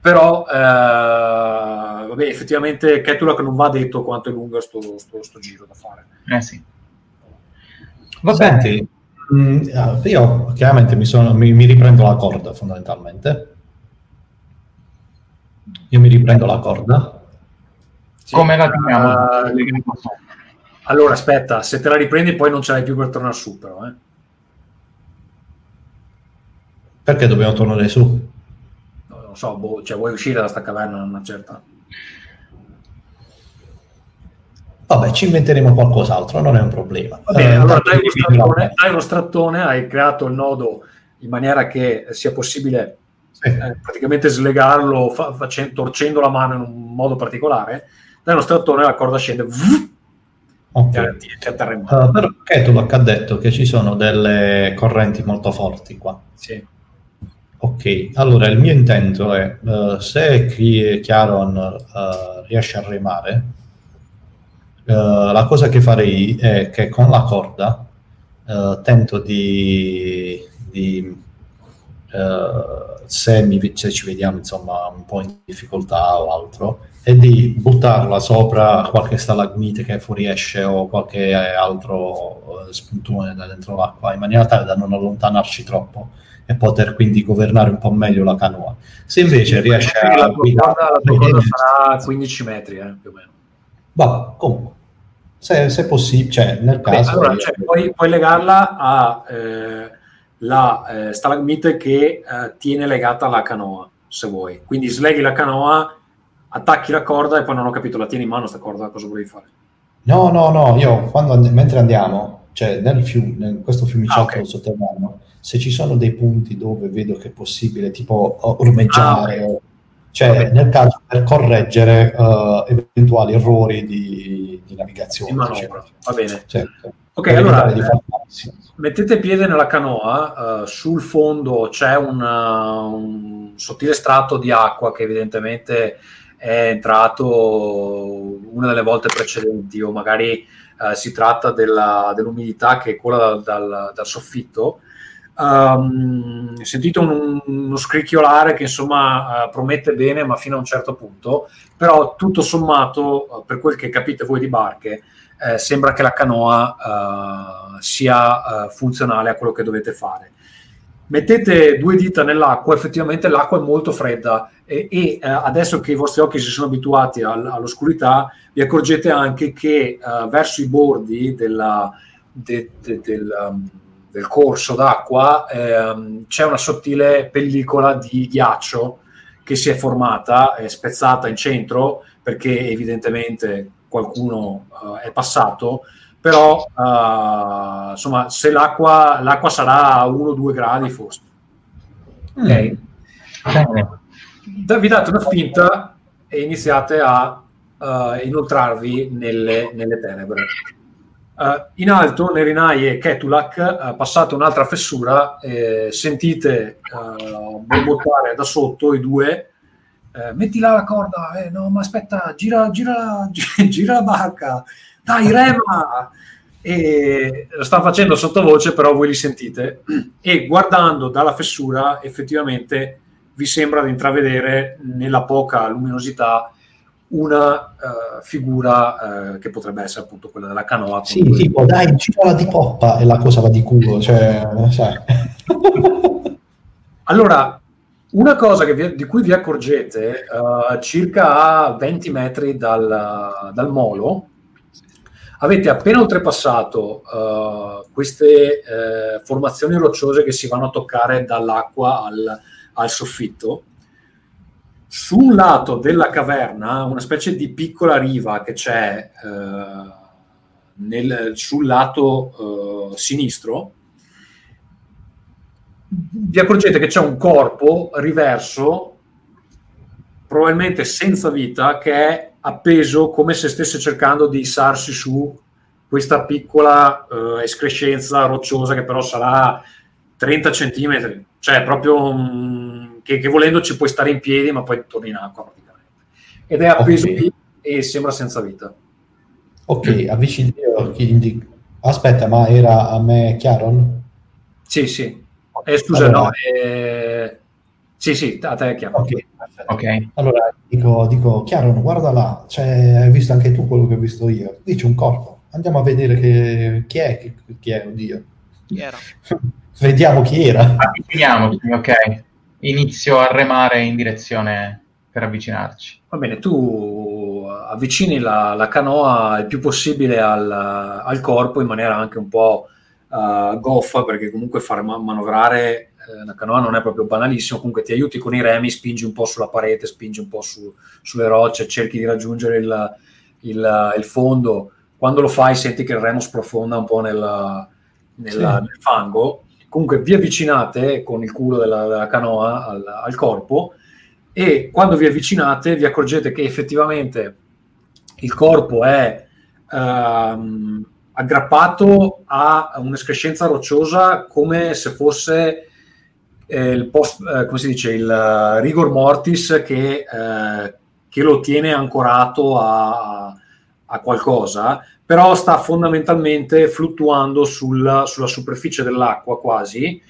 Però, eh, vabbè, effettivamente Ketulak non va detto quanto è lungo sto, sto, sto giro da fare. Eh sì. Va bene. Mm, io chiaramente mi, sono, mi, mi, riprendo la corda fondamentalmente. Io mi riprendo la corda. Sì. Come la teniamo? Uh, allora, aspetta, se te la riprendi poi non ce l'hai più per tornare su, però. Eh. Perché dobbiamo tornare su? No, non so, boh, cioè, vuoi uscire da sta caverna una certa... Vabbè, ci inventeremo qualcos'altro, non è un problema. Va bene, eh, allora dai uno, strattone, dai uno, strattone, hai creato il nodo in maniera che sia possibile sì. eh, praticamente slegarlo fa, facendo, torcendo la mano in un modo particolare. Dai uno strattone, la corda scende, vff, Okay. Uh, però Ketulak ha detto che ci sono delle correnti molto forti qua. Sì. Ok, allora il mio intento è uh, se Chiaron uh, riesce a remare, la cosa che farei è che con la corda tento di, di se, mi, se ci vediamo insomma un po' in difficoltà o altro, e di buttarla sopra qualche stalagmite che fuoriesce o qualche altro eh, spuntone da dentro l'acqua in maniera tale da non allontanarci troppo e poter quindi governare un po' meglio la canoa. Se invece sì, riesce a la guidare, la cosa sarà 15 metri eh, più o meno. Va, comunque, se, se possibile, cioè nel caso... Beh, allora, cioè, puoi, puoi, legarla a eh, la eh, stalagmite che eh, tiene legata la canoa, se vuoi. Quindi sleghi la canoa attacchi la corda e poi non ho capito, la tieni in mano sta corda, cosa volevi fare? No, no, no, io quando, mentre andiamo, cioè nel fiume, in questo fiumiciato ah, okay. sotterraneo, se ci sono dei punti dove vedo che è possibile, tipo ormeggiare, ah, okay. cioè okay. nel caso per correggere uh, eventuali errori di, di navigazione. Di manovra, va bene. Certo. Ok, allora eh, mettete piede nella canoa, uh, sul fondo c'è un, uh, un sottile strato di acqua che evidentemente è entrato una delle volte precedenti o magari eh, si tratta della, dell'umidità che cola dal, dal, dal soffitto. Um, sentite un, uno scricchiolare che insomma uh, promette bene ma fino a un certo punto però tutto sommato uh, per quel che capite voi di barche eh, sembra che la canoa uh, sia funzionale a quello che dovete fare mettete due dita nell'acqua, effettivamente l'acqua è molto fredda e, e eh, adesso che i vostri occhi si sono abituati all- all'oscurità, vi accorgete anche che eh, verso i bordi della, de- de- del, um, del, corso d'acqua ehm, c'è una sottile pellicola di ghiaccio che si è formata, è spezzata in centro perché evidentemente qualcuno uh, è passato però uh, insomma se l'acqua, l'acqua sarà a 1-2 gradi forse. Mm. ok. Vi date una spinta e iniziate a uh, inoltrarvi nelle, nelle tenebre. Uh, in alto Nerinai e Ketulak passate un'altra fessura eh, sentite borbottare da sotto i due. Eh, metti là la corda, eh, no, ma aspetta, gira, gira, gira la barca, dai, rema! E lo stanno facendo sottovoce, però voi li sentite. E guardando dalla fessura, effettivamente vi sembra di intravedere nella poca luminosità una uh, figura uh, che potrebbe essere appunto quella della canoa. Sì, cui... tipo dai, girala di poppa e la cosa va di culo. Cioè, sai. allora, una cosa vi, di cui vi accorgete uh, circa a 20 metri dal, dal molo avete appena oltrepassato uh, queste uh, formazioni rocciose che si vanno a toccare dall'acqua al, al, soffitto. Su un lato della caverna, una specie di piccola riva che c'è uh, nel, sul lato sinistro, vi accorgete che c'è un corpo riverso, probabilmente senza vita, che è appeso come se stesse cercando di issarsi su questa piccola uh, escrescenza rocciosa che però sarà 30 centimetri, cioè proprio um, che, che, volendo ci puoi stare in piedi ma poi torni in acqua praticamente. Ed è appeso okay. lì e sembra senza vita. Ok, avvicini quindi... Aspetta, ma era a me Chiaron? Sì, sì. Eh, scusa, allora... no, eh... sì, sì, a te è chiaro. Okay. Ok, allora Dico, dico Chiaro, guarda là, cioè, hai visto anche tu quello che ho visto io. Dice un corpo. Andiamo a vedere che, chi è, chi, chi è, oddio. Chi era? Vediamo chi era. Avviciniamoci, ok. Inizio a remare in direzione per avvicinarci. Va bene, tu avvicini la, la canoa il più possibile al, al, corpo in maniera anche un po' uh, goffa, perché comunque far manovrare la canoa non è proprio banalissimo, comunque ti aiuti con i remi, spingi un po' sulla parete, spingi un po' su, sulle rocce, cerchi di raggiungere il, il, il, fondo. Quando lo fai senti che il remo sprofonda un po' nella, nella, sì. nel fango. Comunque vi avvicinate con il culo della, della canoa al, al, corpo e quando vi avvicinate vi accorgete che effettivamente il corpo è ehm, aggrappato a un'escrescenza rocciosa come se fosse eh, il post, eh, come si dice, il uh, rigor mortis che, eh, che, lo tiene ancorato a, a, qualcosa, però sta fondamentalmente fluttuando sul, sulla superficie dell'acqua quasi,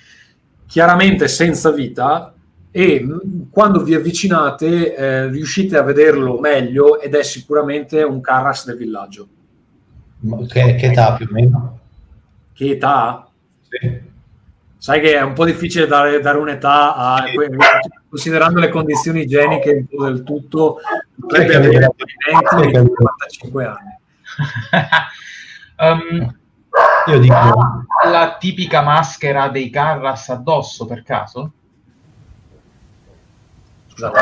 chiaramente senza vita, e quando vi avvicinate eh, riuscite a vederlo meglio ed è sicuramente un Carras del villaggio. Che, che età più o meno? Che età? Sì sai che è un po' difficile dare, dare un'età a, considerando le condizioni igieniche del tutto potrebbe avere 20 45 anni. Um, io dico la tipica maschera dei Carras addosso per caso? scusate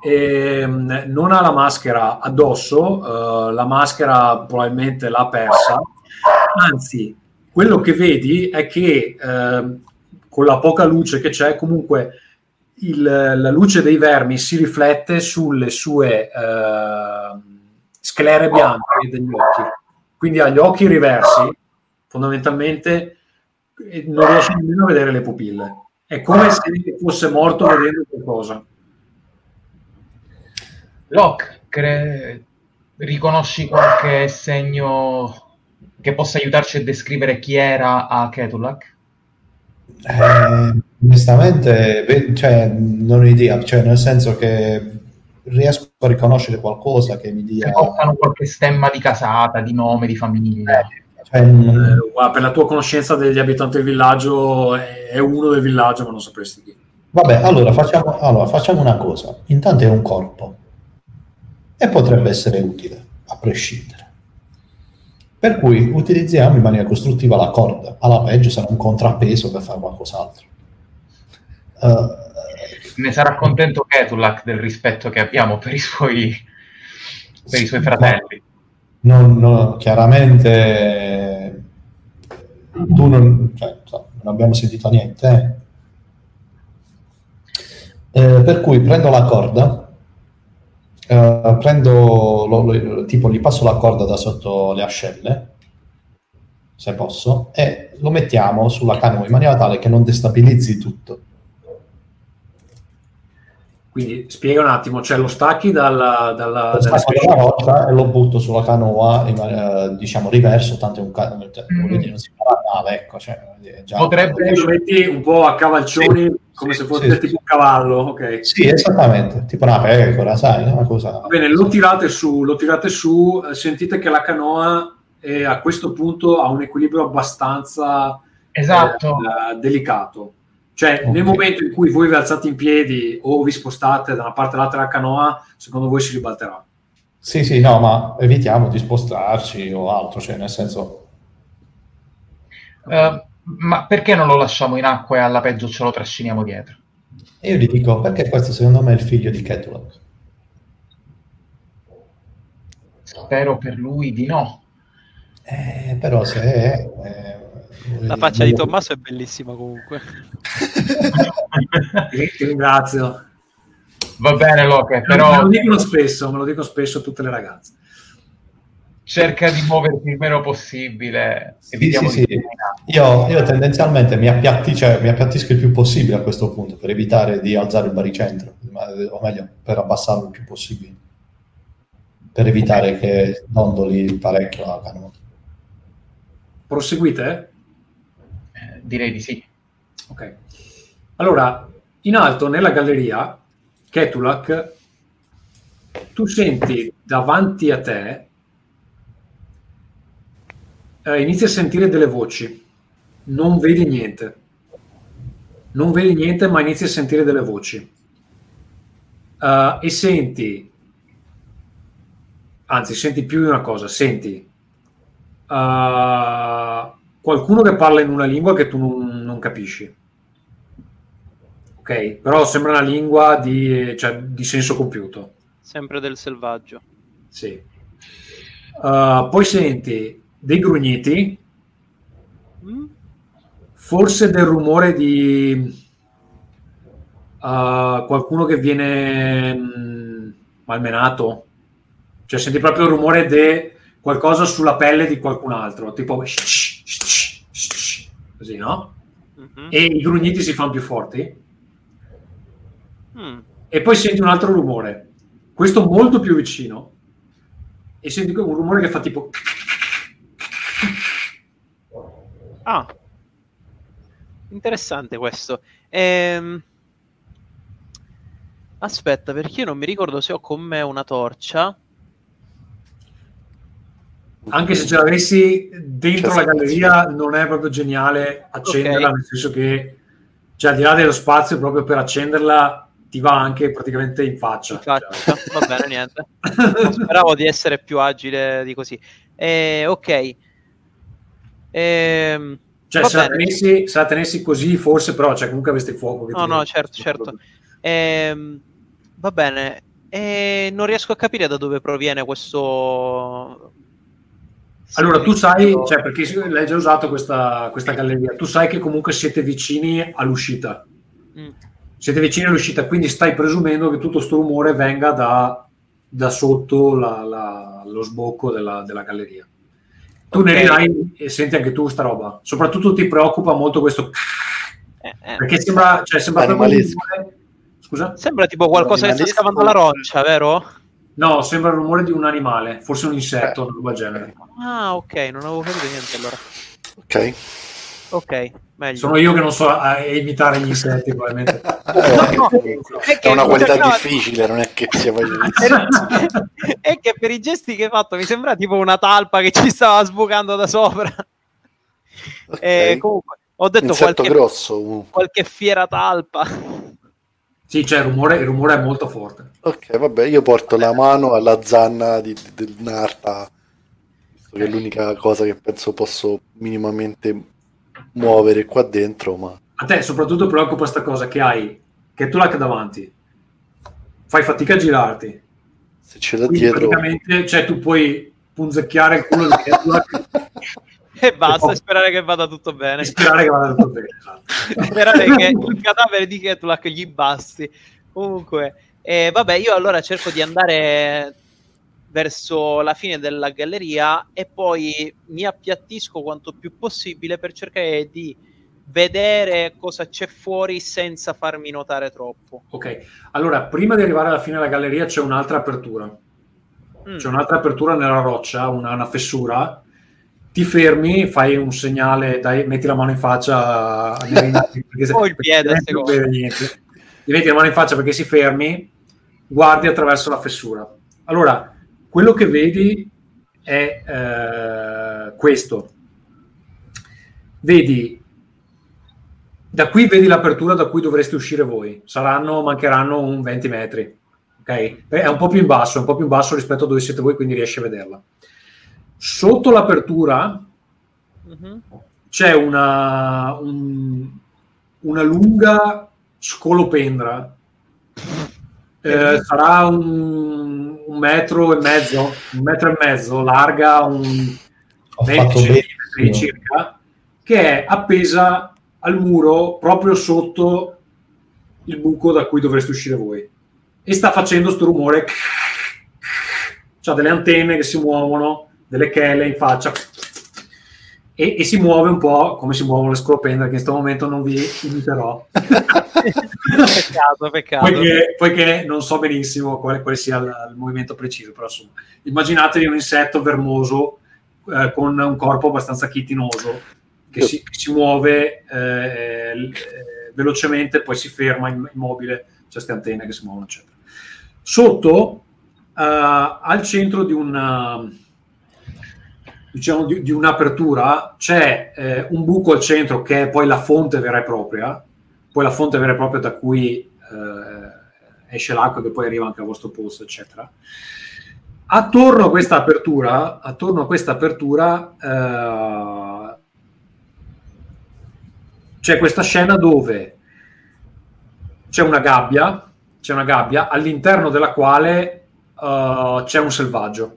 e, ehm, non ha la maschera addosso uh, la maschera probabilmente l'ha persa. Anzi quello che vedi è che eh, con la poca luce che c'è, comunque il, la luce dei vermi si riflette sulle sue eh, sclere bianche degli occhi. Quindi ha gli occhi riversi, fondamentalmente non riesce nemmeno a vedere le pupille. È come se fosse morto vedendo qualcosa. Locke, cre- riconosci qualche segno che possa aiutarci a descrivere chi era a Ketulak? Eh, onestamente, cioè, non ho idea, cioè, nel senso che riesco a riconoscere qualcosa che mi dia... Portano qualche stemma di casata, di nome, di famiglia. Eh, Cioè, Eh, guarda, per la tua conoscenza degli abitanti del villaggio, è è uno del villaggio, ma non sapresti chi. Vabbè, allora facciamo, allora facciamo una cosa. Intanto è un corpo e potrebbe essere utile, a prescindere. Per cui utilizziamo in maniera costruttiva la corda. Alla peggio sarà un contrappeso per fare qualcos'altro. Eh, Ne sarà contento Ketulak del rispetto che abbiamo per i suoi, per i suoi fratelli. non, non- chiaramente tu non, cioè, non abbiamo sentito niente. eh. Eh, per cui prendo la corda, eh, prendo lo- lo- tipo gli passo la corda da sotto le ascelle, se posso, e lo mettiamo sulla canoa in maniera tale che non destabilizzi tutto. Quindi spiega un attimo, cioè lo stacchi dalla, dalla, Lo stacco specie- dalla roccia e lo butto sulla canoa in maniera, diciamo riverso, tanto è un ca- cioè, dire, non si farà male, ecco, cioè, già- Potrebbe- lo metti un po' a cavalcioni, come se fosse sì. tipo un cavallo, ok. Sì, esattamente, tipo una pecora, sai, una cosa... Va bene, lo tirate su, lo tirate su, eh, sentite che la canoa è, a questo punto ha un equilibrio abbastanza Esatto. eh, delicato. Cioè, Ok. nel momento in cui voi vi alzate in piedi o vi spostate da una parte all'altra della canoa, secondo voi si ribalterà. Sì, sì, no, ma evitiamo di spostarci o altro, cioè nel senso... Eh, ma perché non lo lasciamo in acqua e alla peggio ce lo trasciniamo dietro? E io gli dico, perché questo secondo me è il figlio di Ketulak. Spero per lui di no. Eh, però se è... eh, La faccia di Tommaso è bellissima comunque. Ti ringrazio. Va bene, Loche, Me però lo dicono spesso, me lo dicono spesso tutte le ragazze. cerca di muoverti il meno possibile. Sì, sì, sì. Io, io tendenzialmente mi, appiatti- cioè, mi appiattisco il più possibile a questo punto per evitare di alzare il baricentro, o meglio, per abbassarlo il più possibile, per evitare che dondoli parecchio la canoa. Proseguite? Direi di sì. Ok. Allora, in alto nella galleria, Ketulak, tu senti davanti a te, eh, inizi a sentire delle voci, non vedi niente, non vedi niente, ma inizi a sentire delle voci. Eh, e senti, anzi, senti più di una cosa, senti eh, qualcuno che parla in una lingua che tu non, non capisci. Ok, però sembra una lingua di, cioè, di senso compiuto. Sempre del selvaggio. Sì. Uh, poi senti dei grugniti, Mm? forse del rumore di uh, qualcuno che viene mm, malmenato. Cioè senti proprio il rumore di qualcosa sulla pelle di qualcun altro, tipo così, no? Mhm. E i grugniti si fanno più forti. Mm. e poi senti un altro rumore, questo molto più vicino, e senti un rumore che fa tipo... Ah, interessante questo. Ehm, Aspetta, perché io non mi ricordo se ho con me una torcia. Anche se ce l'avessi dentro C'è la galleria, non è proprio geniale accenderla, Ok. nel senso che, cioè, al di là dello spazio, proprio per accenderla ti va anche praticamente in faccia. In faccia. Va bene, niente. Non Speravo di essere più agile di così. Eh, ok. Ehm, Cioè, se la, tenessi, se la tenessi così, forse, però, cioè, comunque avresti fuoco. che No, no, certo, certo. Ehm, va bene. E non riesco a capire da dove proviene questo. Allora, tu sai, cioè, perché l'hai già usato questa, questa galleria, tu sai che comunque siete vicini all'uscita. Mm. Siete vicini all'uscita, quindi stai presumendo che tutto sto rumore venga da, da sotto la- la- lo sbocco della, della galleria. Tu Ok. ne rinai e senti anche tu sta roba. Soprattutto ti preoccupa molto questo, Eh, eh. perché sembra, cioè, sembra Scusa? Sembra tipo qualcosa che sta scavando la roccia, vero? No, sembra il rumore di un animale, forse un insetto, una roba del genere. Ah, ok, non avevo capito niente allora. Ok. Ok, meglio. Sono io che non so eh, imitare gli insetti, probabilmente. Eh, No, è, è una qualità no, difficile, non è che sia facile. è che per i gesti che hai fatto mi sembra tipo una talpa che ci stava sbucando da sopra. Ok. E comunque, ho detto Insetto qualche, grosso. qualche fiera talpa. Sì, cioè il rumore, il rumore è molto forte. Ok, vabbè, io porto la mano alla zanna di, di- del Narta, visto che è l'unica cosa che penso posso minimamente muovere qua dentro, ma A te soprattutto preoccupa questa cosa che hai, che tu l'hai davanti, fai fatica a girarti. se c'è da Quindi dietro... praticamente cioè, tu puoi punzecchiare il culo di Ketulak E basta, sperare che vada tutto bene. e sperare che vada tutto bene. sperare che il cadavere di Ketulak gli basti. Comunque, eh, vabbè, io allora cerco di andare verso la fine della galleria e poi mi appiattisco quanto più possibile per cercare di vedere cosa c'è fuori senza farmi notare troppo. Ok, allora prima di arrivare alla fine della galleria c'è un'altra apertura. Mm. C'è un'altra apertura nella roccia, una, una fessura. Ti fermi, fai un segnale, dai, metti la mano in faccia a O il piede. Gli metti la mano in faccia perché si fermi, guardi attraverso la fessura. Allora, quello che vedi è eh, questo. Vedi, da qui vedi l'apertura da cui dovreste uscire voi. Saranno, mancheranno un 20 metri. Ok? È un po' più in basso, è un po' più in basso rispetto a dove siete voi, quindi riesci a vederla. Sotto l'apertura Mhm. c'è una, un- una lunga scolopendra. Eh, sarà un, un metro e mezzo, un metro e mezzo, larga un Ho 20 fatto centimetri circa, che è appesa al muro proprio sotto il buco da cui dovreste uscire voi. E sta facendo sto rumore. C'ha delle antenne che si muovono, delle chele in faccia. E, e si muove un po' come si muovono le scolopendre, che in questo momento non vi imiterò. peccato, peccato. poiché, poiché non so benissimo quale, quale sia il, il movimento preciso, però insomma, immaginatevi un insetto vermoso eh, con un corpo abbastanza chitinoso che si, che si muove eh, eh, velocemente, poi si ferma imm- immobile, c'è queste antenne che si muovono, eccetera. Sotto, eh, al centro di una diciamo di, di un'apertura c'è eh, un buco al centro che è poi la fonte vera e propria poi la fonte vera e propria da cui eh, esce l'acqua che poi arriva anche al vostro posto, eccetera. Attorno a questa apertura, attorno a questa apertura eh, c'è questa scena dove c'è una gabbia, c'è una gabbia all'interno della quale eh, c'è un selvaggio.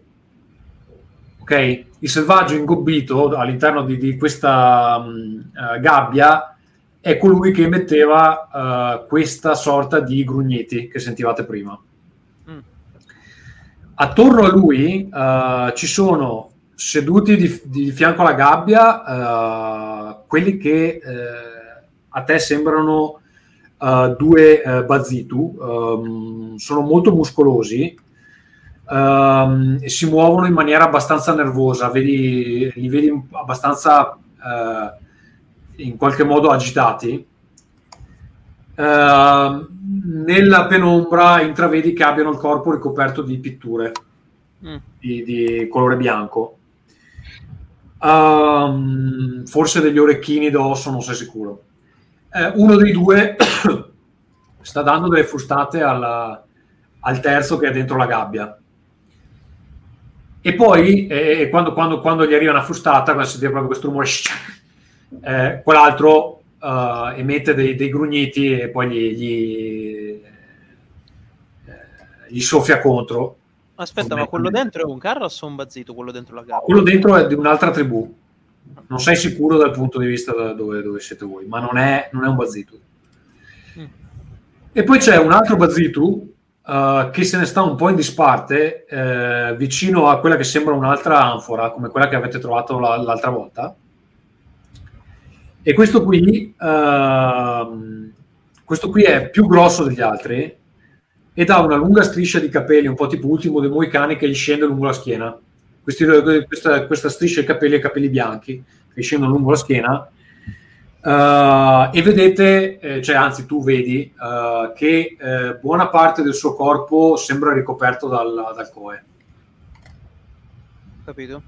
Ok? Il selvaggio ingobbito all'interno di, di questa mh, eh, gabbia è colui che emetteva eh, questa sorta di grugniti che sentivate prima. Mm. Attorno a lui eh, ci sono seduti di, di fianco alla gabbia eh, quelli che a te sembrano due eh, bazzitu, ehm, sono molto muscolosi ehm, e si muovono in maniera abbastanza nervosa, vedi, li vedi abbastanza eh, in qualche modo agitati. Ehm, nella penombra intravedi che abbiano il corpo ricoperto di pitture Mm. di, di colore bianco. Ehm, forse degli orecchini d'osso, non sei sicuro. Eh, uno dei due sta dando delle frustate alla- al terzo che è dentro la gabbia. E poi, eh, quando, quando- quando gli arriva una frustata, quando si sente proprio questo rumore, eh, quell'altro eh, emette dei, dei grugniti e poi gli, gli, eh, gli soffia contro. Aspetta, ma quello dentro è un Carros o un Bazzito? Quello dentro la gabbia? Quello dentro è di un'altra tribù. Non sei sicuro dal punto di vista da dove, dove siete voi, ma non è, non è un Bazitu. Mm. E poi c'è un altro Bazitu eh, che se ne sta un po' in disparte eh, vicino a quella che sembra un'altra anfora, come quella che avete trovato la- l'altra volta. E questo qui, ehm, questo qui è più grosso degli altri ed ha una lunga striscia di capelli, un po' tipo ultimo dei Moicani, che gli scende lungo la schiena. Questi- questa, questa striscia di capelli e capelli bianchi che scendono lungo la schiena. Uh, e vedete, eh, cioè anzi tu vedi uh, che eh, buona parte del suo corpo sembra ricoperto dal, dal coe. Capito?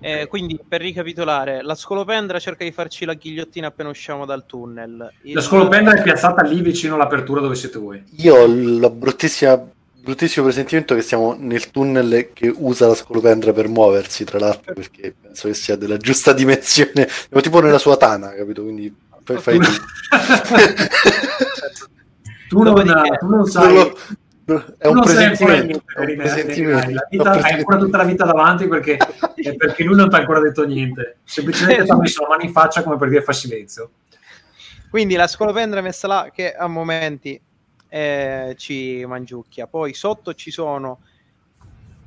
Eh, quindi per ricapitolare, la scolopendra cerca di farci la ghigliottina appena usciamo dal tunnel. Il... La scolopendra è piazzata lì vicino all'apertura dove siete voi. Io ho la bruttissima bruttissimo presentimento che siamo nel tunnel che usa la scolopendra per muoversi, tra l'altro, perché penso che sia della giusta dimensione. Siamo tipo nella sua tana, capito? Quindi fai, fai tu, non, tu non sai... Lo, è un presentimento, è un presentimento. La vita, hai ancora tutta la vita davanti perché, perché lui non ti ha ancora detto niente semplicemente ti ha messo la mano in faccia come per dire fa silenzio quindi la scolopendra è messa là che a momenti eh, ci mangiucchia. Poi sotto ci sono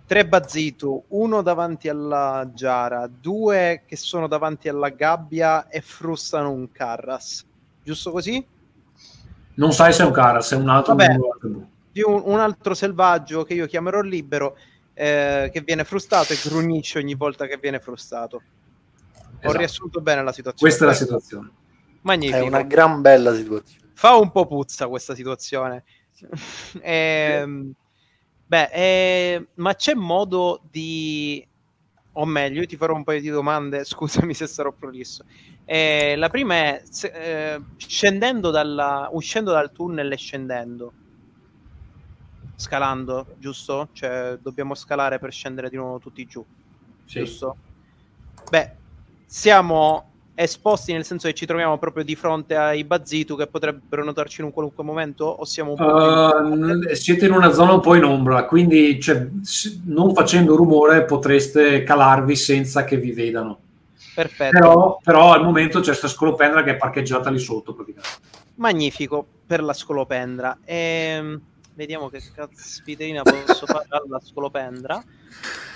tre Bazzitu, uno davanti alla Giara, due che sono davanti alla gabbia e frustano un Carras. Giusto così? Non sai se è un Carras, è un altro. Vabbè, di un, un, altro selvaggio che io chiamerò libero, eh, che viene frustato e grugnisce ogni volta che viene frustato. Esatto. Ho riassunto bene la situazione. Questa è la situazione. Magnifico. È una gran bella situazione fa un po' puzza questa situazione. e, ehm, beh, eh, ma c'è modo di... O meglio, io ti farò un paio di domande, scusami se sarò prolisso. Eh, la prima è, se, eh, scendendo dalla, uscendo dal tunnel e scendendo, scalando, giusto? Cioè, dobbiamo scalare per scendere di nuovo tutti giù, sì. giusto? Beh, siamo esposti nel senso che ci troviamo proprio di fronte ai Bazzitu che potrebbero notarci in un qualunque momento o siamo un po' uh, siete in una zona un po' in ombra quindi cioè, non facendo rumore potreste calarvi senza che vi vedano. Perfetto. Però, però al momento c'è questa scolopendra che è parcheggiata lì sotto magnifico per la scolopendra. Ehm, vediamo che caspiterina posso fare alla scolopendra.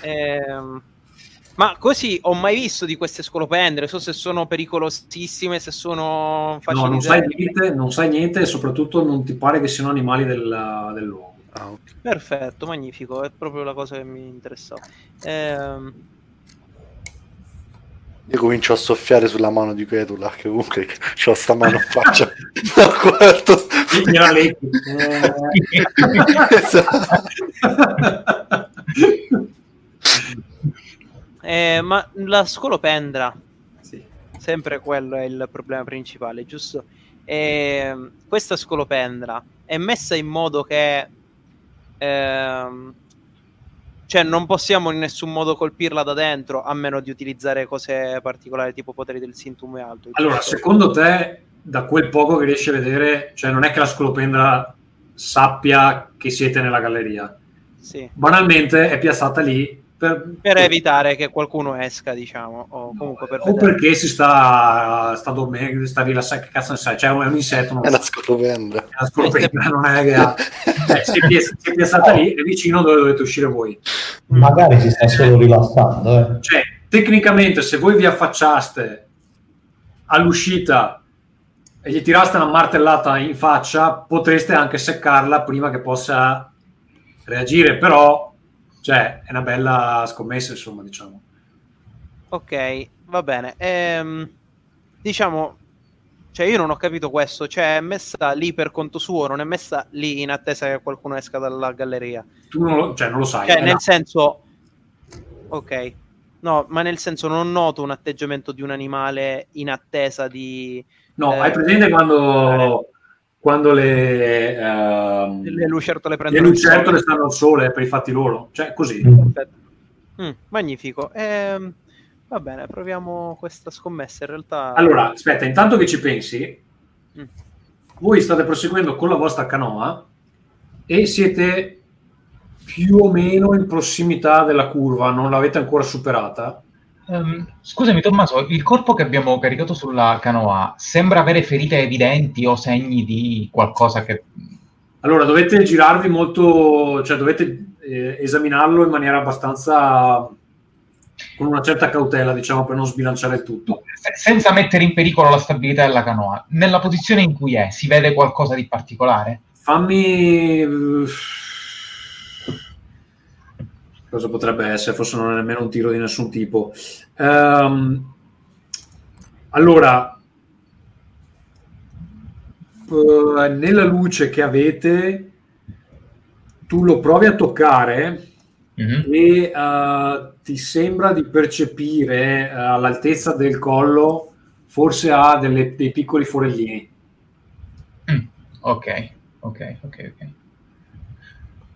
Ehm, ma così ho mai visto di queste scolopendere? So se sono pericolosissime, se sono facili. No, non sai niente, non sai niente e soprattutto non ti pare che siano animali del, del luogo. Ah, okay. Perfetto, magnifico, è proprio la cosa che mi interessava. Ehm... Io comincio a soffiare sulla mano di Ketula, che comunque ho sta mano in faccia. no, guardo. Gliela leggi. Eh, ma la scolopendra, sì. sempre quello è il problema principale, giusto? Eh, questa scolopendra è messa in modo che eh, cioè non possiamo in nessun modo colpirla da dentro a meno di utilizzare cose particolari tipo poteri del sintomo e altro. Allora, secondo te, da quel poco che riesci a vedere, cioè non è che la scolopendra sappia che siete nella galleria. Sì. Banalmente è piazzata lì per, per, evitare che qualcuno esca, diciamo, o comunque per o perché si sta, sta dormendo, sta rilassando, che cazzo ne sai, cioè è un insetto. È una scolopendra. È una scolopendra, non è che ha... eh, si, è, si è piazzata lì, è vicino dove dovete uscire voi. Magari si sta solo rilassando. Eh. Cioè, tecnicamente, se voi vi affacciaste all'uscita e gli tiraste una martellata in faccia, potreste anche seccarla prima che possa reagire, però cioè, è una bella scommessa, insomma, diciamo. Ok, va bene. Ehm, diciamo, cioè io non ho capito questo, cioè è messa lì per conto suo, non è messa lì in attesa che qualcuno esca dalla galleria. Tu non lo, cioè, non lo sai. Cioè, nel là. senso... Ok. No, ma nel senso non noto un atteggiamento di un animale in attesa di... No, eh, hai presente quando quando le, uh, le lucertole prendono le lucertole stanno al sole per i fatti loro, cioè così. Mm, magnifico. Eh, va bene, proviamo questa scommessa. In realtà, allora aspetta, intanto che ci pensi, mm. voi state proseguendo con la vostra canoa e siete più o meno in prossimità della curva, non l'avete ancora superata. Um, scusami Tommaso, il corpo che abbiamo caricato sulla canoa sembra avere ferite evidenti o segni di qualcosa che... Allora, dovete girarvi molto, cioè dovete eh, esaminarlo in maniera abbastanza con una certa cautela, diciamo, per non sbilanciare il tutto. senza mettere in pericolo la stabilità della canoa. Nella posizione in cui è, si vede qualcosa di particolare? Fammi cosa potrebbe essere, forse non è nemmeno un tiro di nessun tipo. Um, allora, eh, nella luce che avete, tu lo provi a toccare Mhm. e eh, ti sembra di percepire eh, all'altezza del collo, forse ha delle- dei piccoli forellini. Mm, Ok, ok, ok, ok.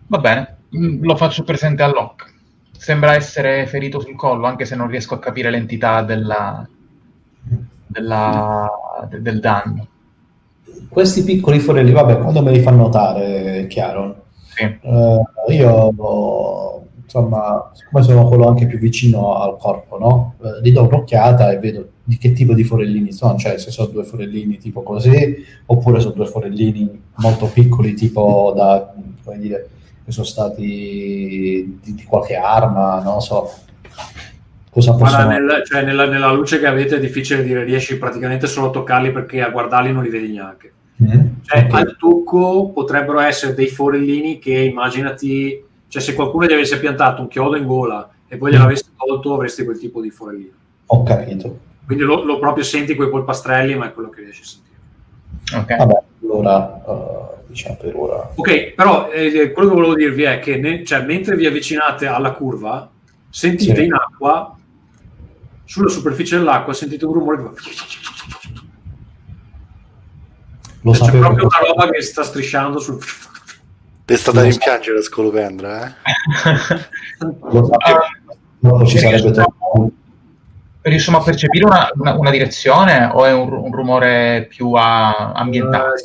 Va bene, lo faccio presente a Locke. Sembra essere ferito sul collo, anche se non riesco a capire l'entità della, della- de- del danno. Questi piccoli forelli, vabbè, quando me li fa notare, Chiaro, Sì. eh, io, insomma, siccome sono quello anche più vicino al corpo, no? Eh, gli do un'occhiata e vedo di che tipo di forellini sono, cioè se sono due forellini tipo così, oppure sono due forellini molto piccoli, tipo da, come dire, che sono stati di, di qualche arma, non so. Cosa Guarda, possono... nel- cioè, nella, nella luce che avete è difficile dire, riesci praticamente solo a toccarli perché a guardarli non li vedi neanche. Mm? Cioè, Ok. al tocco potrebbero essere dei forellini che immaginati, cioè se qualcuno gli avesse piantato un chiodo in gola e poi gliel'avesse tolto, avresti quel tipo di forellino. Ho capito. Quindi lo, lo proprio senti quei polpastrelli, ma è quello che riesci a sentire. Ok. Vabbè, allora, eh, diciamo per ora. Ok, però eh, quello che volevo dirvi è che ne- cioè, mentre vi avvicinate alla curva, sentite Sì. in acqua, sulla superficie dell'acqua, sentite un rumore che va- Lo c'è sapevo. proprio una roba che sta strisciando sul... È stata so. rimpiangere la scolopendra, eh? Lo sapevo. Dopo ci sarebbe troppo. Riusciamo a percepire una, una- una direzione o è un, un rumore più ah, ambientale?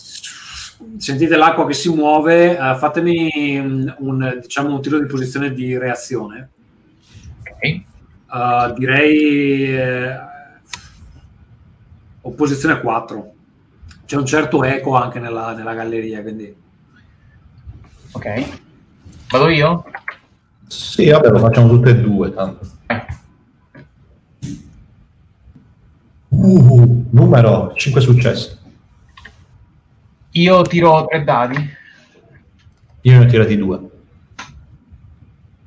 Sentite l'acqua che si muove, eh, fatemi mm, un, diciamo, un tiro di posizione di reazione. Ok. Eh, direi eh, opposizione 4. C'è un certo eco anche nella, nella galleria, quindi Ok. Vado io? Sì, vabbè, lo facciamo tutte e due. Tanto. Uh, numero 5 successi. Io tiro tre dadi Io ne ho tirati due.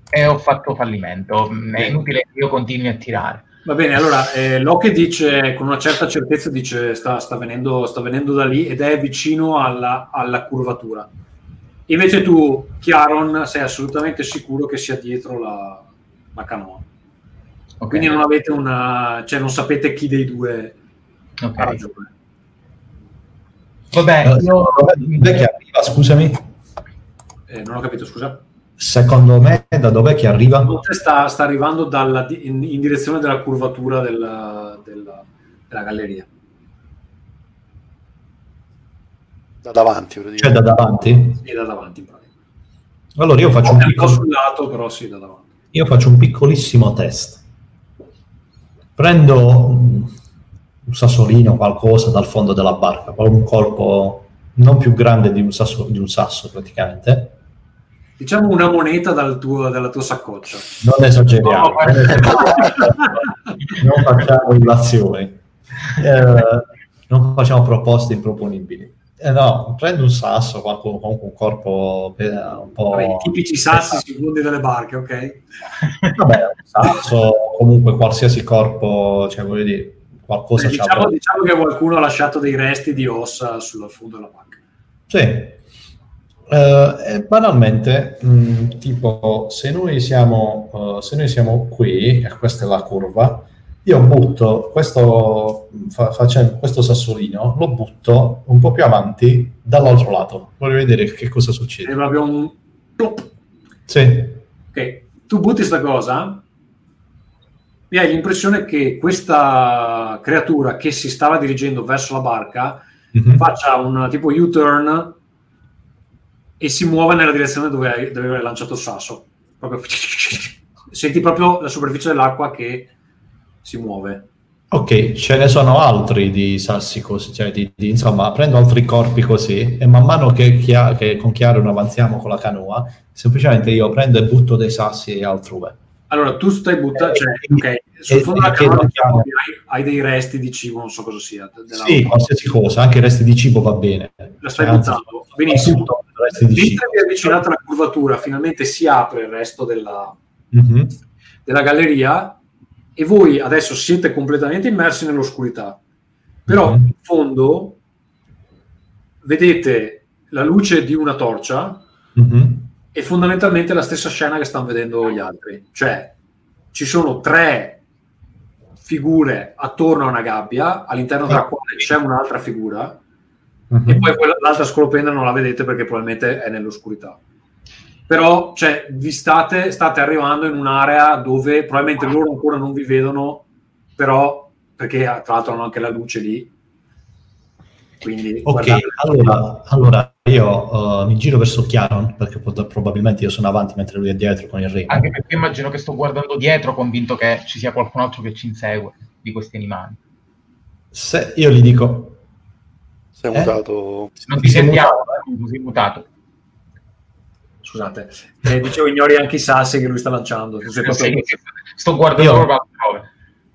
e ho fatto fallimento. Mm, È inutile che io continui a tirare. Va bene, allora eh, Locke dice con una certa certezza dice sta, sta venendo, sta venendo da lì ed è vicino alla, alla curvatura. Invece tu, Chiaron, sei assolutamente sicuro che sia dietro la, la canoa. Ok. Quindi non avete una, cioè non sapete chi dei due Ok. ha ragione. Vabbè, Eh, io... Dov'è che arriva, scusami? Eh, non ho capito, scusa. Secondo me, da dov'è che arriva? Sta, sta arrivando dalla- in, in direzione della curvatura della, della- della galleria. Da davanti, Cioè, da davanti? Sì, da davanti. Allora io faccio un Un po' piccolo... sul lato, però sì, da davanti. Io faccio un piccolissimo test. Prendo un sassolino, qualcosa dal fondo della barca, un colpo non più grande di un sasso, di un sasso praticamente. Diciamo una moneta dal tuo- dalla tua saccoccia. Non esageriamo, No, non, esageriamo. non facciamo illazioni, Eh, non facciamo proposte improponibili. Eh, no, prendo un sasso, qualco- comunque un corpo eh, un po'... Vabbè, I tipici sassi sui fondi delle barche, ok? Vabbè, un sasso, comunque qualsiasi corpo, cioè voglio dire, qualcosa Eh, diciamo, diciamo che qualcuno ha lasciato dei resti di ossa sul fondo della barca. Sì. Eh, banalmente, mh, tipo, se noi siamo, eh, se noi siamo qui, e questa è la curva, io butto questo, fa- facendo questo sassolino, lo butto un po' più avanti dall'altro lato. Voglio vedere che cosa È succede. proprio un... Sì. Ok, tu butti sta cosa e hai l'impressione che questa creatura che si stava dirigendo verso la barca Mhm. faccia un tipo U-turn e si muova nella direzione dove hai, dove hai lanciato il sasso. Proprio... Senti proprio la superficie dell'acqua che si muove. Ok, ce ne sono altri di sassi così, cioè di, di- insomma, prendo altri corpi così e man mano che, chia- che con Chiaro avanziamo con la canoa, semplicemente io prendo e butto dei sassi altrove. Allora, tu stai buttando, cioè, Eh, sul eh, fondo della eh, eh, diciamo eh, che hai, dei resti di cibo, non so cosa sia. della- Sì, qualsiasi cosa, anche resti di cibo va bene. La stai Anzi, buttando, benissimo. Resti di cibo. Mentre vi avvicinate alla curvatura, finalmente si apre il resto della, Mhm. della galleria e voi adesso siete completamente immersi nell'oscurità. Però Mhm. in fondo vedete la luce di una torcia Mhm. E fondamentalmente la stessa scena che stanno vedendo gli altri. Cioè, ci sono tre figure attorno a una gabbia, all'interno della quale c'è un'altra figura, Mhm. e poi quella- l'altra scolopendra non la vedete perché probabilmente è nell'oscurità. Però, cioè, vi state, state arrivando in un'area dove probabilmente loro ancora non vi vedono, però, perché tra l'altro hanno anche la luce lì. Quindi, Ok, allora, allora io eh, mi giro verso Chiaron perché pot- probabilmente io sono avanti mentre lui è dietro con il re. Anche perché immagino che sto guardando dietro, convinto che ci sia qualcun altro che ci insegue di questi animali. Se io gli dico, Sei Eh? mutato. Non ti sentiamo, eh? sei mutato. Scusate, eh, dicevo, ignori anche i sassi che lui sta lanciando. Sei proprio- Sì, sto guardando Io- proprio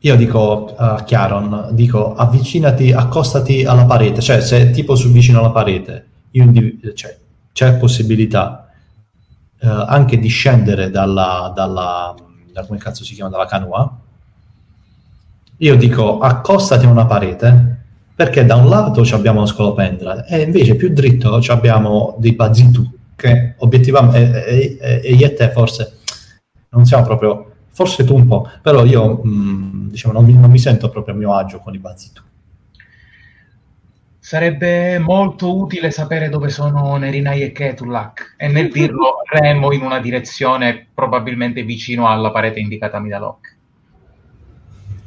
io dico a Chiaron, dico avvicinati, accostati alla parete, cioè se tipo su vicino alla parete, indiv- cioè, c'è possibilità eh, anche di scendere dalla, dalla, da come cazzo si chiama, dalla canoa. Io dico accostati a una parete perché da un lato abbiamo lo scolopendra e invece più dritto abbiamo dei bazzitu che obiettivamente e, e- e io e te forse non siamo proprio forse tu un po' però io mh, diciamo non mi, non mi sento proprio a mio agio con i bazzitu Sarebbe molto utile sapere dove sono Nerinai e Ketulak e nel dirlo remo in una direzione probabilmente vicino alla parete indicatami da Locke.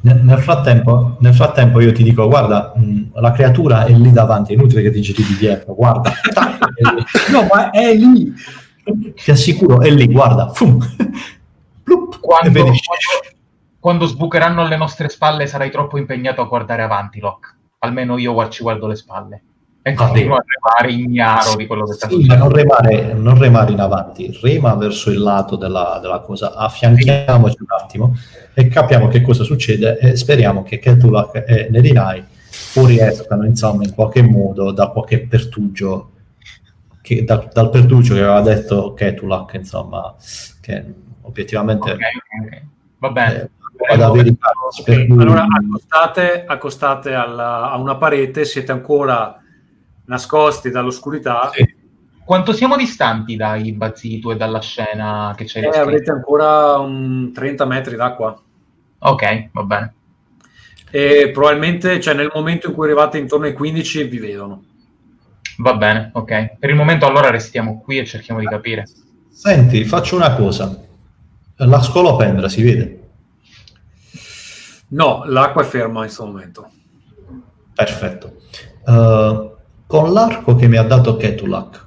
nel, nel frattempo, nel frattempo io ti dico guarda mh, la creatura è lì davanti è inutile che ti giri di dietro guarda No, ma è lì. ti assicuro è lì guarda. Plup. Quando, quando- quando sbucheranno alle nostre spalle sarai troppo impegnato a guardare avanti, Locke. Almeno io ci guardo le spalle. E continuo a remare ignaro di quello che sta Sì, succedendo. non remare, non remare in avanti, rema verso il lato della, della cosa, affianchiamoci un attimo e capiamo che cosa succede e speriamo che Ketulak e Nerinai fuoriescano insomma in qualche modo da qualche pertugio che, da- dal pertugio che aveva detto Ketulak insomma che obiettivamente Ok, ok, ok. Va bene. eh, ad avere i cazzi per Ok, lui. allora accostate, accostate alla- a una parete, siete ancora nascosti dall'oscurità Sì. Quanto siamo distanti dai Bazzitu e dalla scena che c'è Eh, avrete ancora un 30 metri d'acqua. Ok, va bene. E probabilmente, cioè nel momento in cui arrivate intorno ai 15, vi vedono. Va bene, ok. Per il momento allora restiamo qui e cerchiamo di capire. Senti, faccio una cosa. La scolopendra si vede? No, l'acqua è ferma in questo momento. Perfetto. Eh, con l'arco che mi ha dato Ketulak,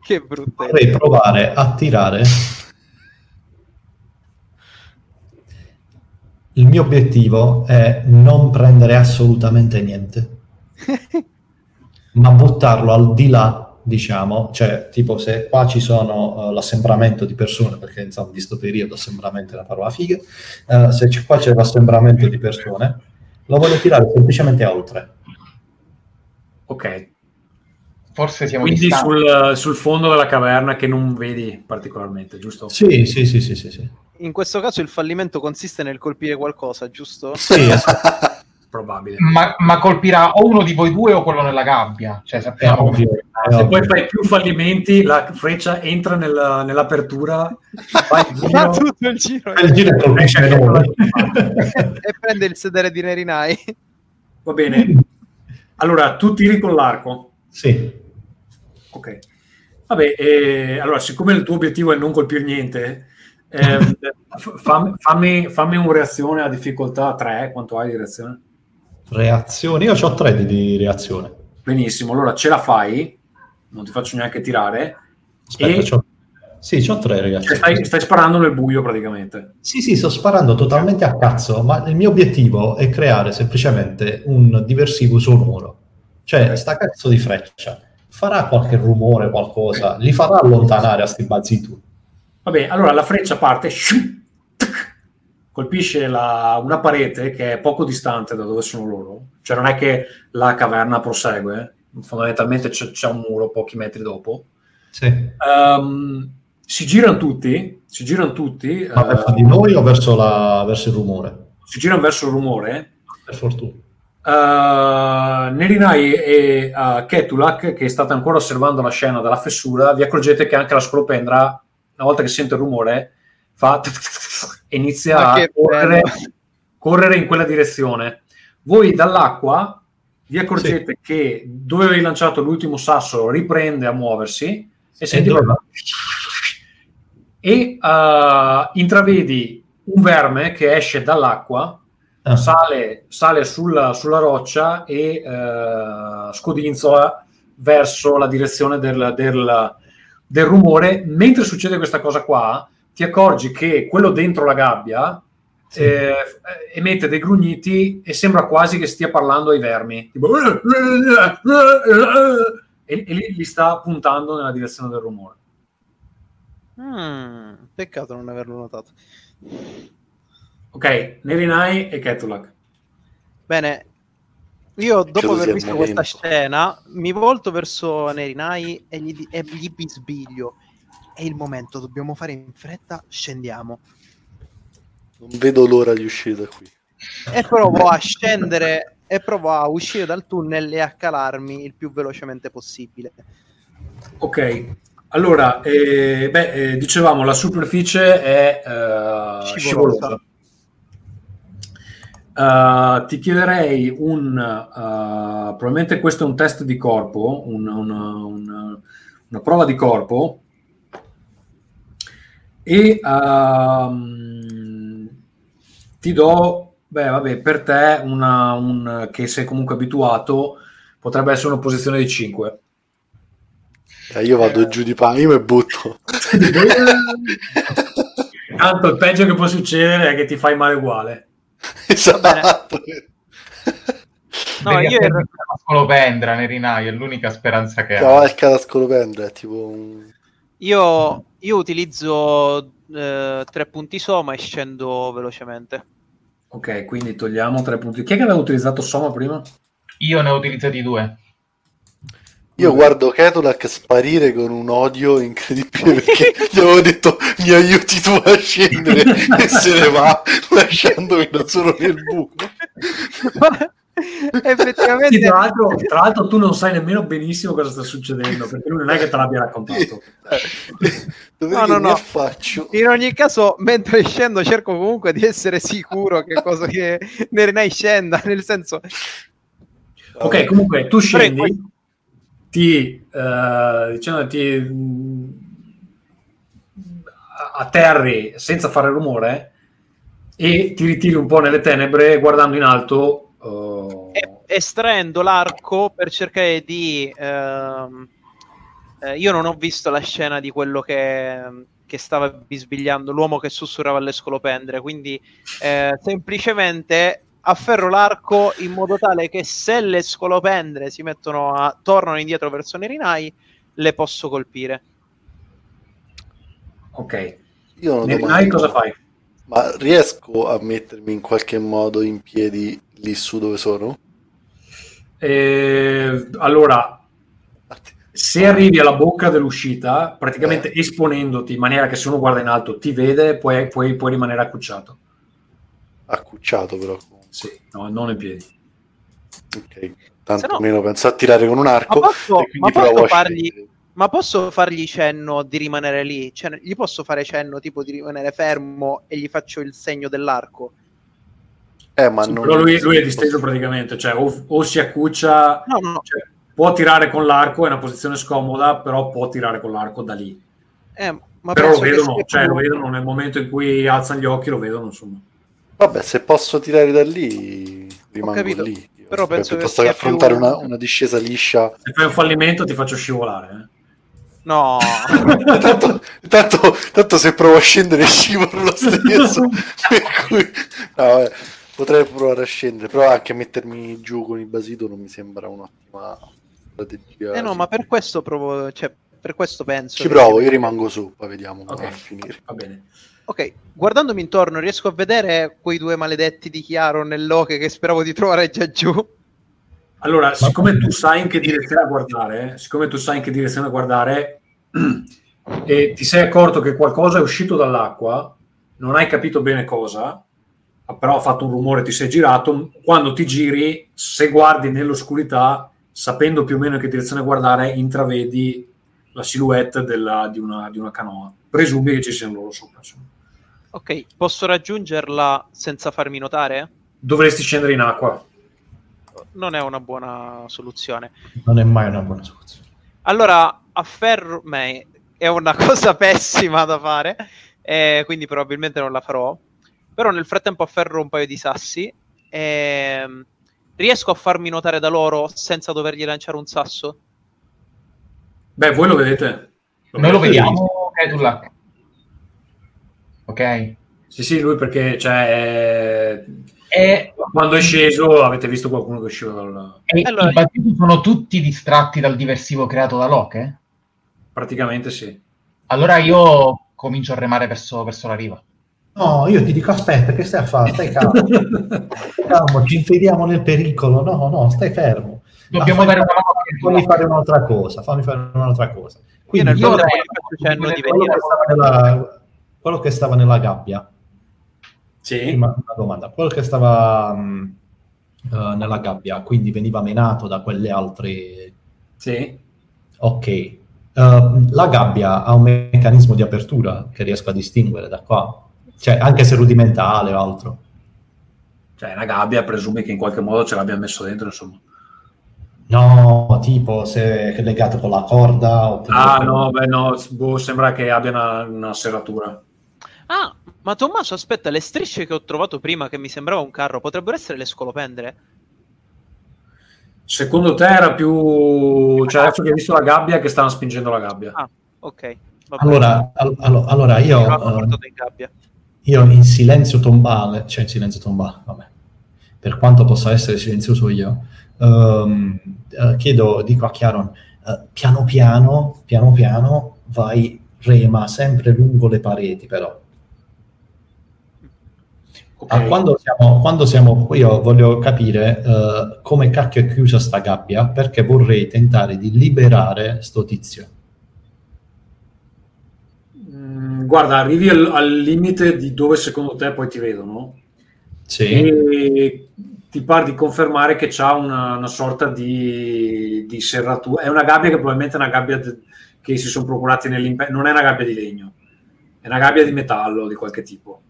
Che brutta idea. vorrei provare a tirare. Il mio obiettivo è non prendere assolutamente niente, ma buttarlo al di là, diciamo, cioè tipo se qua ci sono eh, l'assembramento di persone, perché insomma di sto periodo assembramento è una parola figa, eh, se c- qua c'è l'assembramento di persone, lo voglio tirare semplicemente oltre. Ok. Forse siamo Quindi sul, sul fondo della caverna che non vedi particolarmente, giusto? Sì, sì, sì, sì, sì, sì. In questo caso il fallimento consiste nel colpire qualcosa, giusto? Sì, esatto. Probabile. Ma, ma colpirà o uno di voi due o quello nella gabbia. Cioè, sappiamo ovvio, come- è Se ovvio. poi fai più fallimenti, la freccia entra nella- nell'apertura, fai il Fa giro, tutto il giro il giro e e prende il sedere di Nerinai. Va bene. Allora, tu tiri con l'arco. Sì, Ok. Vabbè, eh, allora, siccome il tuo obiettivo è non colpire niente, f- fammi, fammi, fammi una reazione a difficoltà 3. Quanto hai di reazione? Reazioni. Io ho tre di, di reazione. Benissimo, allora ce la fai, non ti faccio neanche tirare. Aspetta, E- c'ho... Sì, ho tre Cioè, reazioni. stai, stai sparando nel buio praticamente. Sì, sì, sto sparando totalmente a cazzo, ma il mio obiettivo è creare semplicemente un diversivo sonoro. Cioè, sta cazzo di freccia farà qualche rumore, qualcosa, li farà allontanare a sti bazzitu. Vabbè, allora la freccia parte, scium, tac, colpisce la- una parete che è poco distante da dove sono loro, cioè non è che la caverna prosegue, fondamentalmente c'è, c'è un muro pochi metri dopo. Sì. Ehm, si girano tutti, si girano tutti, Ma eh, verso di noi o verso, la- verso il rumore? si girano verso il rumore Per fortuna. uh, Nerinai e uh, Ketulak, che state ancora osservando la scena dalla fessura, vi accorgete che anche la scolopendra, una volta che sente il rumore, fa e inizia a correre, correre in quella direzione. Voi dall'acqua vi accorgete che dove avevi lanciato l'ultimo sasso riprende a muoversi e senti e uh, intravedi un verme che esce dall'acqua, Ah. sale, sale sulla, sulla roccia e uh, scodinzola verso la direzione del, del- del rumore. Mentre succede questa cosa qua, ti accorgi che quello dentro la gabbia Sì. eh, emette dei grugniti e sembra quasi che stia parlando ai vermi. Tipo, e, e li, li sta puntando nella direzione del rumore. Mm, peccato non averlo notato. Ok, Nerinai e Ketulak. Bene, io dopo aver visto questa scena mi volto verso Nerinai e gli, e gli bisbiglio. È il momento, dobbiamo fare in fretta, scendiamo. Non vedo l'ora di uscire da qui. E provo a scendere e provo a uscire dal tunnel e a calarmi il più velocemente possibile. Ok, allora, eh, beh, eh, dicevamo la superficie è eh, Scivolosa. scivolosa. Eh, ti chiederei un, eh, probabilmente questo è un test di corpo, un- un- un- una prova di corpo e ehm, ti do, beh, vabbè, per te una, un, che sei comunque abituato, potrebbe essere una posizione di 5. Eh, io vado giù di pane, io mi butto. Tanto il peggio che può succedere è che ti fai male uguale. esatto. No, Devi io ero- la scolopendra, Nerinai, è l'unica speranza che ha. Cavalca la scolopendra, è tipo un... Io, io utilizzo eh, tre punti soma e scendo velocemente. Ok, quindi togliamo tre punti. Chi è che aveva utilizzato Soma prima? Io ne ho utilizzati due. Io guardo Ketulak sparire con un odio incredibile perché gli avevo detto mi aiuti tu a scendere e se ne va lasciandomi da solo nel buco. Effettivamente, Sì, tra, l'altro, tra l'altro tu non sai nemmeno benissimo cosa sta succedendo, perché lui non è che te l'abbia raccontato. Dove No, no, no. ne faccio? in ogni caso, mentre scendo, cerco comunque di essere sicuro che cosa che Nerenai scenda. Nel senso, Ok, comunque tu scendi, ti, eh, diciamo, ti mh, atterri senza fare rumore e ti ritiri un po' nelle tenebre guardando in alto. Estraendo l'arco per cercare di. ehm, eh, io non ho visto la scena di quello che, che stava bisbigliando, l'uomo che sussurrava alle scolopendre, quindi eh, semplicemente afferro l'arco in modo tale che se le scolopendre si mettono a tornano indietro verso Nerinai, le posso colpire. ok, Io non Nerinai cosa fai? Ma riesco a mettermi in qualche modo in piedi lì su dove sono? Eh, allora, se arrivi alla bocca dell'uscita, praticamente esponendoti in maniera che se uno guarda in alto ti vede, puoi, puoi, puoi rimanere accucciato. Accucciato però. Sì, no, non in piedi. Ok. Tanto no- meno penso a tirare con un arco. Ma posso- e ma posso fargli-. Ma posso fargli cenno di rimanere lì? Cioè, gli posso fare cenno tipo di rimanere fermo e gli faccio il segno dell'arco? Eh, ma Sì, non... però lui, lui è disteso praticamente, cioè o, o si accuccia, No, no, cioè, può tirare con l'arco, è una posizione scomoda, però può tirare con l'arco da lì. Eh, ma però lo che vedono, cioè, più- lo vedono nel momento in cui alzano gli occhi, lo vedono, insomma. Vabbè, se posso tirare da lì, rimango capito, lì. però penso che piuttosto che più- affrontare una, una discesa liscia. Se fai un fallimento ti faccio scivolare. eh. No, tanto, tanto, tanto se provo a scendere scivolo lo stesso. per cui, no, vabbè, potrei provare a scendere, però anche mettermi giù con il basito non mi sembra un'ottima strategia. eh no, ma per questo provo, cioè, per questo penso. Ci che- provo, io rimango su, poi vediamo come Ok. va a finire. Va bene. Ok, guardandomi intorno riesco a vedere quei due maledetti di Chiaro nell'oche che speravo di trovare già giù. Allora, siccome tu sai in che direzione guardare, siccome tu sai in che direzione guardare e ti sei accorto che qualcosa è uscito dall'acqua, non hai capito bene cosa, però ha fatto un rumore, ti sei girato, quando ti giri, se guardi nell'oscurità, sapendo più o meno in che direzione guardare, intravedi la silhouette della- di, una, di una canoa. Presumi che ci siano loro sopra. insomma. Ok, posso raggiungerla senza farmi notare? Dovresti scendere in acqua. Non è una buona soluzione. Non è mai una buona soluzione. Allora, afferro me è una cosa pessima da fare, eh, quindi probabilmente non la farò. Però nel frattempo afferro un paio di sassi e riesco a farmi notare da loro senza dovergli lanciare un sasso? Beh, voi lo vedete. Noi lo vediamo, Kedulak. Ok. Sì, sì, lui perché cioè, eh, E, quando è sceso avete visto qualcuno che usciva dal... e Allora- i banditi sono tutti distratti dal diversivo creato da Locke? Praticamente sì. Allora io comincio a remare verso, verso la riva. No, io ti dico aspetta, che stai a fare? Stai calmo. calmo, ci infiliamo nel pericolo. No, no, stai fermo. Dobbiamo dare fammi- una Fammi fare un'altra cosa, fammi fare un'altra cosa. Io Quindi io frattempo vorrei- quello che, stava nella, quello che stava nella gabbia, Sì. prima una domanda, quello che stava mh, eh, nella gabbia, quindi veniva menato da quelle altre... Sì. Ok, Eh, la gabbia ha un meccanismo di apertura che riesco a distinguere da qua, cioè anche se rudimentale o altro. Cioè, una gabbia, presumi che in qualche modo ce l'abbia messo dentro, insomma. No, tipo se è legato con la corda oppure... Ah, no, beh, no, boh, sembra che abbia una, una serratura. Ah, ma Tommaso, aspetta, le strisce che ho trovato prima, che mi sembrava un carro, potrebbero essere le scolopendere? Secondo te era più... Cioè, adesso che hai visto la gabbia, che stavano spingendo la gabbia. Ah, ok. Allora, al- allo- allora io... In gabbia. Io in silenzio tombale, cioè in silenzio tombale, vabbè, per quanto possa essere silenzioso io, ehm, eh, chiedo, dico a Chiaron, eh, piano piano, piano piano, vai, rema sempre lungo le pareti però. Ok. Ah, quando, siamo, quando siamo, io voglio capire eh, come cacchio è chiusa sta gabbia, perché vorrei tentare di liberare sto tizio. Mm, guarda, arrivi al, al limite di dove secondo te poi ti vedono Sì, e ti pare di confermare che c'ha una, una sorta di, di serratura. È una gabbia che probabilmente è una gabbia de- che si sono procurati nell'impero. Non è una gabbia di legno, è una gabbia di metallo di qualche tipo.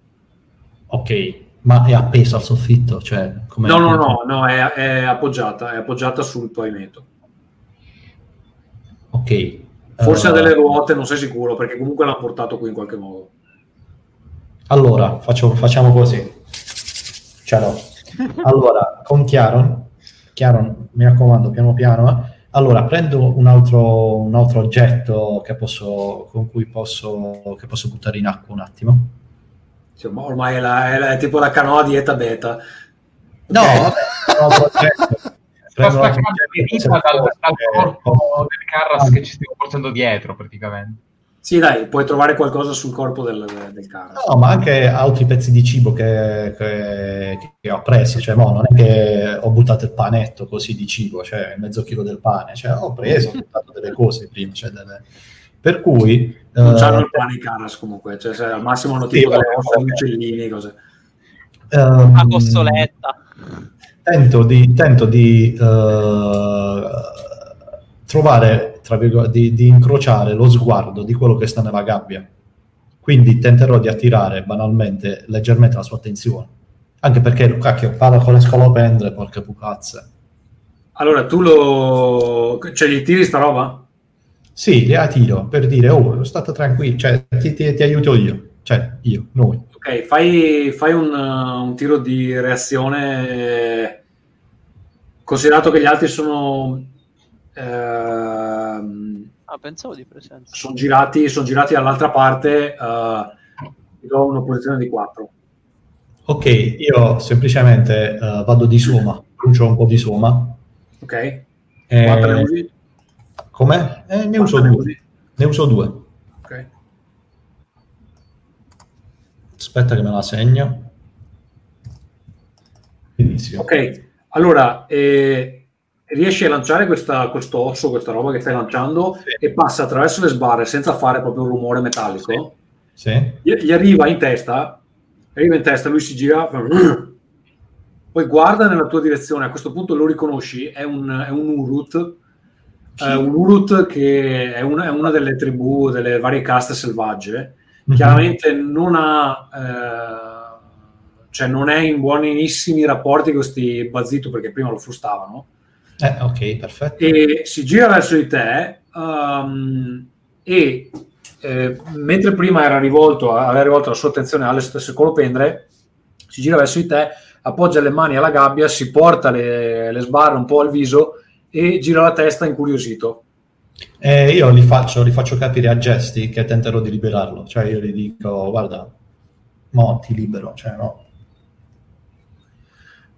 ok, ma è appesa al soffitto, cioè... No, no, no, no, è, è appoggiata, è appoggiata sul pavimento. Ok. Forse eh, ha delle ruote, non sei sicuro, perché comunque l'ha portato qui in qualche modo. Allora, faccio- facciamo così. Ce l'ho. Allora, con Chiaron, Chiaron, mi raccomando, piano piano. eh. Allora, prendo un altro, un altro oggetto che posso, con cui posso, che posso buttare in acqua un attimo. Insomma, ormai è, la- è la- è tipo la canoa di Eta Beta. No, vabbè, altro staccando le dita dal, dal eh, corpo del Carras che ci stiamo portando dietro, praticamente. Sì, dai, puoi trovare qualcosa sul corpo del, del carro. No, ma anche altri pezzi di cibo che, che- che ho preso, cioè mo, non è che ho buttato il panetto così di cibo, cioè mezzo chilo del pane, cioè ho preso, ho buttato delle cose prima, cioè delle- per cui... Non eh, c'hanno il pane i caras comunque, cioè, se al massimo hanno Sì, tipo delle ossa di vabbè. uccellini, cose. ehm, A cossoletta. Tento di, tento di eh, trovare, tra virgolette, di, di incrociare lo sguardo di quello che sta nella gabbia. Quindi tenterò di attirare banalmente, leggermente la sua attenzione. Anche perché, cacchio, parla con le scolopendre, porca pucazze. Allora, tu lo... Cioè, gli tiri sta roba? Sì, le attiro per dire, oh, state tranquilli, cioè, ti, ti- ti aiuto io. Cioè, io, noi. Ok, fai, fai un, uh, un tiro di reazione, eh, considerato che gli altri sono... ehm, Ah, pensavo di presenza. sono girati, sono girati dall'altra parte, eh, ti do una posizione di 4. Ok, io semplicemente eh, vado di soma, brucio un po' di soma. Ok? e- ne usi? Come? Eh, ne uso ne? Ne uso due. Ok. Aspetta che me la segno. Inizio. Ok, allora eh, riesci a lanciare questa, questo osso, questa roba che stai lanciando Sì. e passa attraverso le sbarre senza fare proprio un rumore metallico. Sì. Gli, gli arriva in testa arriva in testa, lui si gira, fa, poi guarda nella tua direzione, a questo punto lo riconosci, è un, è un Urut, eh, un Urut che è una, è una, delle tribù, delle varie caste selvagge, mm-hmm. chiaramente non ha... Eh, cioè non è in buonissimi rapporti con questi Bazitu perché prima lo frustavano. Eh, ok, perfetto. E si gira verso di te um, e eh, mentre prima era rivolto, aveva rivolto la sua attenzione alle stesse colopendre, si gira verso di te, appoggia le mani alla gabbia, si porta le, le sbarre un po' al viso e gira la testa incuriosito. Eh, io li faccio, li faccio capire a gesti che tenterò di liberarlo, cioè io gli dico guarda, mo ti libero, cioè no,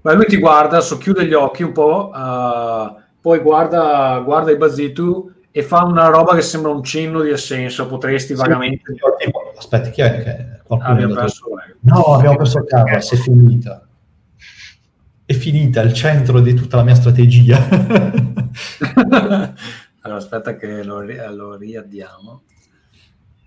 ma lui ti guarda, socchiude gli occhi un po', uh, poi guarda, guarda i Bazitu e fa una roba che sembra un cenno di assenso. Potresti sì, vagamente. Aspetta, chi è che qualcuno abbiamo perso... No, abbiamo perso si è finita. È finita il centro di tutta la mia strategia. allora, aspetta che lo, lo riaddiamo.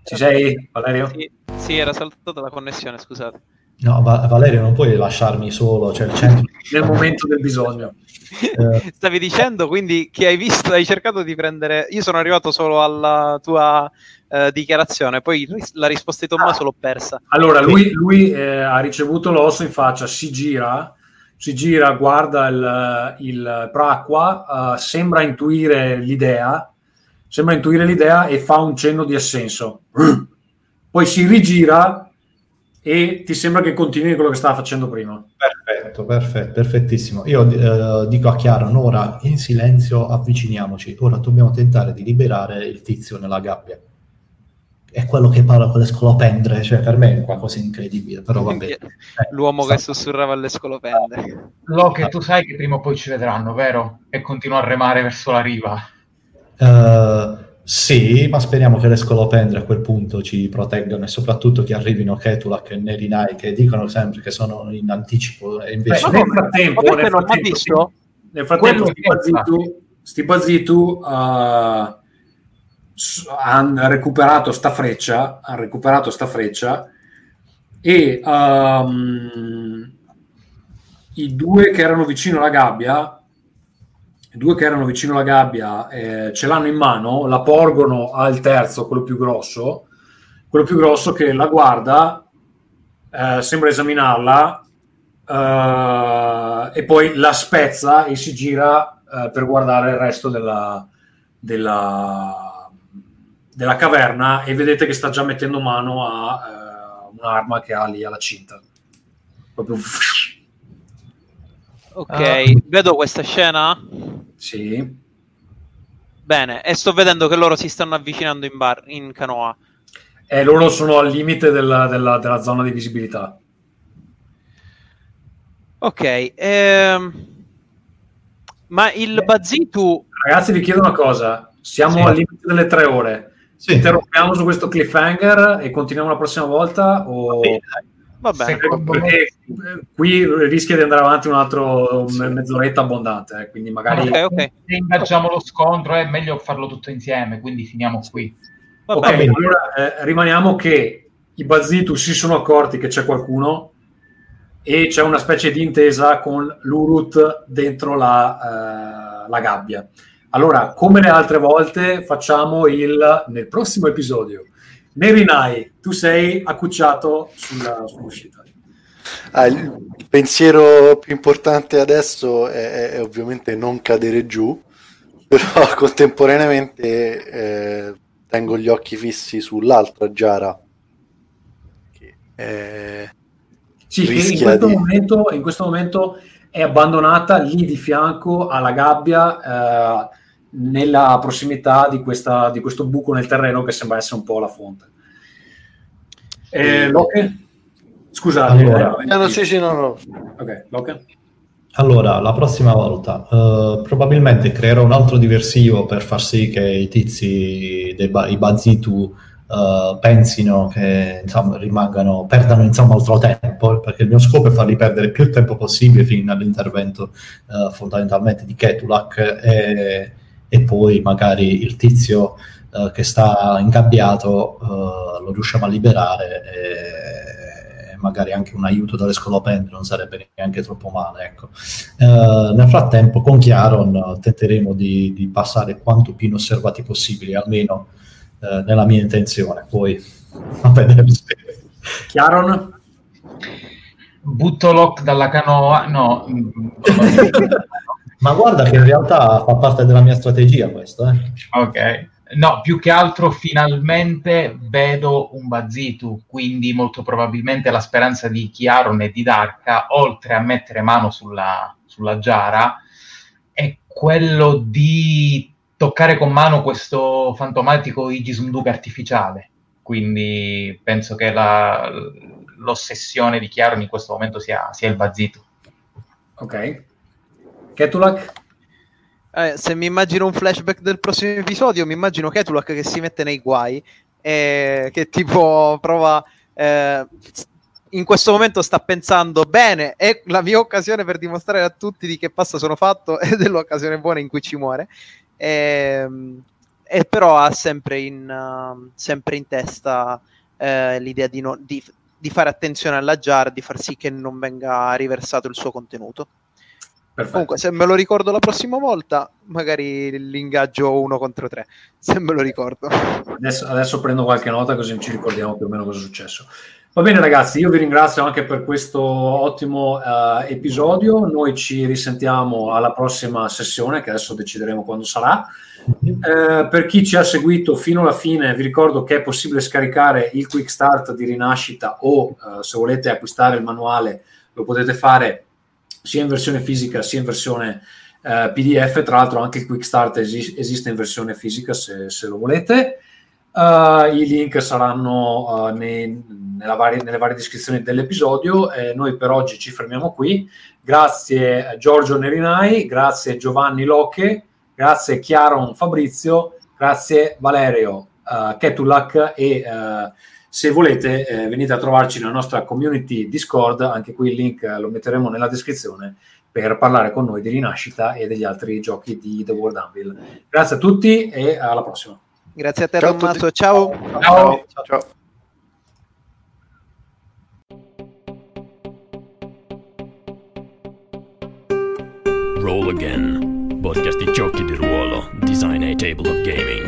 Ci sei, Valerio? Sì, sì, era saltata la connessione, scusate. No, Va- Valerio, non puoi lasciarmi solo, cioè il centro... nel momento del bisogno. Eh. Stavi dicendo quindi che hai visto, hai cercato di prendere... Io sono arrivato solo alla tua eh, dichiarazione, poi la risposta di Tommaso ah. l'ho persa. Allora, lui, lui eh, ha ricevuto l'osso in faccia, si gira, si gira, guarda il, il Pracqua, uh, sembra intuire l'idea, sembra intuire l'idea e fa un cenno di assenso. Poi si rigira e ti sembra che continui quello che stava facendo prima. Perfetto, perfetto, perfettissimo. Io eh, dico a Chiara, ora in silenzio avviciniamoci, ora dobbiamo tentare di liberare il tizio nella gabbia. È quello che parla con le scolopendre, cioè per me è qualcosa di incredibile, però va bene. L'uomo che sussurrava alle scolopendre. Lo che tu sai che prima o poi ci vedranno, vero? E continua a remare verso la riva. Uh, sì, ma speriamo che le scolopendre a quel punto ci proteggano e soprattutto che arrivino Ketulak e Nerinai che dicono sempre che sono in anticipo e invece... Beh, nel frattempo, nel frattempo, nel frattempo sti Bazitu uh, hanno recuperato sta freccia, hanno recuperato sta freccia e um, i due che erano vicino alla gabbia i due che erano vicino alla gabbia eh, ce l'hanno in mano, la porgono al terzo, quello più grosso, quello più grosso che la guarda, eh, sembra esaminarla eh, e poi la spezza e si gira eh, per guardare il resto della, della, della, caverna e vedete che sta già mettendo mano a eh, un'arma che ha lì alla cinta. Proprio Ok, uh, vedo questa scena? Sì. Bene, e sto vedendo che loro si stanno avvicinando in, bar, in canoa. E loro sono al limite della, della, della zona di visibilità. Ok, ehm... ma il Bazitu... Ragazzi, vi chiedo una cosa. Siamo sì. al limite delle tre ore. Sì. Interrompiamo su questo cliffhanger e continuiamo la prossima volta? O... Vabbè, Vabbè, perché qui rischia di andare avanti un altro sì. mezz'oretta abbondante, eh, quindi magari okay, okay. se ingaggiamo lo scontro è meglio farlo tutto insieme, quindi finiamo qui. Ok, allora eh, rimaniamo che i Bazitu si sono accorti che c'è qualcuno e c'è una specie di intesa con l'Urut dentro la, eh, la gabbia. Allora, come le altre volte, facciamo il nel prossimo episodio Nerinai, tu sei accucciato sulla, sull'uscita. Ah, il pensiero più importante adesso è, è, ovviamente non cadere giù, però contemporaneamente eh, tengo gli occhi fissi sull'altra Giara. Che, eh, sì, che in questo, di... momento, in questo momento è abbandonata lì di fianco alla gabbia. Eh, nella prossimità di, questa, di, questo buco nel terreno che sembra essere un po' la fonte. Eh, Locke? Scusate. Allora, eh, no, sì, sì, no, no. Ok, Locke? Allora, la prossima volta uh, probabilmente creerò un altro diversivo per far sì che i tizi, dei ba- i Bazitu, uh, pensino che insomma, rimangano, perdano insomma altro tempo, perché il mio scopo è farli perdere più tempo possibile fino all'intervento uh, fondamentalmente di Ketulak e e poi magari il tizio uh, che sta ingabbiato uh, lo riusciamo a liberare e magari anche un aiuto dalle scuole open non sarebbe neanche troppo male. Ecco. Uh, nel frattempo con Chiaron tenteremo di, di, passare quanto più inosservati possibili, almeno uh, nella mia intenzione. Poi a vedere. Chiaron? Butto Lock dalla canoa, no. Ma guarda che in realtà fa parte della mia strategia questo. Eh. Ok. No, più che altro finalmente vedo un Bazitu, quindi molto probabilmente la speranza di Chiaron e di Darka, oltre a mettere mano sulla, sulla Giara, è quello di toccare con mano questo fantomatico Igisunduka artificiale. Quindi penso che la, l'ossessione di Chiaron in questo momento sia, sia il Bazitu. Ok. Ketulak? Eh, se mi immagino un flashback del prossimo episodio, mi immagino Ketulak che si mette nei guai e che tipo prova. Eh, in questo momento sta pensando bene, è la mia occasione per dimostrare a tutti di che pasta sono fatto ed è l'occasione buona in cui ci muore. E, ehm, e però ha sempre in, uh, sempre in testa uh, l'idea di, no, di, di, fare attenzione alla jar, di far sì che non venga riversato il suo contenuto. Perfetto. Comunque, se me lo ricordo la prossima volta, magari l'ingaggio uno contro tre, se me lo ricordo. Adesso, adesso, prendo qualche nota così ci ricordiamo più o meno cosa è successo. Va bene ragazzi, io vi ringrazio anche per questo ottimo uh, episodio, noi ci risentiamo alla prossima sessione che adesso decideremo quando sarà. Uh, per chi ci ha seguito fino alla fine vi ricordo che è possibile scaricare il quick start di rinascita o uh, se volete acquistare il manuale lo potete fare sia in versione fisica sia in versione eh, PDF. Tra l'altro, anche il Quick Start esi- esiste in versione fisica se, se lo volete. Uh, I link saranno uh, nei, varie, nelle varie descrizioni dell'episodio. Eh, noi per oggi ci fermiamo qui. Grazie Giorgio Nerinai, grazie Giovanni Locche, grazie Chiaron Fabrizio, grazie Valerio uh, Ketulak e uh, se volete, eh, venite a trovarci nella nostra community Discord, anche qui il link lo metteremo nella descrizione per parlare con noi di Rinascita e degli altri giochi di The World Anvil. Grazie a tutti e alla prossima. Grazie a te, ciao Tommaso. Ciao. Ciao. ciao. ciao. Roll Again, podcast di giochi di ruolo, design a table of gaming.